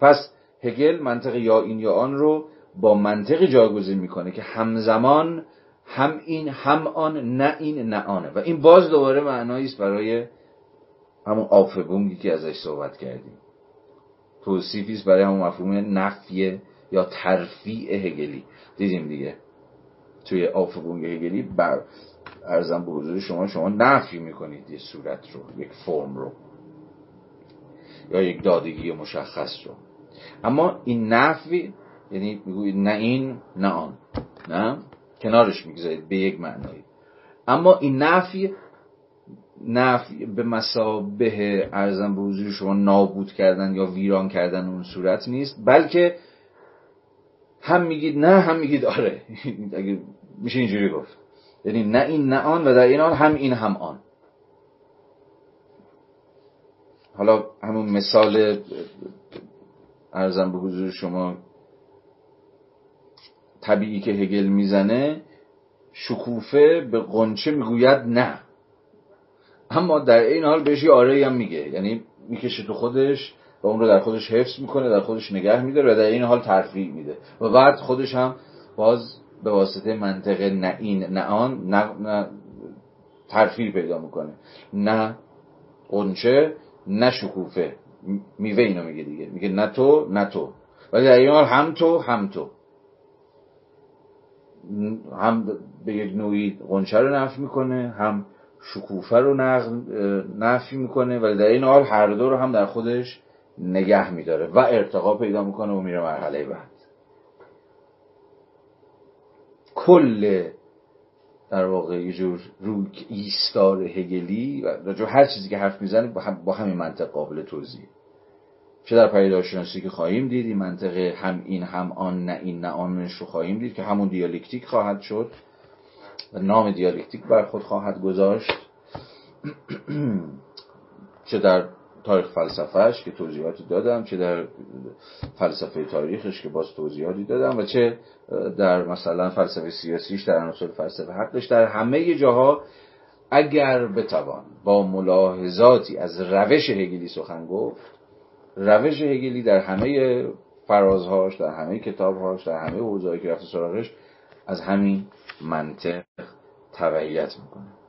پس هگل منطق یا این یا آن رو با منطق جایگزین می‌کنه که همزمان هم این هم آن نه این نه آنه. و این باز دوباره معنایی است برای همون آفبونگی که ازش صحبت کردیم. توصیفی برای همون مفهوم نفی یا ترفیع هگلی. دیدیم دیگه. توی آفبونگ هگلی بر ارزم به حضور شما شما نفی می‌کنید یه صورت رو یک فرم رو. یا یک دادگی مشخص رو. اما این نفی یعنی می‌گوید نه این نه آن. نه؟ کنارش می‌گذارید به یک معنایی. اما این نفی نفی به مسابه ارزم به حضور شما نابود کردن یا ویران کردن اون صورت نیست بلکه هم میگید نه هم میگید آره. میشه اینجوری گفت. یعنی نه این نه آن و در این حال هم این هم آن. حالا همون مثال ارزم به حضور شما طبیعی که هگل می‌زنه شکوفه به قنچه می‌گوید نه. اما در این حال بهش یه آره هم میگه. یعنی می‌کشه تو خودش و اون رو در خودش حفظ می‌کنه در خودش نگه میداره و در این حال ترفیع میده. و بعد خودش هم باز به واسطه منطق نه این نه آن نه, نه ترفیع پیدا می‌کنه. نه قنچه نه شکوفه. میوه اینو میگه دیگه. میگه نه تو نه تو. ولی در این حال هم تو هم تو. هم به یک نوعی قنچه رو نفی می‌کنه هم شکوفه رو نفی می‌کنه ولی در این حال هر دو رو هم در خودش نگه میداره و ارتقا پیدا می‌کنه و میره مرحله بعد. کل در واقع یه جور روی ایستار هگلی و هر چیزی که حرف می‌زنه با همین منطق قابل توضیح چه در پیداشناسی که خواهیم دید این منطق هم این هم آن نه این نه آنش رو خواهیم دید که همون دیالکتیک خواهد شد و نام دیالکتیک بر خود خواهد گذاشت. چه در تاریخ فلسفهش که توضیحاتی دادم چه در فلسفه تاریخش که باز توضیحاتی دادم و چه در مثلا فلسفه سیاسیش در عناصر فلسفه حقش در همه جاها اگر بتوان با ملاحظاتی از روش هگلی سخن گفت روش هگلی در همه فرازهاش در همه کتابهاش در همه حوزه‌ای که رفت سراغش از همین منطق تبعیت می‌کنه.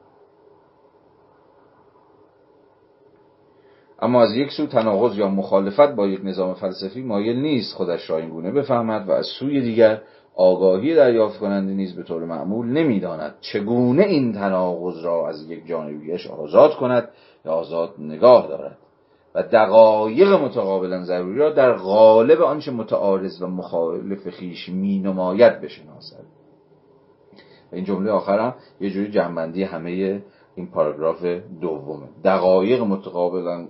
اما از یک سو تناقض یا مخالفت با یک نظام فلسفی مایل نیست خودش را اینگونه بفهمد و از سوی دیگر آگاهی دریافت کننده نیز به طور معمول نمی‌داند چگونه این تناقض را از یک جانبیش آزاد کند یا آزاد نگاه دارد و دقایق متقابلا ضروری را در قالب آنچه متعارض و مخالف خیش می نماید بشناسد این جمله آخرم یه جوری جنبندی همه این پاراگراف دومه. دقایق متقابلا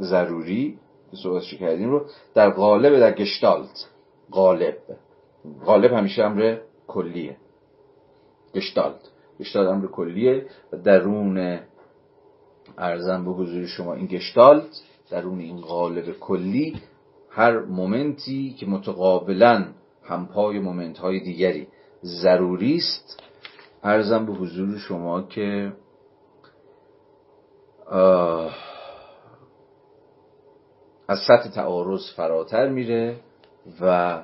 ضروری که صحبتش کردیم رو در قالب در گشتالت. قالب قالب همیشه امر کلیه. گشتالت. گشتالت امر کلیه و درون ارزم به حضور شما این گشتالت درون این قالب کلی هر مومنتی که متقابلا همپای مومنت های دیگری ضروری است. ارزم به حضور شما که از سطح تعارض فراتر میره و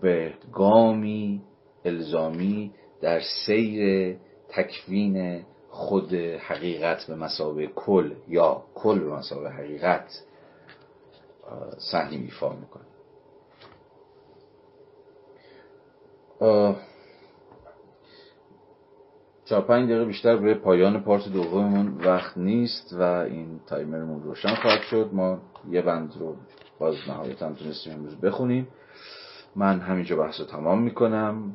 به گامی الزامی در سیر تکوین خود حقیقت به مسابه کل یا کل به مسابه حقیقت سهمی ایفا می‌کنه. چهار پنج دقیقه بیشتر به پایان پارت دوممون وقت نیست و این تایمرمون روشن خواهد شد. ما یه بند رو باز نهایتا تونستیم امروز بخونیم. من همینجا بحث رو تمام می‌کنم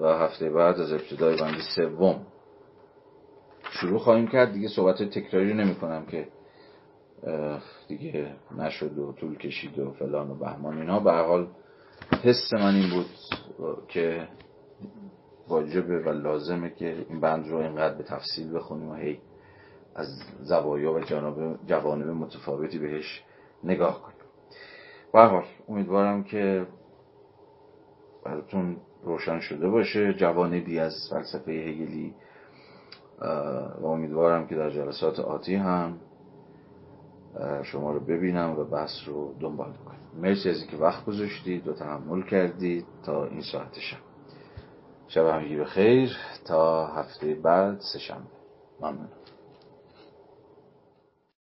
و هفته بعد از ابتدای بند سوم شروع خواهیم کرد. دیگه صحبت تکراری رو نمی کنم که دیگه نشد و طول کشید و فلان و بهمان اینا. به حال حس من این بود که واجبه و لازمه که این بند رو اینقدر به تفصیل بخونیم و هی از زوایا و جوانب متفاوتی بهش نگاه کنیم. به حال امیدوارم که براتون روشن شده باشه. جوانبی از فلسفه هگلی و امیدوارم که در جلسات آتی هم شما رو ببینم و بحث رو دنبال کنم. مرسی از اینکه وقت گذاشتید و تحمل کردید تا این ساعت شب. شب همگی به خیر تا هفته بعد سه شنبه. ممنون.